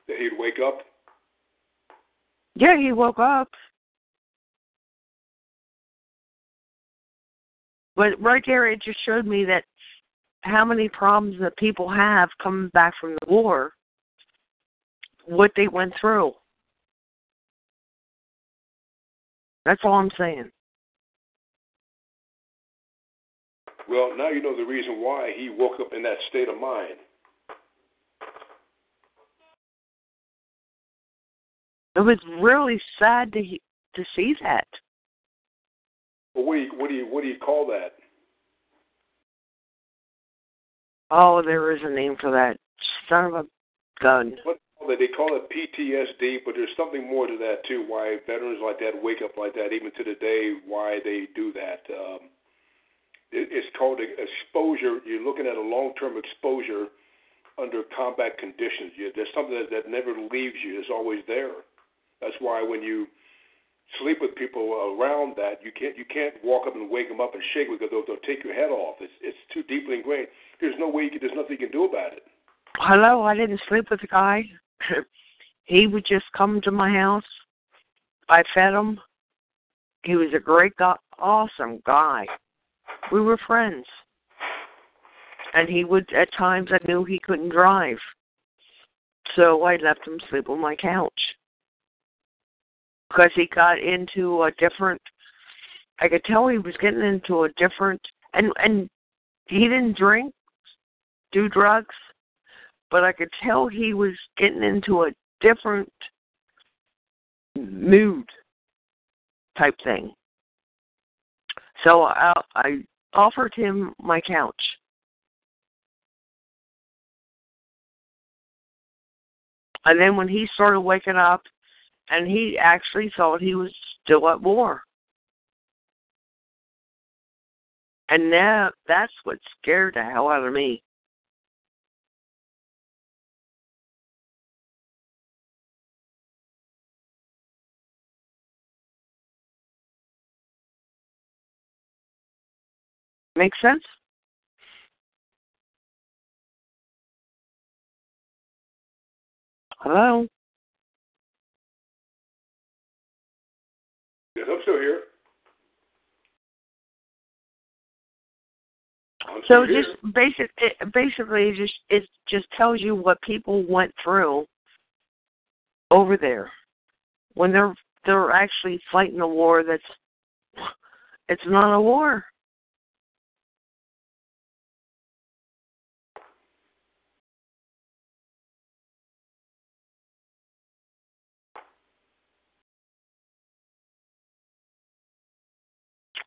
That he'd wake up. Yeah, he woke up. But right there, it just showed me that how many problems that people have coming back from the war, what they went through. That's all I'm saying. Well, now you know the reason why he woke up in that state of mind. It was really sad to to see that. Well, what do you what do you what do you call that? Oh, there is a name for that. Son of a gun. What they call it PTSD, but there's something more to that too. Why veterans like that wake up like that, even to the day, why they do that. Um, it, it's called exposure. You're looking at a long-term exposure under combat conditions. You, there's something that, that never leaves you. It's always there. That's why when you sleep with people around that, you can't you can't walk up and wake them up and shake because they'll, they'll take your head off. It's it's too deeply ingrained. There's no way you can, there's nothing you can do about it. Hello, I didn't sleep with the guy. (laughs) he would just come to my house. I fed him. He was a great guy, awesome guy. We were friends. And he would, at times, I knew he couldn't drive. So I left him sleep on my couch. Because he got into a different, I could tell he was getting into a different, and, and he didn't drink, do drugs, but I could tell he was getting into a different mood type thing. So I, I offered him my couch. And then when he started waking up, and he actually thought he was still at war. And now that's what scared the hell out of me. Make sense? Hello? Yes, I'm still here. I'm So still here. just basic, it, basically, just it just tells you what people went through over there when they're they're actually fighting a war that's it's not a war.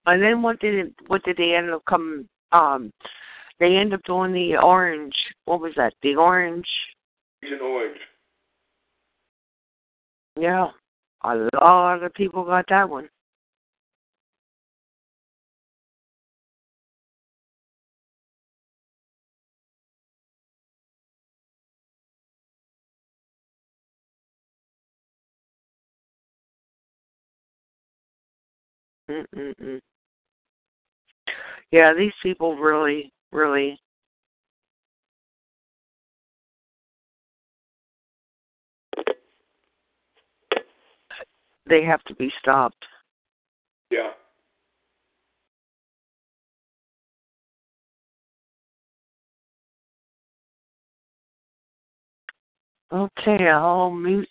And then what did it, what did they end up coming? Um, they end up doing the orange. What was that? The orange. Agent Orange. Yeah, a lot of people got that one. Mm-mm-mm. Yeah, these people really, really. They have to be stopped. Yeah. Okay, I'll mute.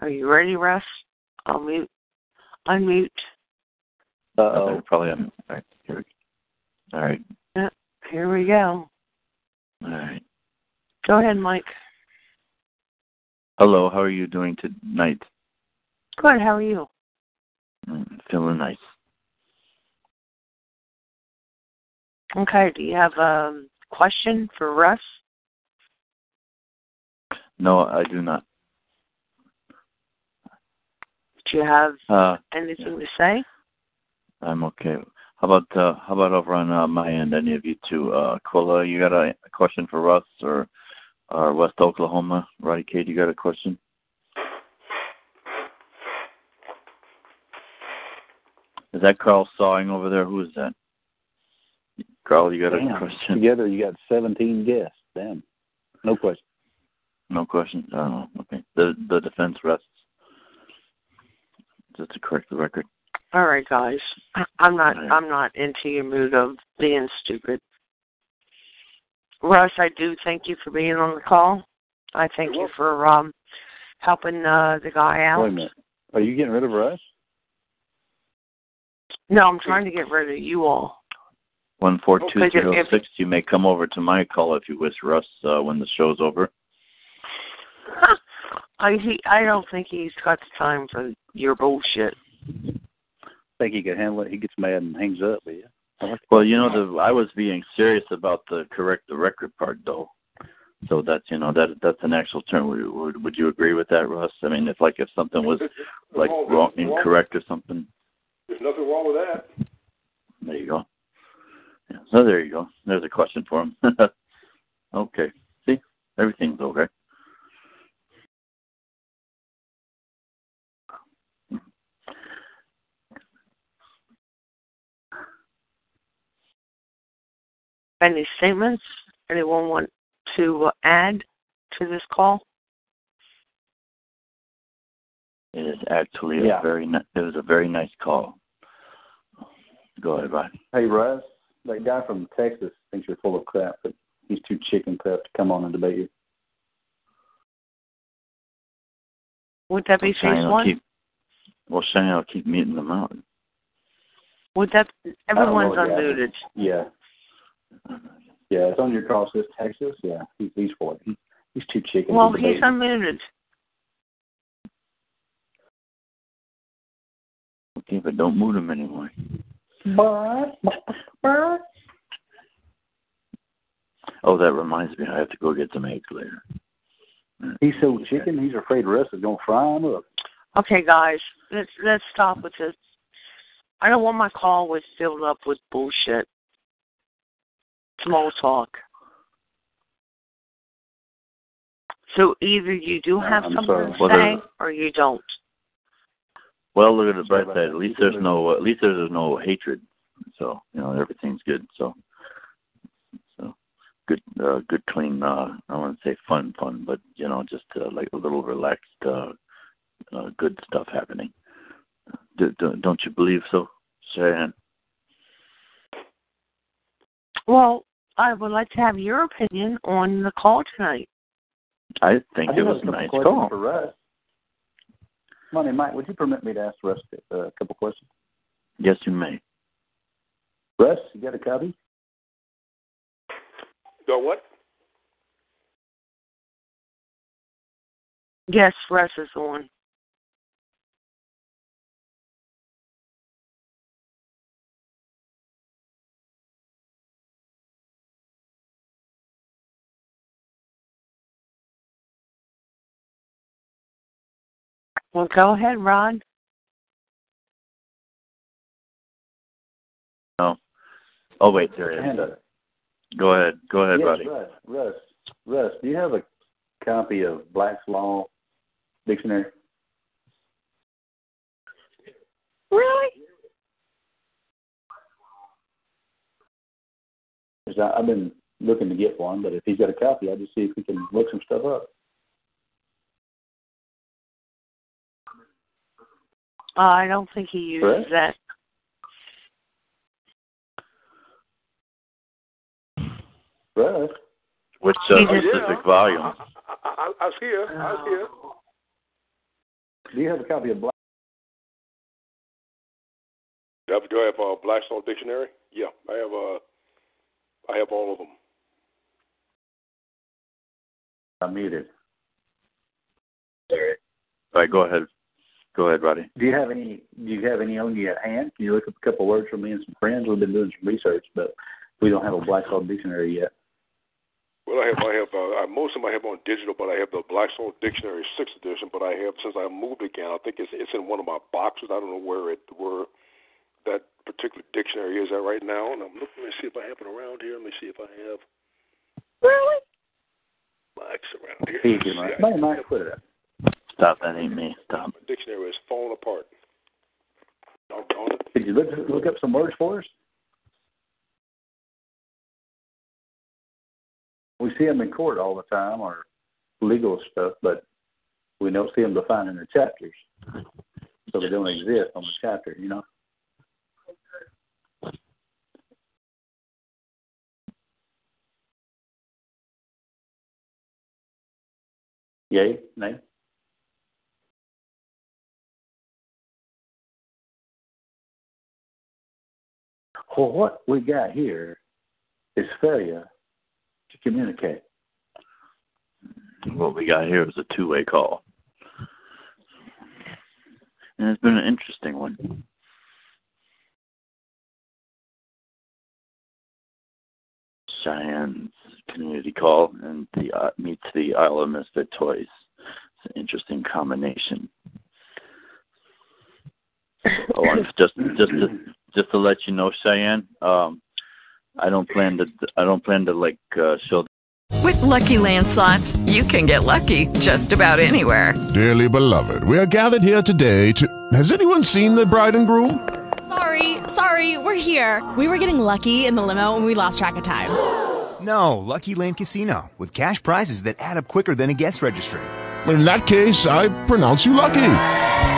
Are you ready, Russ? I'll mute. Unmute. Uh oh. Probably. I'm, all right. Here we go. All right. Yeah, here we go. All right. Go ahead, Mike. Hello. How are you doing tonight? Good. How are you? Mm, feeling nice. Okay. Do you have a question for Russ? No, I do not. Do you have Uh, anything to say? I'm okay. How about uh, how about over on uh, my end? Any of you two? Uh, Quilla, you got a, a question for Russ or or West Oklahoma? Roddy Kate, you got a question? Is that Carl Sawing over there? Who is that? Carl, you got Damn. a question? Together you got 17 guests. Damn. No question. No question. I. Okay. The the defense rests. Just to correct the record. All right, guys. I- I'm not. All right. I'm not into your mood of being stupid. Russ, I do thank you for being on the call. I thank you for um helping uh the guy out. Wait a minute. Are you getting rid of Russ? No, I'm trying to get rid of you all. One four two Okay, zero if- six. You may come over to my call if you wish, Russ, uh, when the show's over. (laughs) I he, I don't think he's got the time for your bullshit. Think he could handle it. He gets mad and hangs up. But yeah. Well, you know, the I was being serious about the correct the record part, though. So that's you know that that's an actual term. Would, would would you agree with that, Russ? I mean, if like if something was like wrong, incorrect or something, There's nothing wrong with that. there you go. Yeah, so there you go. There's a question for him. (laughs) okay. See, everything's okay. Any statements? Anyone want to uh, add to this call? It is actually Yeah. a very ni- it was a very nice call. Go ahead, Rod. Hey Russ, that guy from Texas thinks you're full of crap, but he's too chicken crap to come on and debate you. Would that be Cheyanne phase will one? keep well Cheyanne will keep muting them out. Would that everyone's unmuted? Yeah. Yeah, it's on your call. Says Texas. Yeah, he's he's for it. He, he's too chicken. Well, to he's debate. unmuted. Okay, but don't move them anymore. Oh, that reminds me, I have to go get some eggs later. He's so chicken. He's afraid Russ is gonna fry him up. Okay, guys, let's let's stop with this. I don't want my call with filled up with bullshit, small talk. So either you do have I'm something sorry. to say or you don't. Well, look at the bright side. At least there's no at least there's no hatred. So you know everything's good. So so good uh, good clean. Uh, I don't want to say fun fun, but you know just uh, like a little relaxed, uh, uh, good stuff happening. Do, don't you believe so, Cheyanne? Well, I would like to have your opinion on the call tonight. I think I it was a nice call. for Russ. Money, Mike, would you permit me to ask Russ uh, a couple questions? Yes, you may. Russ, you got a copy? Go what? Yes, Russ is the one. Well, go ahead, Ron. No. Oh, wait, there is. Go ahead. Go ahead, yes, buddy. Russ, Russ, Russ, do you have a copy of Black's Law Dictionary? Really? I've been looking to get one, but if he's got a copy, I'll just see if we can look some stuff up. Uh, I don't think he uses Correct. that. Russ, Which uh, He just- specific volume? I, I, I was here. I was here. do you have a copy of Black? Do I have, do I have a Black's Law dictionary? Yeah, I have. Uh, I have all of them. I'm muted. All right, go ahead. Go ahead, Roddy. Do you have any? Do you have any on you at hand? Can you look up a couple words for me and some friends? We've been doing some research, but we don't have a Black's Law dictionary yet. Well, I have. I have. Uh, I, most of them I have on digital, but I have the Black's Law Dictionary Sixth Edition. But I have since I moved again. I think it's it's in one of my boxes. I don't know where it where that particular dictionary is at right now. And I'm looking to see if I have it around here. Let me see if I have. Really? Box around here. Easy, Mike. See, Mike, Mike, put it up. Stop. That ain't me. Stop. The dictionary is falling apart. Doggone it. Could you look look up some words for us? We see them in court all the time, or legal stuff, but we don't see them defined in the chapters, so they don't exist on the chapter. You know. Yay? Nay? Well, what we got here is failure to communicate. What we got here is a two-way call, and it's been an interesting one. Cheyanne's community call and the uh, meets the Isle of Misfit Toys. It's an interesting combination. oh, just just to, just to let you know, Cheyanne, um, I don't plan to I don't plan to like uh, show With Lucky Land slots, you can get lucky just about anywhere. Dearly beloved, we are gathered here today to. Has anyone seen the bride and groom? Sorry, sorry, we're here. We were getting lucky in the limo and we lost track of time. No, Lucky Land Casino, with cash prizes that add up quicker than a guest registry. In that case, I pronounce you lucky.